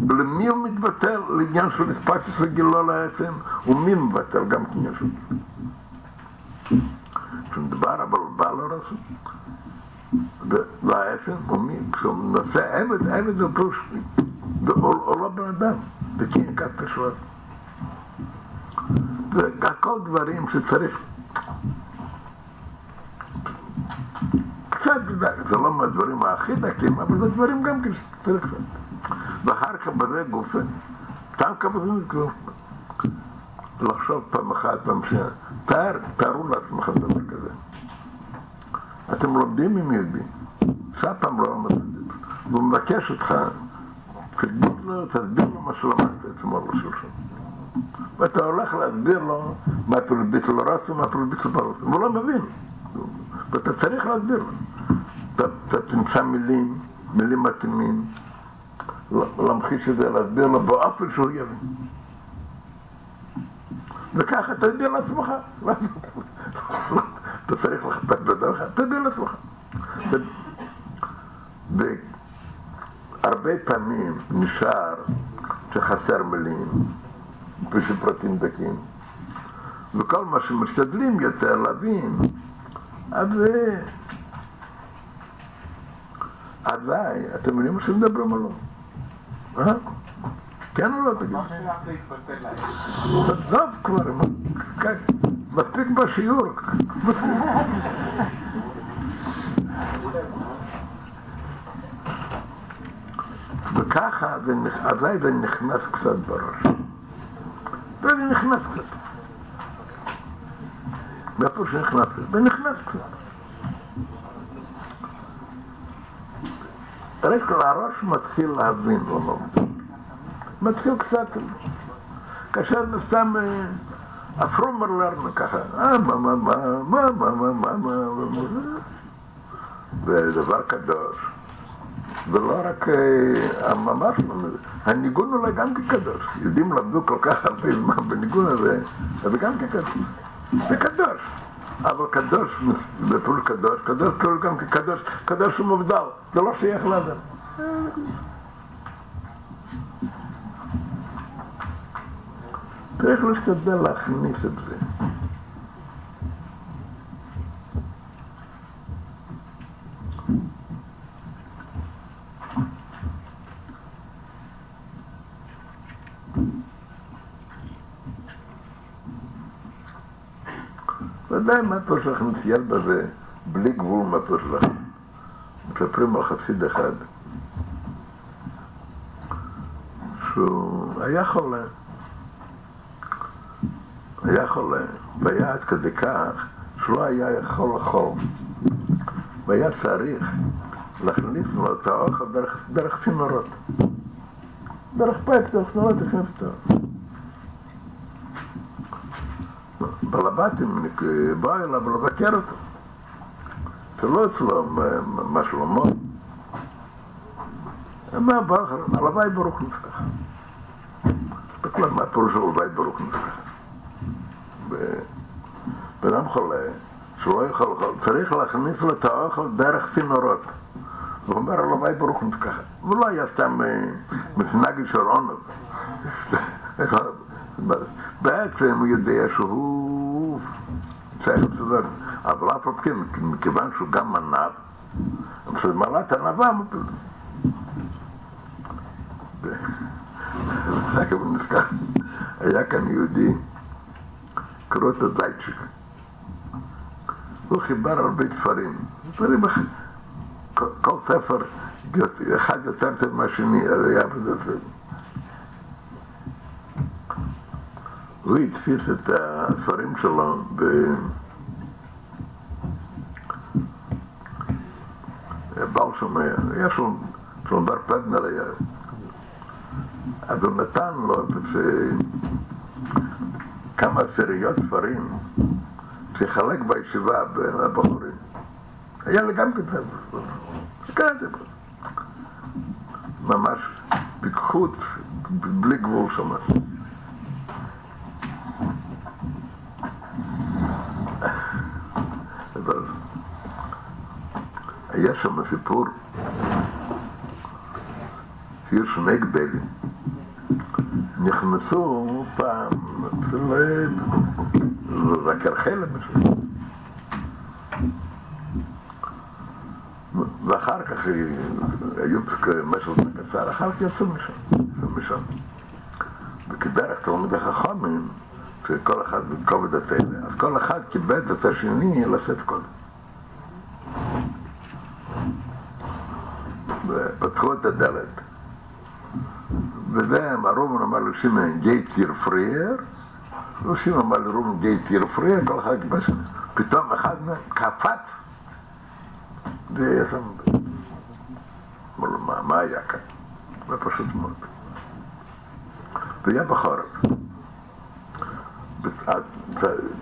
למי הוא מתבטל? לעניין של אספקטוס וגילו לעצם, ומי מבטל גם כעניין של... כשמדבר אבל בעל הרסות, ומי, כשהוא מנסה עבד, עבד זה פירוש, או לא בן אדם, וכי כת פשוט. זה הכל דברים שצריך קצת, זה לא מהדברים הכי דקים, אבל זה דברים גם כן שצריך. ואחר כך בזה גופה, סתם כבודים גופה. לחשוב פעם אחת, פעם שנייה. תאר, תארו לעצמכם דבר כזה. אתם לומדים עם יהודים, שאף פעם לא למדתם, והוא מבקש אותך, תגיד לו, תסביר לו מה שלמדת אתמול לשלשום. ואתה הולך להסביר לו מה פירוש ביטול רס ומה פירוש ביטול פרוס, והוא לא מבין. ואתה צריך להסביר לו. אתה תמצא מילים, מילים מתאימים, להמחיש את זה, להסביר לו באופן שהוא יבין. וככה תסביר לעצמך. אתה צריך לחפש בדרך, תסביר לעצמך. הרבה פעמים נשאר שחסר מילים, בשביל פרטים דקים. וכל מה שמשתדלים יותר להבין, אז אזי, אתם מבינים מה שמדברים או לא? אה? כן או לא תגיד? עזוב כבר, מספיק בשיעור. וככה, אזי זה נכנס קצת בראש. זה נכנס קצת. מאיפה שנכנס קצת? זה נכנס קצת. רק הראש מתחיל להבין, לא לומד. מתחיל קצת, כאשר סתם הפרומר לרנו ככה, אה, מה, מה, מה, מה, מה, מה, מה, מה, מה, ודבר קדוש. ולא רק ממש, הניגון אולי גם כקדוש. יהודים למדו כל כך הרבה זמן בניגון הזה, זה גם כקדוש. זה קדוש. אבל קדוש, בפירוש קדוש, קדוש פירוש גם כקדוש, קדוש הוא מובדל, זה לא שייך לאדם. צריך להשתדל להכניס את זה. ודאי מה פה שלכם ציין בזה, בלי גבול מה פה שלכם. מספרים על חסיד אחד, שהוא היה חולה, היה חולה, והיה עד כדי כך שלא היה יכול לאכול, והיה צריך להכניס לו את האוכל דרך, דרך צינורות. דרך pipe, דרך צינורות אותו. בעל הבתים באו אליו לבקר אותו. שלא אצלו מה שלמה. אמר ברוך, הלוואי ברוך נפתח. בכלל, מה פירוש הלוואי ברוך נפתח? בן אדם חולה, שלא לאכול, צריך להכניס לו את האוכל דרך צינורות. הוא אומר הלוואי ברוך נפתח. הוא לא היה סתם מתנגד של עונב. [LAUGHS] בעצם הוא יודע שהוא צריך לסדר, אבל אף על כן, מכיוון שהוא גם ענב, מעלת ענבה, [LAUGHS] היה כאן יהודי, קראו אותו זייצ'יק. הוא חיבר הרבה ספרים, ספרים כל ספר אחד יותר טוב מהשני, אז היה ספר. הוא התפיס את הספרים שלו ב... בעל שומע, היה שם, שם בר פדנר היה. אז הוא נתן לו כמה עשיריות ספרים שיחלק בישיבה בין הבחורים. היה לי גם כן ספר, קראתי בו. ממש פיקחות בלי גבול שם. אבל היה שם סיפור שיש שני גדלים נכנסו פעם אצל רקרחל למשל ואחר כך היו משהו קצר, אחר כך יצאו משם, יצאו משם וכדרך תלמיד החכמים שכל אחד בכובד התלה, אז כל אחד כיבד את השני לשאת קודם. ופתחו את הדלת. וזה הרובן אמר לו שמעון גיי טיר פרייר, ושמעון אמר לו רובן גיי טיר פרייר, כל אחד כיבש, פתאום אחד מהם קפץ, ויש שם, אמר לו, מה, היה כאן? זה פשוט מאוד. זה היה בחורף.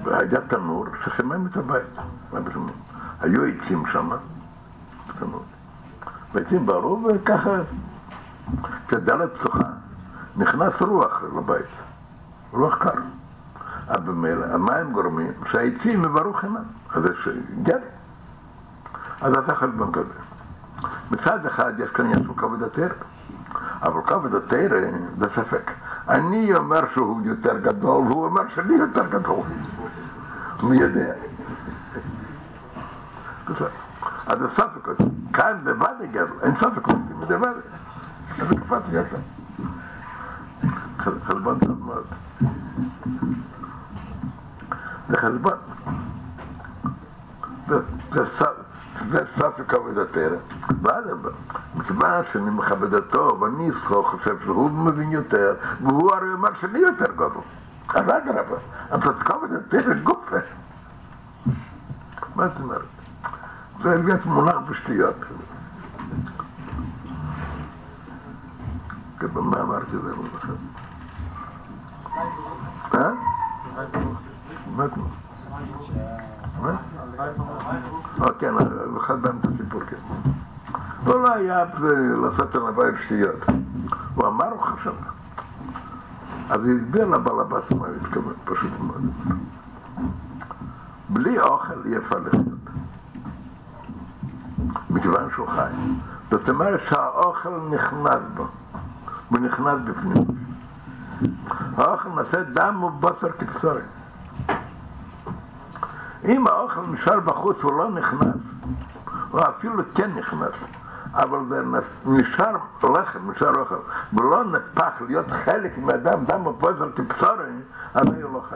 היה תנור שחימם את הבית. היו עצים שם, בתנור. והעצים בערו וככה, כשהדלת פתוחה, נכנס רוח לבית, רוח קר. במילא, מה הם גורמים? שהעצים יברו חינם. אז יש גר. אז אתה חשבון כזה. מצד אחד יש כאן עניין של כבוד התרא, אבל כבוד התרא זה ספק. אני אומר שהוא יותר גדול, והוא אומר שאני יותר גדול. מי יודע? אז זה ספקות. כאן הגר, אין ספקות, לבד. אז זה קפץ ישר. חלבון טוב מאוד. זה חלבון. זה ספק עבודתרא. ואדרבה, מכיוון שאני מכבד אותו, ואני חושב שהוא מבין יותר, והוא הרי אומר שאני יותר גדול. אז אדרבה, אז את כבודתרא גופה. מה זאת אומרת? זה מונח בשטויות. מה אמרתי זה לא זוכר? אה? מה כמו? אה, כן, אחד בהם את הסיפור, כן. לא, לא היה לעשות ענווה עם שטויות. הוא אמר, הוא חשב. אז הוא הסביר לבעל הבת מה הוא התכוון, פשוט מאוד. בלי אוכל אי אפשר לחיות. מכיוון שהוא חי. זאת אומרת שהאוכל נכנס בו, נכנס בפנים. האוכל נעשה דם ובשר כבשרים. אם האוכל נשאר בחוץ הוא לא נכנס, או אפילו כן נכנס, אבל זה נשאר לחם, נשאר אוכל, ולא נפח להיות חלק מהדם, דם ובשר כבשרים, אז הוא לא חי.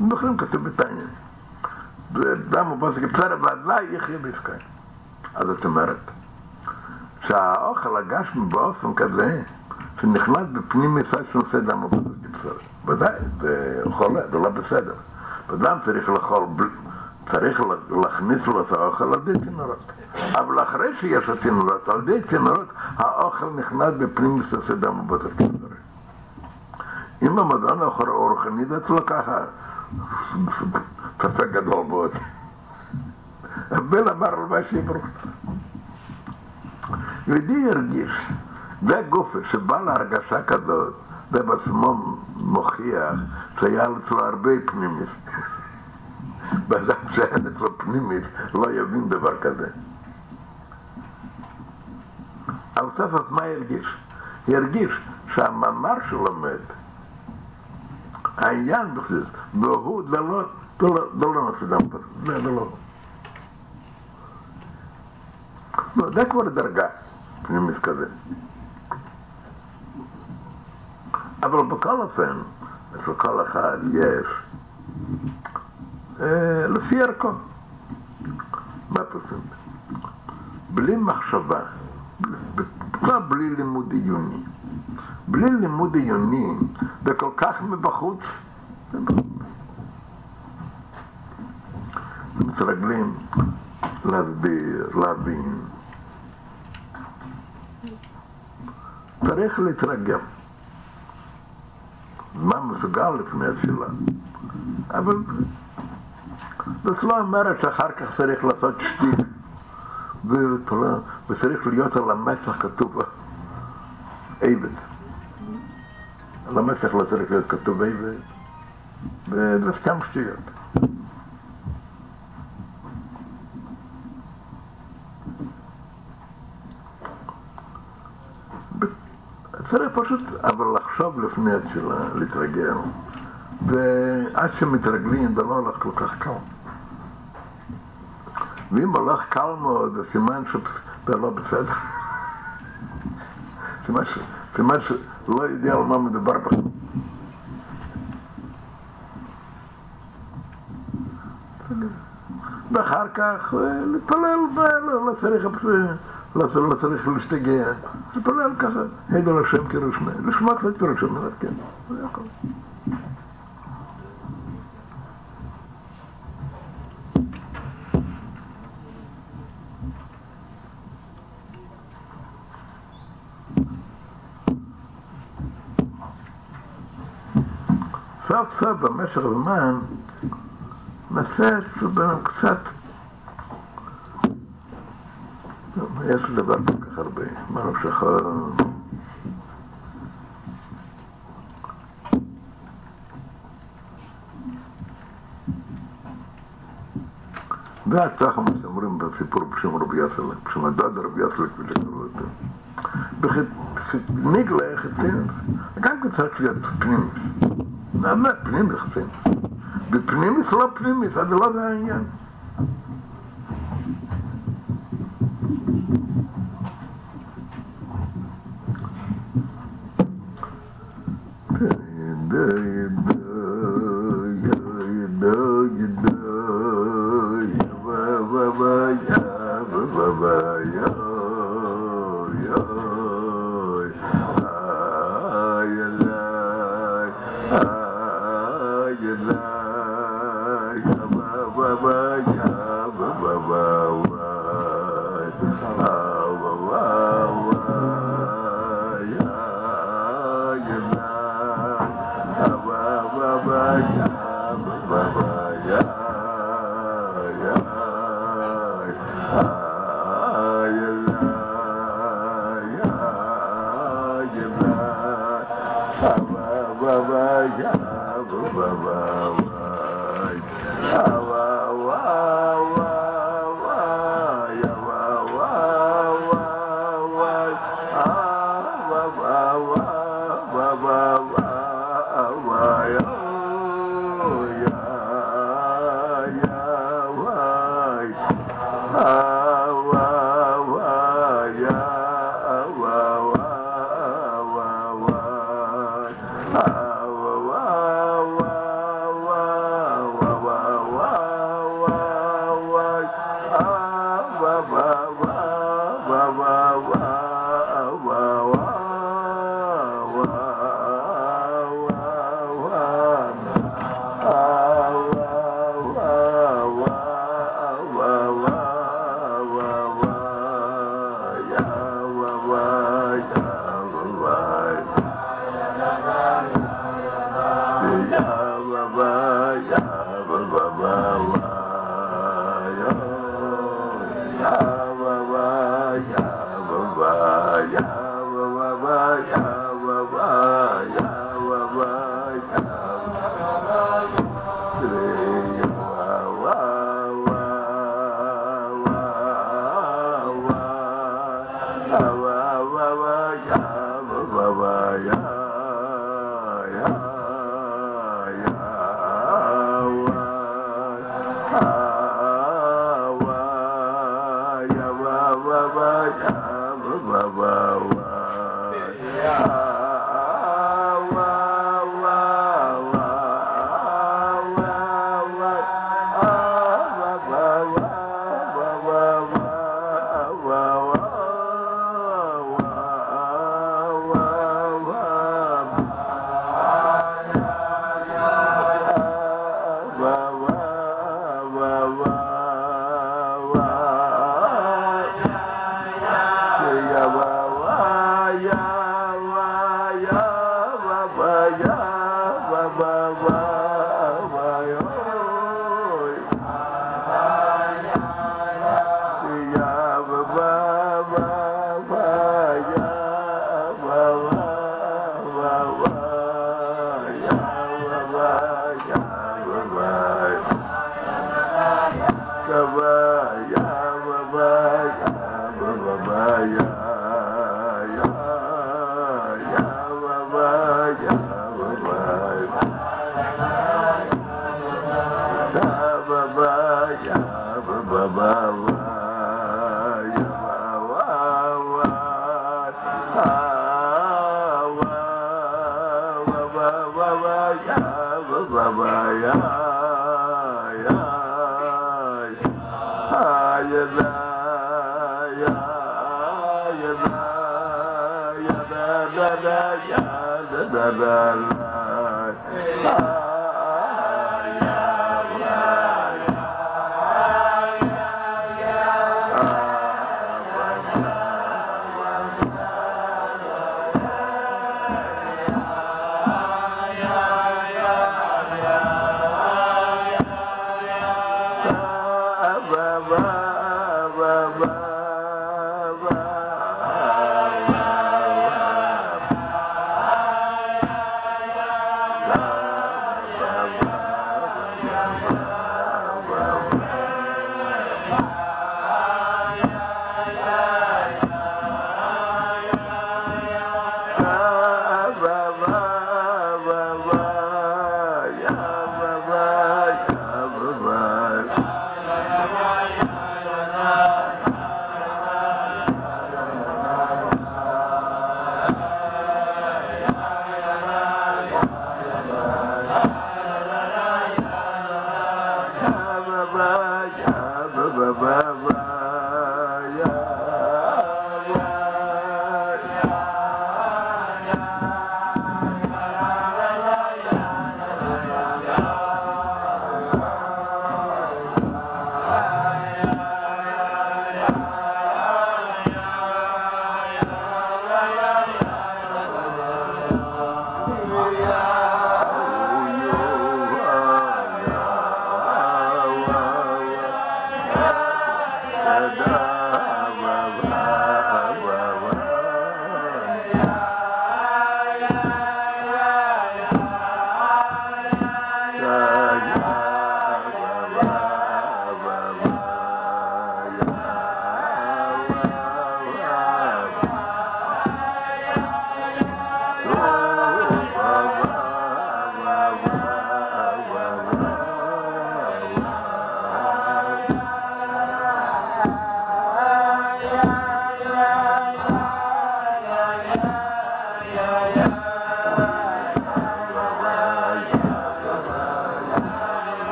בכלל כתוב. למה פה זה בסדר, ועדיין יחיה בישראל. אז זאת אומרת, שהאוכל הגשמי באופן כזה, שנכנס בפנים מצד שנושא דם ובזק בסדר. ודאי, זה חולה, זה לא בסדר. אדם צריך לאכול, צריך להכניס לו את האוכל על ידי צינורות. אבל אחרי שיש הצינורות, על ידי צינורות, האוכל נכנס בפנים מצד דם ובזק בסדר. אם המדען האחר הרוחני זה אצלו ככה, ספק גדול מאוד. הבן אמר לו מה שיברוך. יהודי הרגיש, זה גוף שבא להרגשה כזאת, זה בעצמו מוכיח שהיה אצלו הרבה פנימית. ואדם שאין אצלו פנימית לא יבין דבר כזה. אבל סוף סוף מה הרגיש? הרגיש שהמאמר שהוא לומד, העניין בכלל, והוא זה לא, זה לא, נושא דם זה זה לא. לא, זה כבר דרגה פנימית כזה. אבל בכל אופן, אצל כל אחד יש, אה, לפי ערכו. מה פרסום? בלי מחשבה, בכלל בלי לימוד עיוני. בלי לימוד עיוני, זה כל כך מבחוץ. מתרגלים להסביר, להבין. צריך להתרגל. מה מסוגל לפני התפילה. אבל זאת לא אומרת שאחר כך צריך לעשות שטיק וצריך להיות על המצח כתוב עבד. על המצח לא צריך להיות כתוב עבד, וזה סתם שטויות. צריך פשוט, אבל לחשוב לפני התפילה, להתרגל. ועד שמתרגלים זה לא הולך כל כך קל. ואם הולך קל מאוד, זה סימן שזה לא בסדר. [LAUGHS] סימן, ש, סימן שלא יודע על מה מדובר בכלל. ואחר כך אה, להתפלל, לא צריך, לא, לא צריך להשתגע, להתפלל ככה, הידו לשם כרשמי, לשמוע קצת כרשמי, כן, זה הכל. סוף סוף במשך הזמן נעשה קצת יש לי דבר כל כך הרבה, מה נפשך? זה ככה מה שאומרים בסיפור בשם רבי יסלק, בשם הדד רבי יסלק, כפי שקראו אותו. בניגלה חצינס, גם כן צריך להיות פנימיס. באמת, פנימיס חצינס. בפנימיס לא פנימיס, אז לא זה העניין. And, uh, and, uh.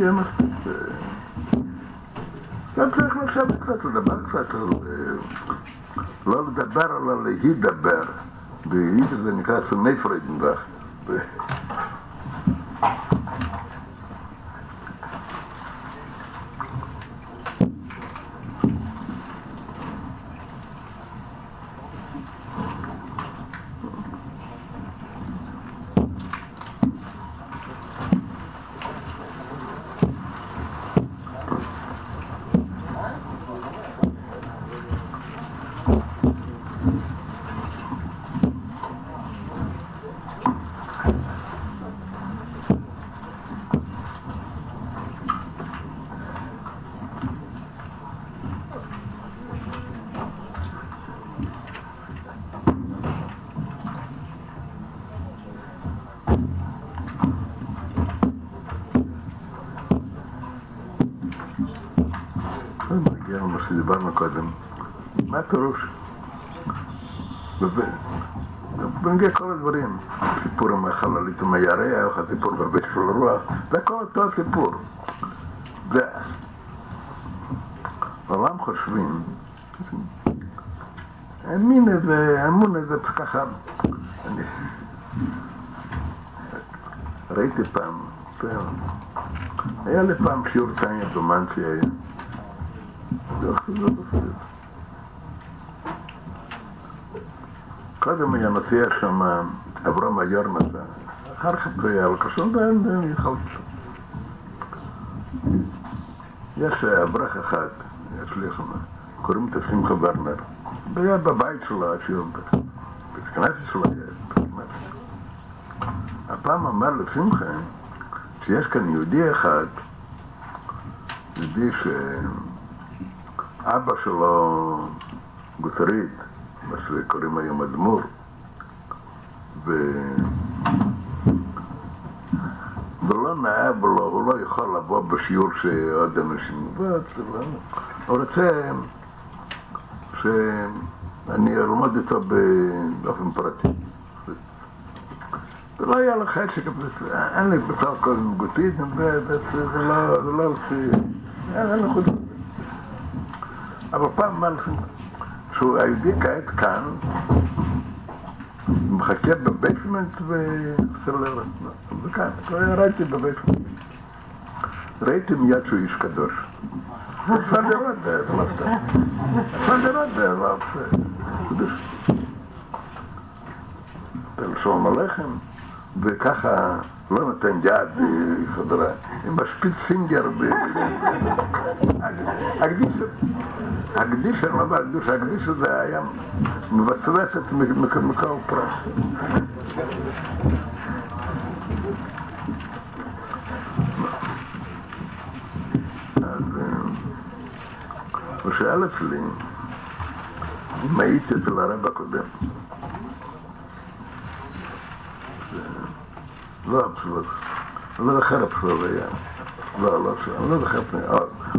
חושב שיהיה מספיק. אה, אתה צריך לשבת קצת, לדבר קצת, על, אה, לא לדבר, אלא להידבר. ביידיש זה נקרא סומי פריידנבך. קודם. מה הפירוש? בנגיע כל הדברים, סיפור עם החללית עם הירח, הסיפור בבית של הרוח, זה הכל אותו הסיפור. בעולם חושבים, האמין איזה, אמון איזה ככה, אני ראיתי פעם, היה לי פעם שיעור טניה דומנצי היה. קודם היה מופיע שם אברהם היור נסע, אחר כך זה היה אלקסון ואין יכולת שם. יש אברך אחד, יש לי שם, קוראים את שמחה ורנר, היה בבית שלו, השיעור, בית הכנסת שלו היה. הפעם אמר לשמחה שיש כאן יהודי אחד, יהודי ש... אבא שלו גוטרית, מה שקוראים היום אדמו"ר, ו... ולא נאהב לו, הוא לא יכול לבוא בשיעור שעוד אנשים, הוא רוצה שאני אלמד איתו באופן פרטי. זה לא היה לך חשק, אין לי בכלל כל גותית, זה לא, אין לי חוץ אבל פעם אמר לכם שהוא היהודי כעת כאן, מחכה בבייסמנט וסלר, וכאן, ראיתי בבייסמנט. ראיתי מיד שהוא איש קדוש. אפשר לראות זה לא סתם. אפשר לראות זה לא קדוש. שלום עליכם, וככה לא נותן יד, חברה, עם השפיץ פינגר, הקדיש, אני לא אומר הקדיש, הקדיש הזה היה מבצבצת מכל פרס. אז הוא שאל אצלי אם הייתי אצל הרב הקודם. לא הפסולות, לא זוכר הפסולות היה, לא, לא, אני לא זוכר,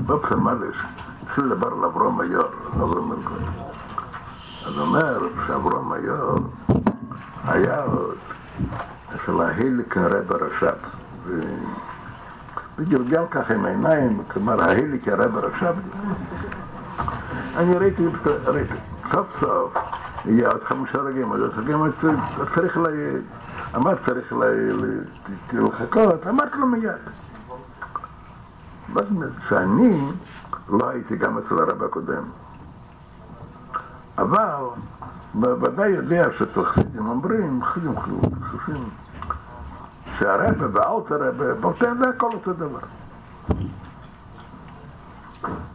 לא פסמלש, התחיל לדבר על אברום היור, אברום מלכות. אז אומר שאברום היור היה עוד אצל ההיליקן רב הרש"ב, וגלגל ככה עם העיניים, כלומר ההיליקן רב הרש"ב, אני ראיתי, ראיתי, סוף סוף יהיה עוד חמישה רגעים, רגעים, צריך ל... אמר צריך לחכות, אמרתי לו מיד. זאת אומרת שאני לא הייתי גם אצל הרב הקודם. אבל בוודאי יודע שאצל חסידים אומרים, חסידים חשובים, שהרבה ואלת הרבה, באותן זה הכל אותו דבר.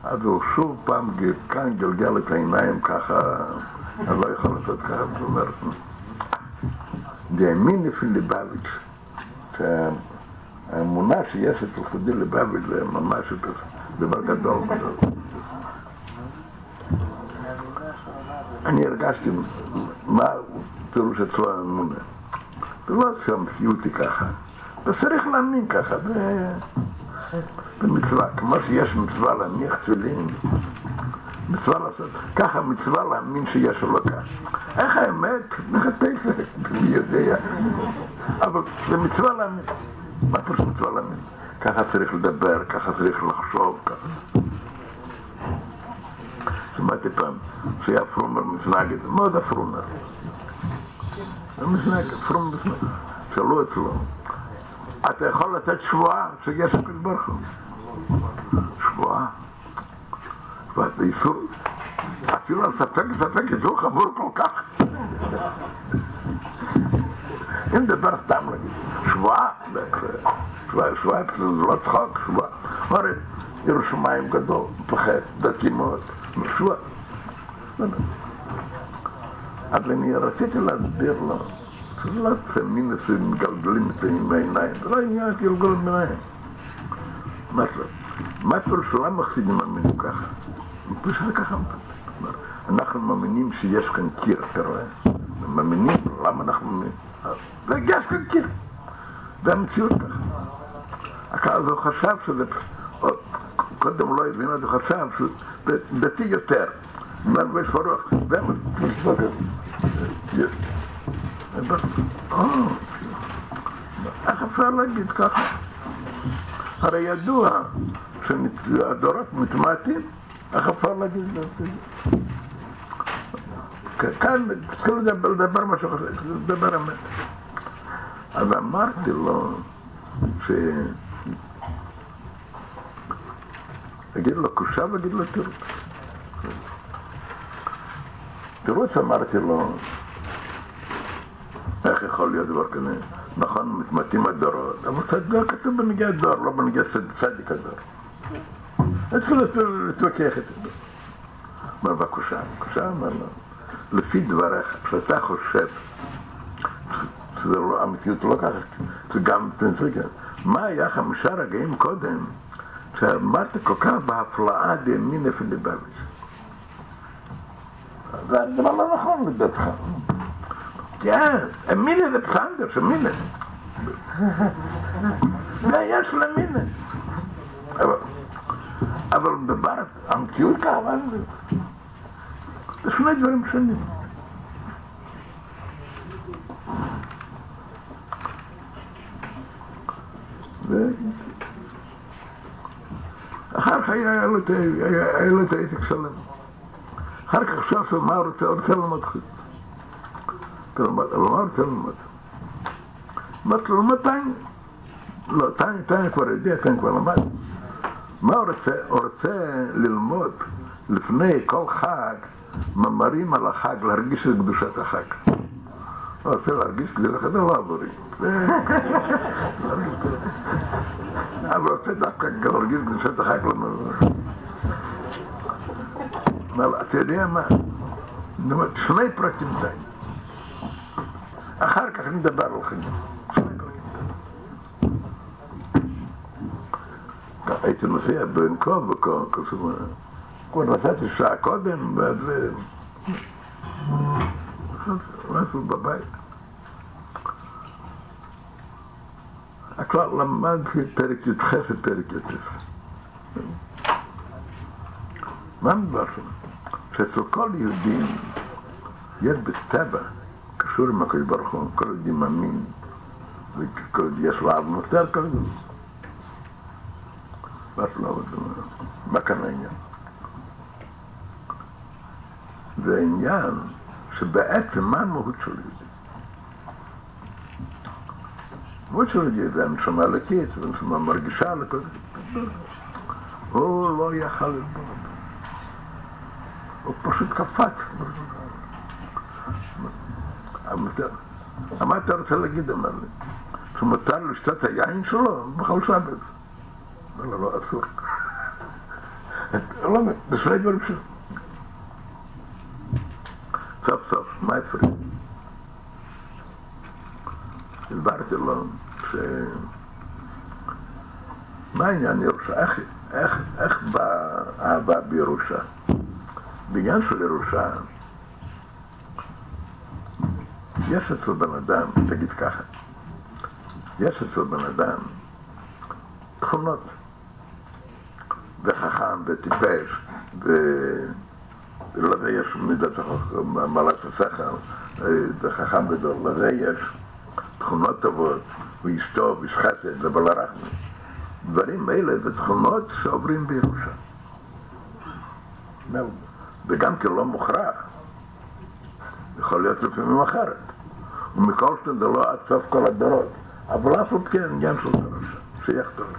אז הוא שוב פעם כאן גלגל את העיניים ככה, אני לא יכול לעשות ככה, זאת אומרת, והאמין לפי ליבביץ', שהאמונה שיש אצל חסידי ליבביץ' זה ממש דבר גדול. אני הרגשתי מה פירוש אצלו האמונה. זה לא שהמציאות היא ככה, וצריך להאמין ככה, במצווה, כמו שיש מצווה להניח תפילין, מצווה לעשות, ככה מצווה להאמין שיש אלוקה. איך האמת? מחטף, מי יודע. אבל זה מצווה להאמין. מה פירוש מצווה להאמין? ככה צריך לדבר, ככה צריך לחשוב, ככה. שמעתי פעם שהיה פרומר מזנגת, מאוד הפרומר. מזנגת, פרומר מזנגת. שאלו אצלו, אתה יכול לתת שבועה שיש הקדוש ברוך הוא? שבועה? שבועה באיסור? אפילו על ספק ספק איסור חמור כל כך. אם נדבר סתם נגיד, שבועה, שבועה, זה לא צחוק, שבועה. הרי ירושלים גדול, מפחד, דתי מאוד, שבועה. אז אני רציתי להסביר לו, שזה לא פמינוס שמגלגלים את העיניים, זה לא עניין גלגול בעיניים. מה פירוש למה חסידים מאמינים ככה? זה ככה. אנחנו מאמינים שיש כאן קיר, אתה רואה? מאמינים, למה אנחנו מאמינים? ויש כאן קיר. זה המציאות ככה. אז הוא חשב שזה, קודם לא הבין, אז הוא חשב שזה דתי יותר. מלבש ברוח, זה איך אפשר להגיד ככה? הרי ידוע שהדורות מתמעטים, איך אפשר להגיד את זה? כאן צריכים לדבר משהו אחר, לדבר אמת. אז אמרתי לו ש... אגיד לו קושה ואגיד לו תירוץ. תירוץ אמרתי לו, איך יכול להיות דבר כזה? נכון, מתמתים הדורות, אבל צדיק כתוב בנגיע הדור, לא בנגיע צדיק הדור. צריך להתווכח זה. אמר בקושה, קושה אמר לו, לפי דבריך, כשאתה חושב שזה לא, המציאות לא ככה, זה גם תנסגר. מה היה חמישה רגעים קודם, שאמרת כל כך בהפלאה דימינא פליבביץ'. זה הדבר לא נכון לדעתך. כן, זה בסנדר, שמילה. זה יש למילה. אבל מדבר, המציאות ככה, זה שני דברים שונים. אחר כך היה לו את העתק שלם. אחר כך שואל מה הוא רוצה, הוא רוצה ללמוד חוץ. אבל מה הוא רוצה ללמוד? אמרתי לו, ללמוד טניה. לא, טניה כבר יודע, טניה כבר למד. מה הוא רוצה? הוא רוצה ללמוד לפני כל חג מאמרים על החג, להרגיש את קדושת החג. הוא רוצה להרגיש כדי לחדר עבורי. [LAUGHS] אבל רוצה דווקא להרגיש קדושת החג למעבור. אבל אתה יודע מה? שני פרקים די. אחר כך נדבר על חגים. הייתי נוסע בין כה וכה, כבר נסעתי שעה קודם, ואז... משהו בבית. כבר למדתי פרק י"ח ופרק י"ט. מה מדבר שם? שאצל כל יהודים יש בטבע קשור עם הקדוש ברוך הוא, כל יהודי מאמין, וכל יהודי יש לו אב מוסר, כל יהודי. מה כאן העניין? זה עניין שבעצם מה המהות של יהודי? המהות של יהודי זה הנשמה אלוקית, והנשמה מרגישה לכל זה. הוא לא יכל ללמוד. הוא פשוט קפץ. מה אתה רוצה להגיד, אמר לי? שמותר לשתות היין שלו? בכל שבת. אמר לו, לא, אסור. לא, זה שני דברים שלו. סוף סוף, מה הפריע? הסברתי לו ש... מה העניין ירושה? איך, איך, איך באה אהבה בירושה? בעניין של ירושה, יש אצל בן אדם, תגיד ככה, יש אצל בן אדם תכונות, וחכם, וטיפש, ו... לזה יש מידת מעלת השכל, וחכם גדול, לזה יש תכונות טובות, ואיש טוב, איש חסד, ובעל הרחמים. דברים אלה זה תכונות שעוברים בירושה. וגם כן לא מוכרח. יכול להיות לפעמים אחרת. ומכל שני זה לא עד סוף כל הדורות. אבל אף על כן עניין של תורשה, שייך תורשה.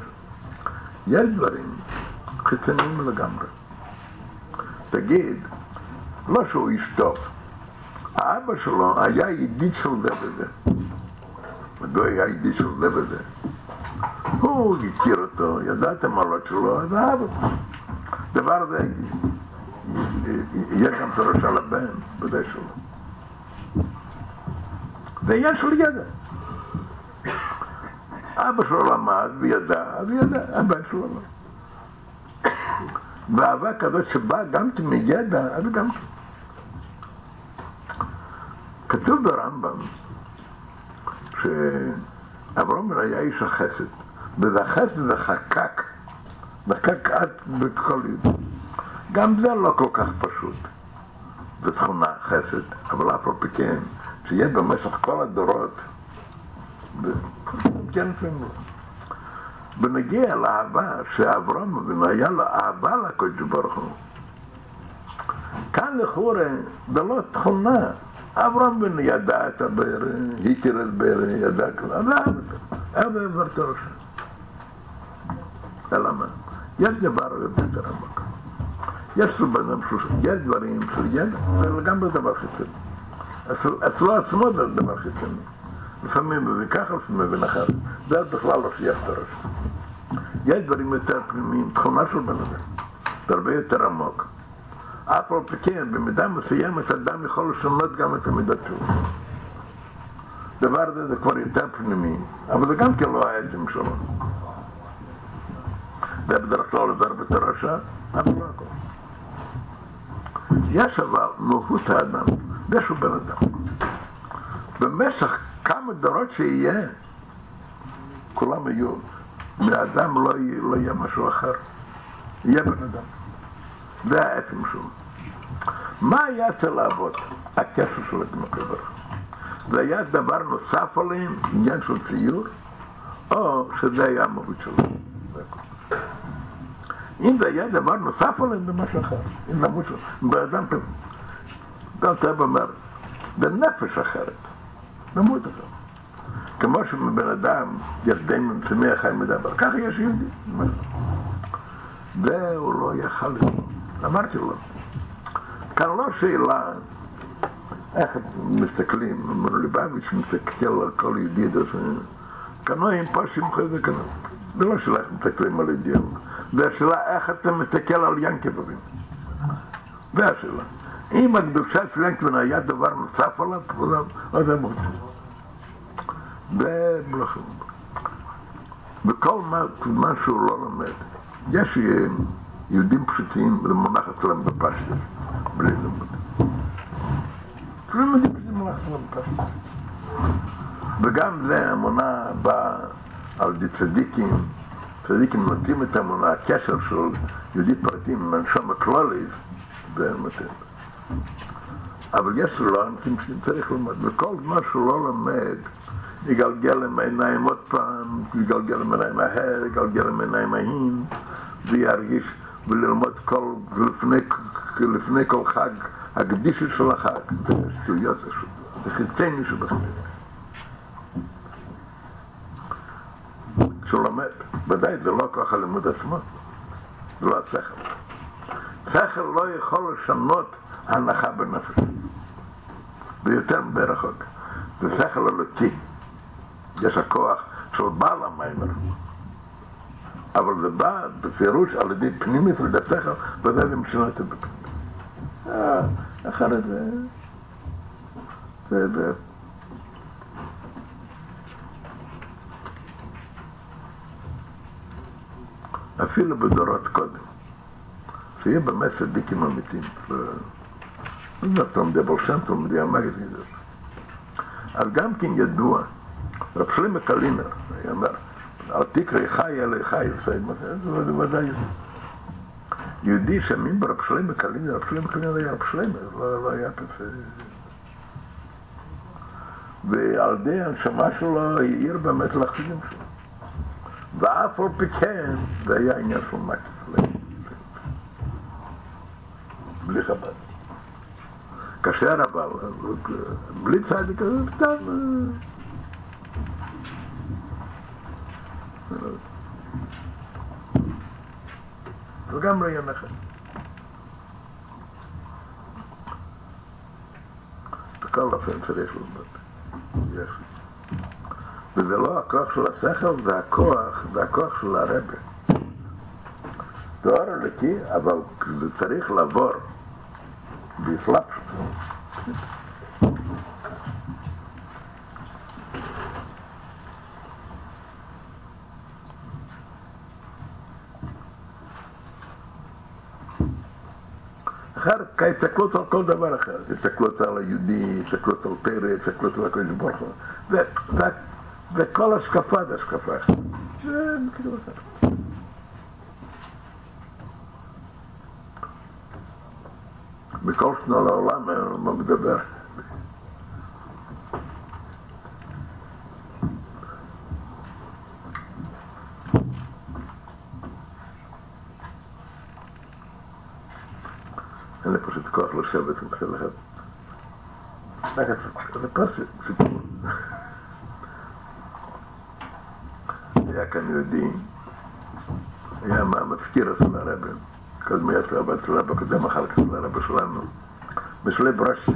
יש דברים חיצוניים לגמרי. תגיד, לא שהוא איש טוב, האבא שלו היה ידיד של זה וזה. מדוע היה ידיד של זה וזה? הוא הכיר אותו, ידע את המעלות שלו, אז אהב אותו. דבר הזה, יהיה גם תורשה לבן, ודאי שלא. זה עניין של ידע. אבא שלו למד וידע, אז ידע, הבן שלו לא. ואהבה כזאת שבאה גם כן מידע, אז גם כן. כתוב ברמב"ם שאברהם היה איש החסד, וזה החסד זה חקק, עד בכל יום. גם זה לא כל כך פשוט. זו תכונה חסד, אבל אף על פי כן, שיהיה במשך כל הדורות, כן לפעמים לא. ונגיע לאהבה שאברהם אבינו היה לו אהבה לקדוש ברוך הוא. כאן לכאורה זה לא תכונה. אברהם אבינו ידע את הבאר, הכיר את הבאר, ידע כלום, אז אהב אותו, אהב עבר. אלא מה? יש דבר יותר עמוק. יש בן יש דברים של ידע, זה לגמרי דבר חיצוני. אצלו עצמו זה דבר חיצוני. לפעמים מבין ככה, לפעמים מבין אחרת. זה בכלל לא שייך תורש. יש דברים יותר פנימיים, תכונה של בן אדם, זה הרבה יותר עמוק. אף על פי כן, במידה מסוימת אדם יכול לשנות גם את המידות שלו. דבר הזה זה כבר יותר פנימי, אבל זה גם כן לא העצם שלו. זה בדרך כלל עובר בתורשה, אבל לא הכל. יש אבל מהות האדם, זה שהוא בן אדם. במשך כמה דורות שיהיה, כולם יהיו, מהאדם לא, לא יהיה משהו אחר, יהיה בן אדם. זה העצם שלו. מה היה אצל האבות? הקשר של הקבר. זה היה דבר נוסף עליהם, עניין של ציור, או שזה היה המהות שלו. אם זה היה דבר נוסף עליהם, זה משהו אחר. אם זה משהו, באדם כזה. גם טבע אומר, בנפש אחרת, במות אחרת. כמו שבן אדם דין צמח חיים מדבר, ככה יש יהודי. והוא לא יכל לזה. אמרתי לו, כאן לא שאלה איך מסתכלים, אמרו ליבביץ' מסתכל על כל לא עם פרשים חזה כאן. זה לא שאלה איך מסתכלים על ידיד, זה השאלה איך אתה מסתכל על ינקבים. זה השאלה. אם הקדושה של ינקבים היה דבר נוסף עליו, אז זה מוצא. במלאכים. וכל מה שהוא לא לומד. יש יהודים פשוטים, זה מונח אצלם בפשטס, בלי לימוד. וגם זה אמונה באה על ידי צדיקים, צדיקים נוטים את האמונה, הקשר של יהודי פרטים עם הנשום הכלולית, זה מתאים. אבל יש לו אנשים שצריך ללמוד, וכל זמן שהוא לא לומד, יגלגל עם העיניים עוד פעם, יגלגל עם העיניים מהר, יגלגל עם העיניים ההין, וירגיש וללמוד כל, לפני, לפני כל חג, הקדישה של החג, זה שטויות, זה חיצני שבחצי. כשהוא לומד, ודאי זה לא כוח הלימוד עצמו, זה לא השכל. שכל לא יכול לשנות הנחה בנפש, זה יותר ברחוק, זה שכל אלוקי. יש הכוח של בעל המיימר. אבל זה בא בפירוש על ידי פנימית ודפך, וזה זה משנה את. אחרת זה... זה... זה... אפילו בדורות קודם, שיהיה באמת צדיקים אמיתיים. לא תלמידי בר שם, תלמידי המגד, אז גם כן ידוע רב שלמה קלינר, היה אומר, אל תקרא חי אלא חי, זה ודאי. יהודי שמין ברב שלמה קלינר, רב שלמה קלינר היה רב שלמה, לא היה כזה. ועל ידי הנשמה שלו העיר באמת לחסידים שלו. ואף על פי כן, זה היה עניין של מקס. בלי חב"ד. כאשר אבל, בלי צדיק, סתם... לגמרי עניין אחר. בכל אופן צריך ללמוד. יש. וזה לא הכוח של השכל, זה הכוח, זה הכוח של הרבה. זה אור אלוקי, אבל זה צריך לעבור בהסלאפשות. אחר כך הסתכלות על כל דבר אחר, הסתכלות על היהודי, הסתכלות על תרא, הסתכלות על הקדוש ברוך הוא, ו- ו- וכל השקפה זה השקפה אחרת. זה כאילו אחר. מכל שנות לעולם אין לנו מה מדבר. אין לי פשוט כוח לשבת עם כל אחד. זה פשוט סיפור. היה כאן יהודי, היה מהמזכיר אצל הרבי, קודמי יצא אצל הרבי הקודם, אחר כך אצל הרבי שלנו, משלי ברשי.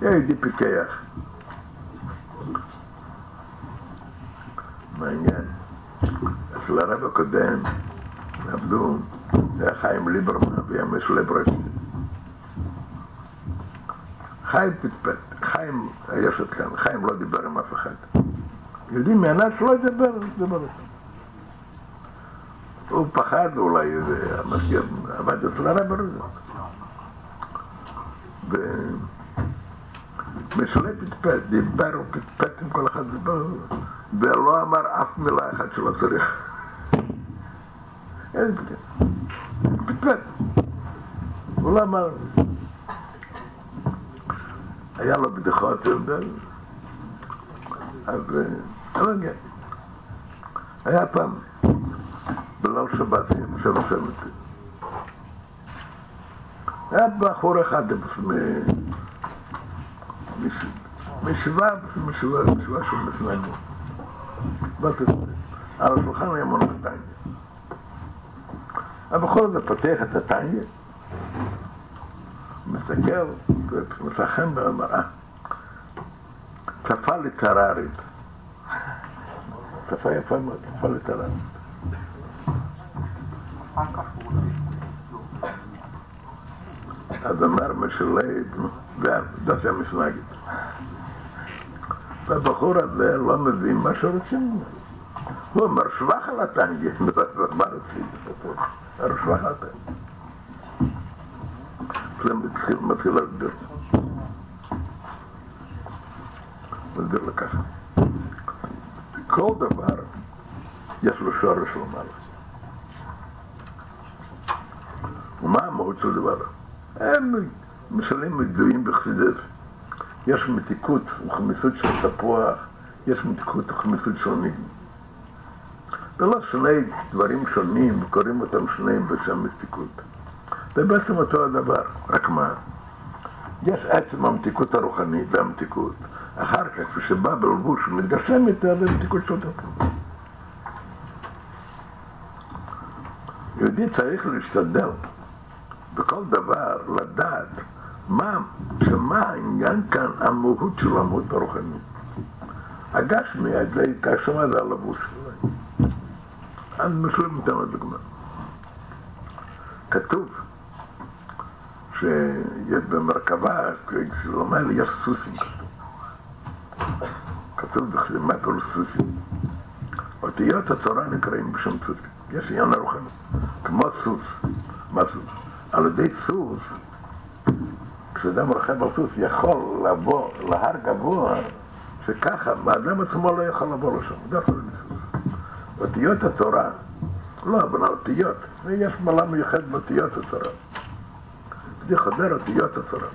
היה יהודי פיקח. מעניין. אצל הרבי הקודם עבדו, היה חיים ליברמן והיה משלי ברשי. חיים פטפט, חיים היה שתקן, חיים לא דיבר עם אף אחד. יודעים מענק שלא ידבר, ידבר איתו. הוא פחד אולי, המזכיר עבד אצל הרב הזה. ומשלי פטפט, דיבר ופטפט עם כל אחד, דיבר, ולא אמר אף מילה אחת שלא צריך. אין פטפט. הוא לא אמר. היה לו בדיחות, אז אבל כן. היה פעם, בליל שבת, שבע שבת. היה בחור אחד משבעה, משבעה, משבעה של מסנגו. על השולחן היה מונח טניה. הבחור הזה פותח את הטניה, מסתכל, חן במראה. צפה לטררית. שפה יפה מאוד, שפה לטררית. אז אמר משולד, זה המסנגת. והבחור הזה לא מבין מה שרוצים. הוא אומר שבח על הטנגה, [LAUGHS] מה רוצים? שבח על הטנגה. מתחיל להסביר. מסביר לו ככה. כל דבר יש לו שורש למעלה. ומה המהות של דבר? הם משלים ידועים בחסידות. יש מתיקות וחמיסות של תפוח, יש מתיקות וחמיסות של ניגן. ולא שני דברים שונים, קוראים אותם שניהם בשם מתיקות. זה בעצם אותו הדבר, רק מה? יש עצם המתיקות הרוחנית והמתיקות. אחר כך, כשבא בלבוש ומתגשם יותר, זה מתיקות של תפוח. יהודי צריך להשתדל בכל דבר לדעת מה, שמה העניין כאן, המהות של המהות הרוחנית. הגשמי, זה כשמה זה הלבוש שלו. אני משלים איתם לדוגמה. כתוב שבמרכבה, כשלומר יש סוסים כתוב. כתוב בחסימת על סוסים. אותיות התורה נקראים בשם סוסים. יש עניין הרוחני, כמו סוס. מה סוס? על ידי סוס, כשאדם רוכב על סוס יכול לבוא להר גבוה, שככה, האדם עצמו לא יכול לבוא לשם, דווקא על ידי סוס. אותיות התורה, לא, אבל האותיות, ויש מעלה מיוחד באותיות התורה. זה חודר אותיות התורה.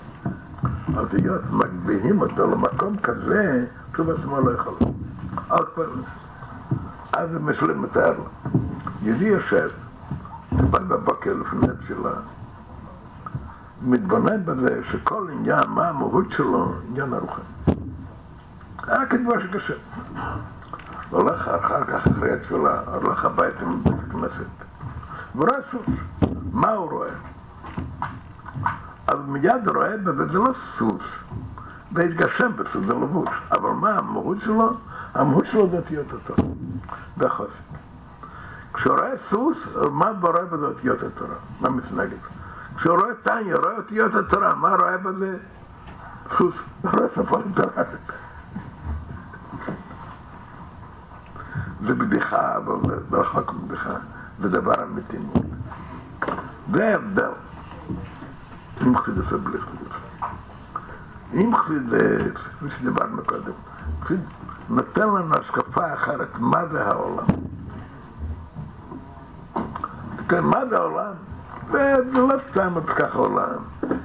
האותיות מגביהים אותו למקום כזה, שהוא בעצמו לא יכול. עוד פעם, אז משלים מתאר לו. יהודי יושב, בא בבוקר לפני תפילה, מתבונן בזה שכל עניין, מה המהות שלו, עניין הרוחני. רק הדבר שקשה. הולך אחר כך, אחרי התפילה, הולך הביתה מבית הכנסת, ורואה סוס. מה הוא רואה? אז מיד רואה בזה, זה לא סוס, זה התגשם בסוס, זה לבוש. אבל מה המהות שלו? המהות שלו זה אותיות התורה, זה חוסן. כשהוא רואה סוס, מה רואה בזה אותיות התורה? מה מתנגד? כשהוא רואה טניה, רואה אותיות התורה, מה רואה בזה? סוס, רואה ספר תורה. זה בדיחה, אבל זה רחוק מבדיחה, זה דבר אמיתי מאוד. זה ההבדל עם חסידס ובלי חסידס. עם חסידס, כפי שדיברנו קודם, נותן לנו השקפה אחרת, מה זה העולם. מה זה העולם? זה לא סתם עוד ככה עולם.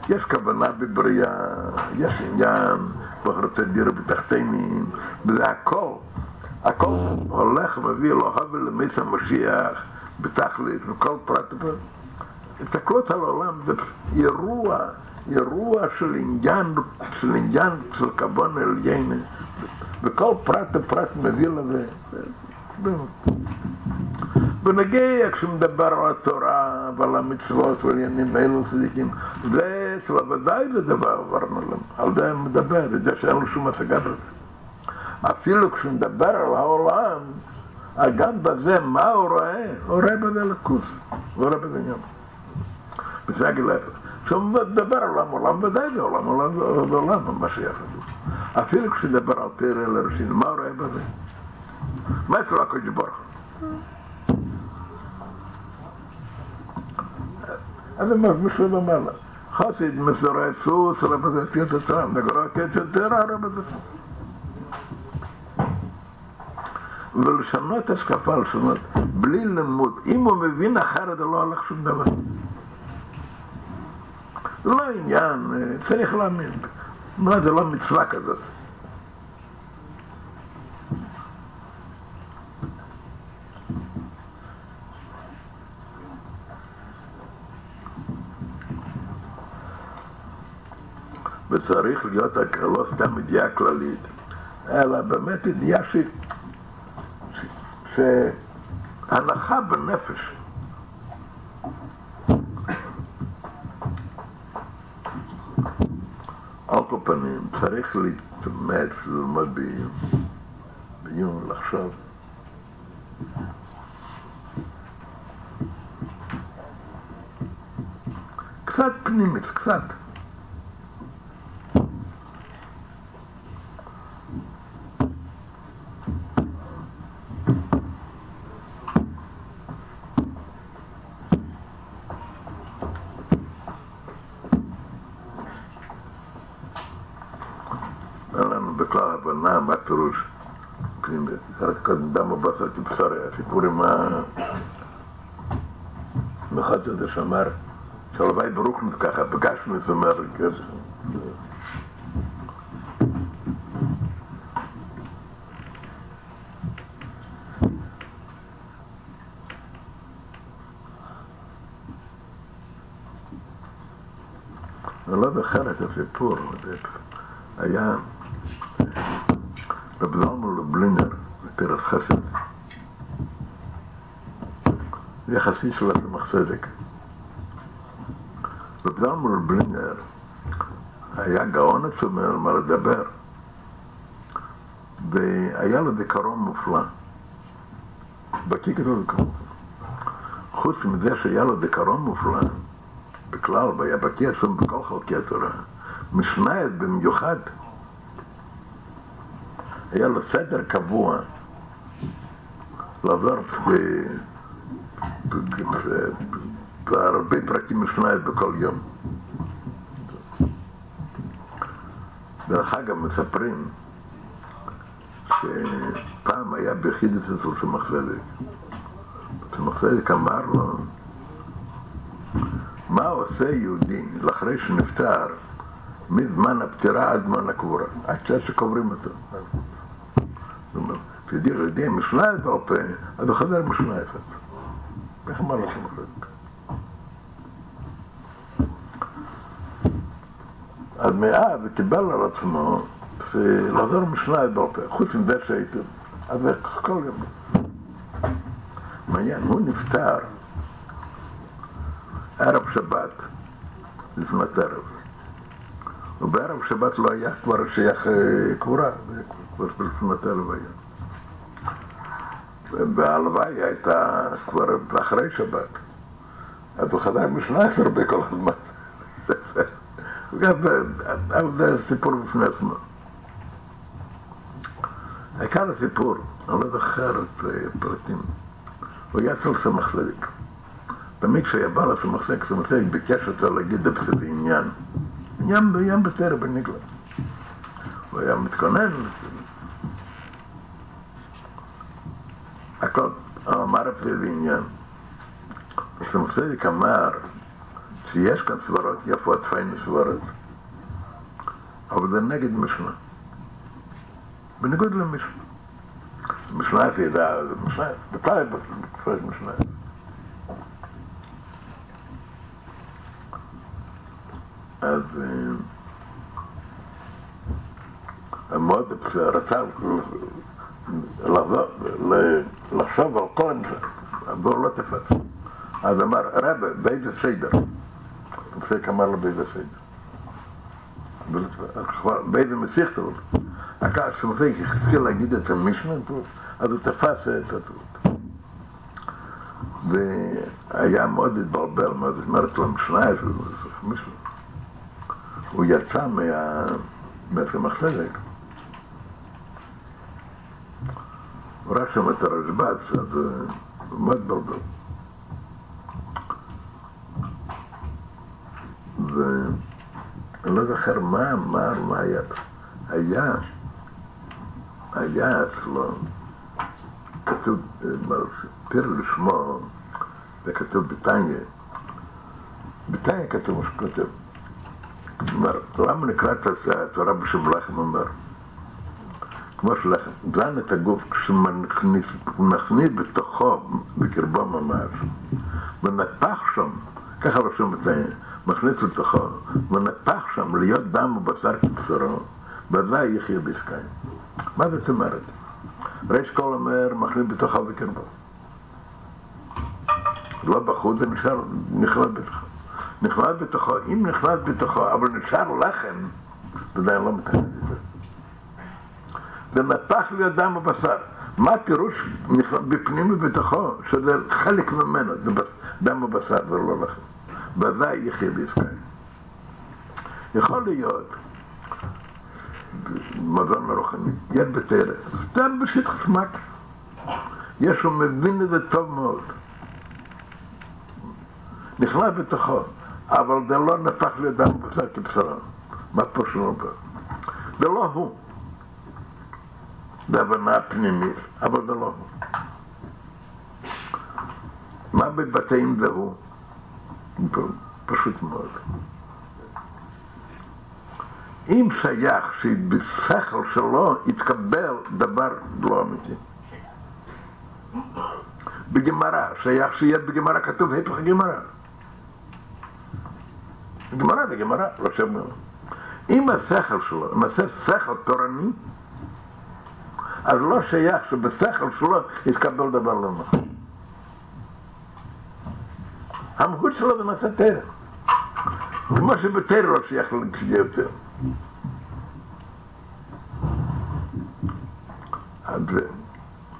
יש כוונה בבריאה, יש עניין, בחרצי דירה בתחתינים, וזה הכל. הכל הולך ומביא אלוהיו למיס המשיח בתכלית, וכל פרט. הסתכלות על העולם זה אירוע, אירוע של עניין, של עניין של כבון עליין, וכל פרט ופרט מביא לזה. ונגיע כשמדבר על התורה ועל המצוות ועל עניינים האלו צדיקים, זה ודאי זה דבר עברנו עליהם, על זה מדבר, את זה שאין לו שום השגה בזה. אפילו כשהוא מדבר על העולם, גם בזה, מה הוא רואה? הוא רואה בזה לקוס, הוא רואה בזה עניין. וזה הגילה. כשהוא מדבר על העולם, עולם ודאי זה עולם, עולם זה עולם, המשיח הזה. אפילו כשהוא מדבר על תרא לראשין, מה הוא רואה בזה? מה אצלו הקודש ברוך אז הם מרגישים במעלה. חסיד מסורי סוס, רבי זה תהיה תתרם, נגרו תהיה תתרם, רבי זה ולשנות השקפה, לשנות, בלי לימוד. אם הוא מבין אחרת, לא הולך שום דבר. זה לא עניין, צריך להאמין. מה, זה לא מצווה כזאת. וצריך להיות לא סתם ידיעה כללית, אלא באמת ידיעה ש... שהנחה בנפש על כל פנים צריך להתאמץ, ללמוד בעיון, בעיון, לחשוב. קצת פנימית, קצת. אין לנו הבנה מה פירוש פנימית. אחרת קודם דם ובשר כבשרי, הסיפור עם ה... אחד הזה שאמר, שהלוואי ברוכנית ככה, פגשנו את זה כזה. אני לא זוכר את הסיפור, היה רב זלמן לובלינר, בפרס חסד, יחסי של הסמך צדק. רב זלמן לובלינר היה גאון עצום על מה לדבר, והיה לו זיכרון מופלא. בקיא כזה זיכרון. חוץ מזה שהיה לו זיכרון מופלא, בכלל, והיה בקיא עצום בכל חלקי התורה, משנייד במיוחד. היה לו סדר קבוע לעבור בהרבה פרקים משנייד בכל יום. דרך אגב, מספרים שפעם היה ביחידת אצל צמח צדק. צמח צדק אמר לו, מה עושה יהודי לאחרי שנפטר מזמן הפטירה עד זמן הקבורה, עד שקוברים אותו. כשדיר ידיע משנה בעל פה, אז הוא חזר משנה אפס. איך אמר לכם אחר אז מאז הוא קיבל על עצמו לעזור משנה בעל פה, חוץ מזה שהייתי, אז זה כל יום. מעניין, הוא נפטר ערב שבת, לפנות ערב. ובערב שבת לא היה כבר שייך אה, קבורה, כבר לפנות ערב היה. וההלוויה הייתה כבר אחרי שבת. אז הוא חזר משנה עשר בכל הזמן. [LAUGHS] אבל זה סיפור בפני עצמו. העיקר הסיפור, אני לא זוכר את הפרטים. הוא היה אצל סמך צדיק. תמיד כשהיה בא לסמך צדיק, סמך צדיק ביקש אותו להגיד איזה עניין. עניין בעניין בטרם בניגלה. הוא היה מתכונן. הכל, אמר את זה עניין. סמך צדיק אמר שיש כאן סברות יפות פיינו סברות, אבל זה נגד משנה. בניגוד למשנה. משנה זה ידע, זה משנה, מתי בפרט משנה? אז מאוד רצה לחשוב על המשנה, והוא לא תפס. אז אמר, רבי, באיזה סדר? הפסק אמר לו באיזה סדר. באיזה מסיכת הוא. כשמפק התחיל להגיד את המשנה, אז הוא תפס את הטעות. והיה מאוד התבלבל, מאוד התמרת לו משנה, הוא יצא מהצמח צדק. ראה שם את הרשב"ץ, אז מאוד התבלבל. ואני לא זוכר מה אמר, מה היה. היה, היה אצלו, כתוב, פיר לשמו, זה כתוב בתניא. בתניא כתוב מה שכותב. כלומר, למה נקרא את התורה בשם לחם אומר? כמו שלחם, דן את הגוף כשמכניס בתוכו, בקרבו ממש, ונפח שם, ככה רשום בתניא. מכניס לתוכו, ונפח שם להיות דם ובשר כבשרו, בוודאי יחיה בעסקיים. מה זאת אומרת? ריש קול אומר, מכניס בתוכו וקרבו. לא בחוץ, זה נשאר, נכלל בתוכו. נכלל בתוכו, אם נכלל בתוכו, אבל נשאר לחם, ודאי לא מתכנן את זה. זה נפח להיות דם ובשר. מה הפירוש בפנים ובתוכו? שזה חלק ממנו, זה דם ובשר, זה לא לחם. ודאי יחיה בישראל. יכול להיות מזון הרוחני, יד בתרא, סתם בשטח סמק. יש הוא מבין את זה טוב מאוד. נכנס בתוכו, אבל זה לא נפח לידם בשר כבשרה. מה פה שלום פה? זה לא הוא. זה הבנה פנימית, אבל זה לא הוא. מה בבתאים זה הוא? פשוט מאוד. אם שייך שבשכל שלו יתקבל דבר לא אמיתי. בגמרא, שייך שיהיה בגמרא כתוב הפך גמרא. גמרא זה גמרא, לא שם אם השכל שלו, אם עושה שכל תורני, אז לא שייך שבשכל שלו יתקבל דבר לא נכון. המהות שלו זה מעשה תרא. כמו שבתרא לא שייך שזה יותר.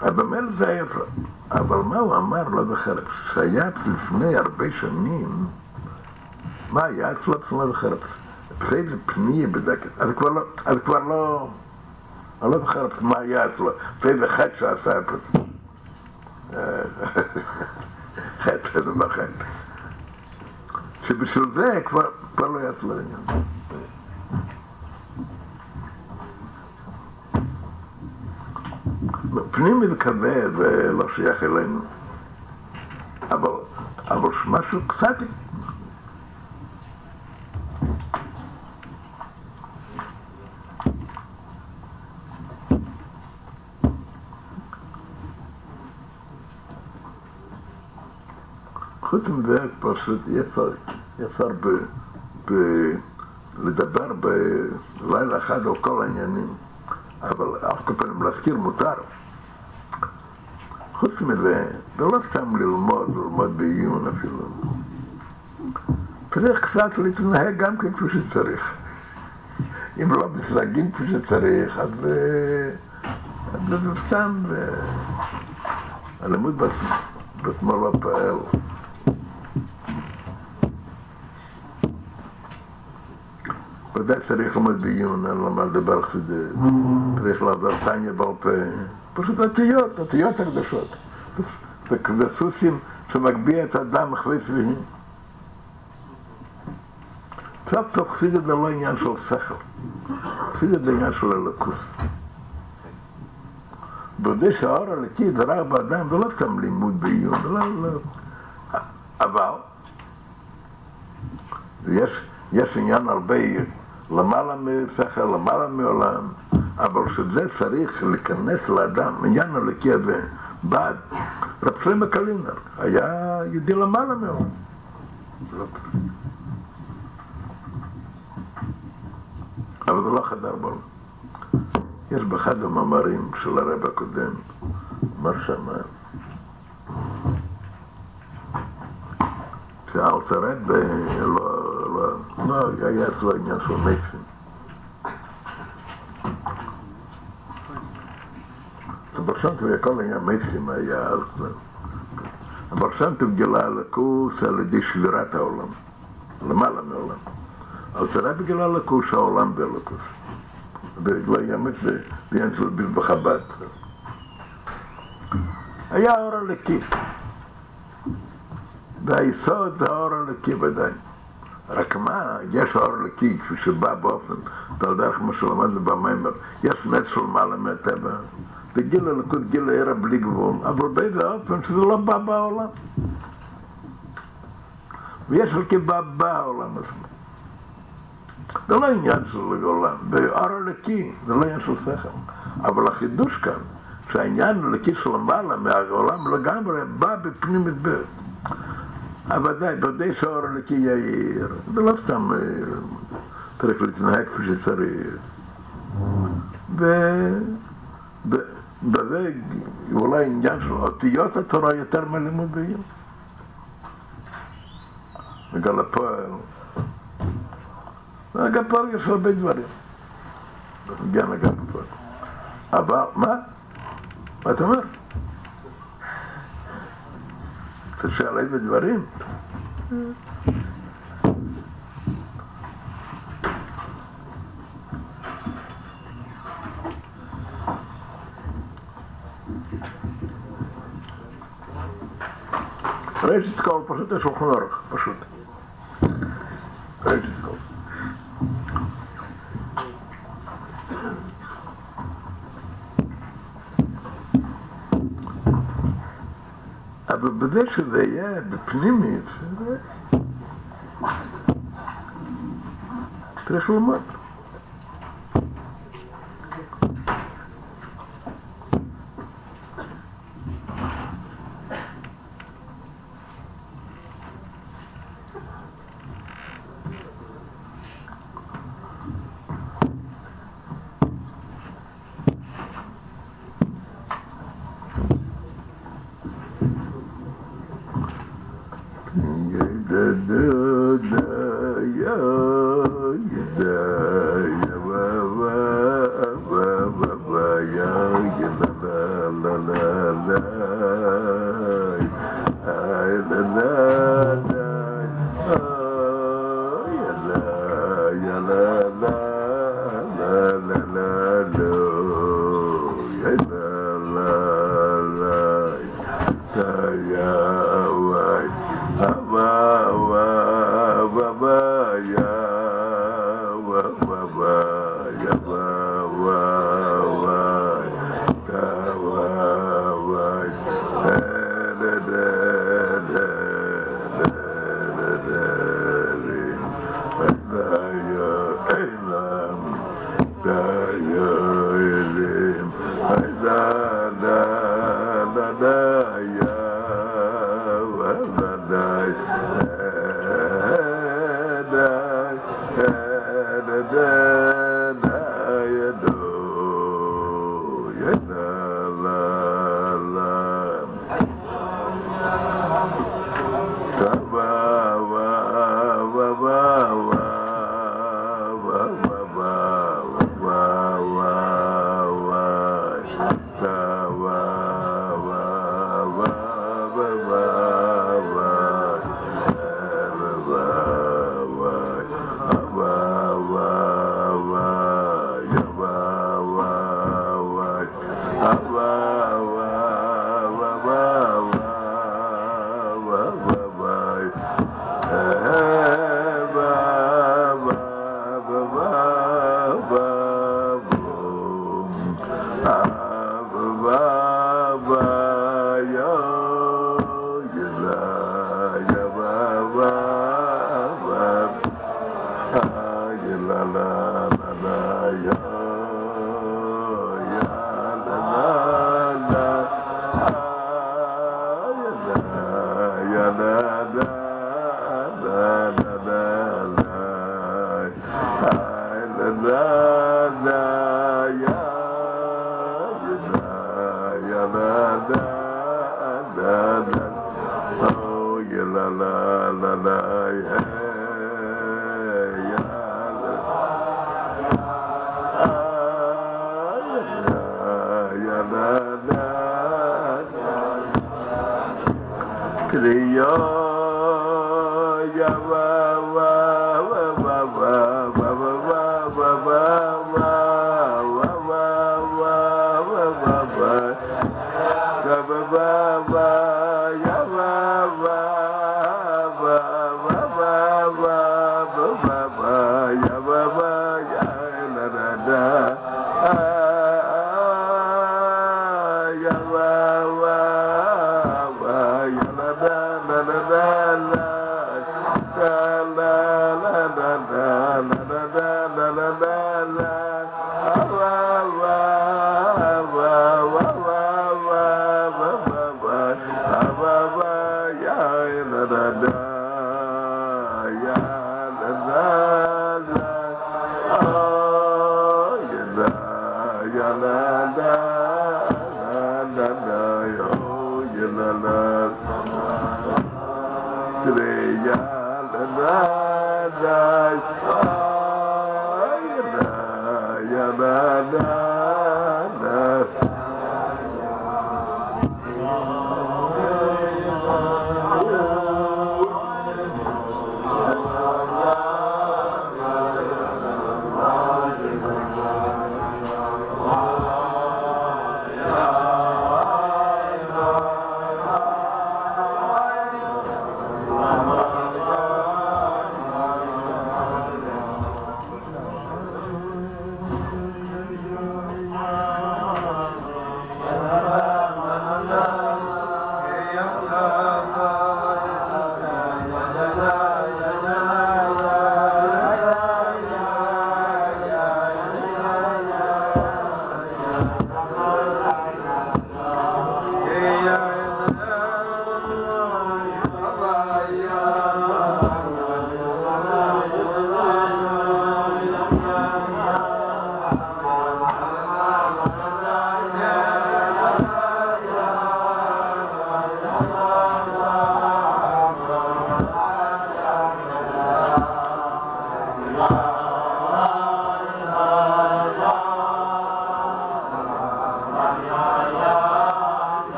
אז במילא זה היה טוב. אבל מה הוא אמר לא זוכר, שהיה לפני הרבה שנים, מה היה אצלו לא זוכר, פסייד פנייה בדקת, אז כבר לא, לא, אני לא זוכר מה היה אצלו, פסייד אחד שעשה את זה. חטא, זה לא חטא. שבשביל זה כבר, כבר לא יעשו לעניין. פנימי וכבד לא שייך אלינו, אבל, אבל משהו קצת... מזה, פשוט ב, לדבר בלילה אחד על כל העניינים, אבל על כל פנים להזכיר מותר. חוץ מזה, זה לא סתם ללמוד, ללמוד בעיון אפילו. צריך קצת להתנהג גם כן כפי שצריך. אם לא מתנהגים כפי שצריך, אז אה, זה סתם, אה, הלימוד בעצמו לא פועל. ודאי צריך ללמוד בעיון, אין לו מה לדבר חסידי, צריך לעזור טניה בעל פה, פשוט אותיות, אותיות הקדושות. זה סוסים שמגביה את האדם אחרי צביעים. סוף סוף חסידת זה לא עניין של שכל, חסידת זה עניין של אלוקות. בודה שהאור הלקי זה רק באדם, זה לא סתם לימוד בעיון, לא, לא. אבל יש, יש עניין הרבה למעלה משכל, למעלה מעולם, אבל שזה צריך להיכנס לאדם, עניין הלקי הזה, בעד רב שלמה קלינר, היה יהודי למעלה מעולם. אבל זה לא חדר בעולם. יש באחד המאמרים של הרב הקודם, אמר שמה, שאלתר רב לא, לא, לא היה אצלו עניין של מקסים. ברשנטוב כל עניין מקסים היה אז, ברשנטוב גילה לקוס על ידי שבירת העולם, למעלה מעולם. אלתר רב גילה לקוס העולם בלקוס. ולא יאמץ בעניין של בחב"ד. היה אור הלקי. והיסוד זה האור הלקי ודאי. רק מה, יש אור לקי כפי שבא באופן, ועל דרך מה שלמדנו במיימר, יש נס של מעלה מהטבע, וגיל הלקות גיל הערה בלי גבול, אבל באיזה אופן שזה לא בא בעולם. ויש אלקי בא בעולם עצמו. זה לא עניין של עולם, באור הלקי, זה לא עניין של שכל. אבל החידוש כאן, שהעניין הלקי של למעלה מהעולם לגמרי בא בפנים. אבל ודאי, ודאי שהאור הלקי יאיר, זה לא סתם צריך להתנהג כפי שצריך. ובזה אולי עניין של אותיות התורה יותר מלימוד בעיון. בגלל הפועל. גם פה יש הרבה דברים. גם גם פה. אבל, מה? מה אתה אומר? אתה שואל איזה דברים? רשת סקול פשוט השולחן אורך, פשוט. בזה שזה יהיה בפנימית, צריך ללמוד.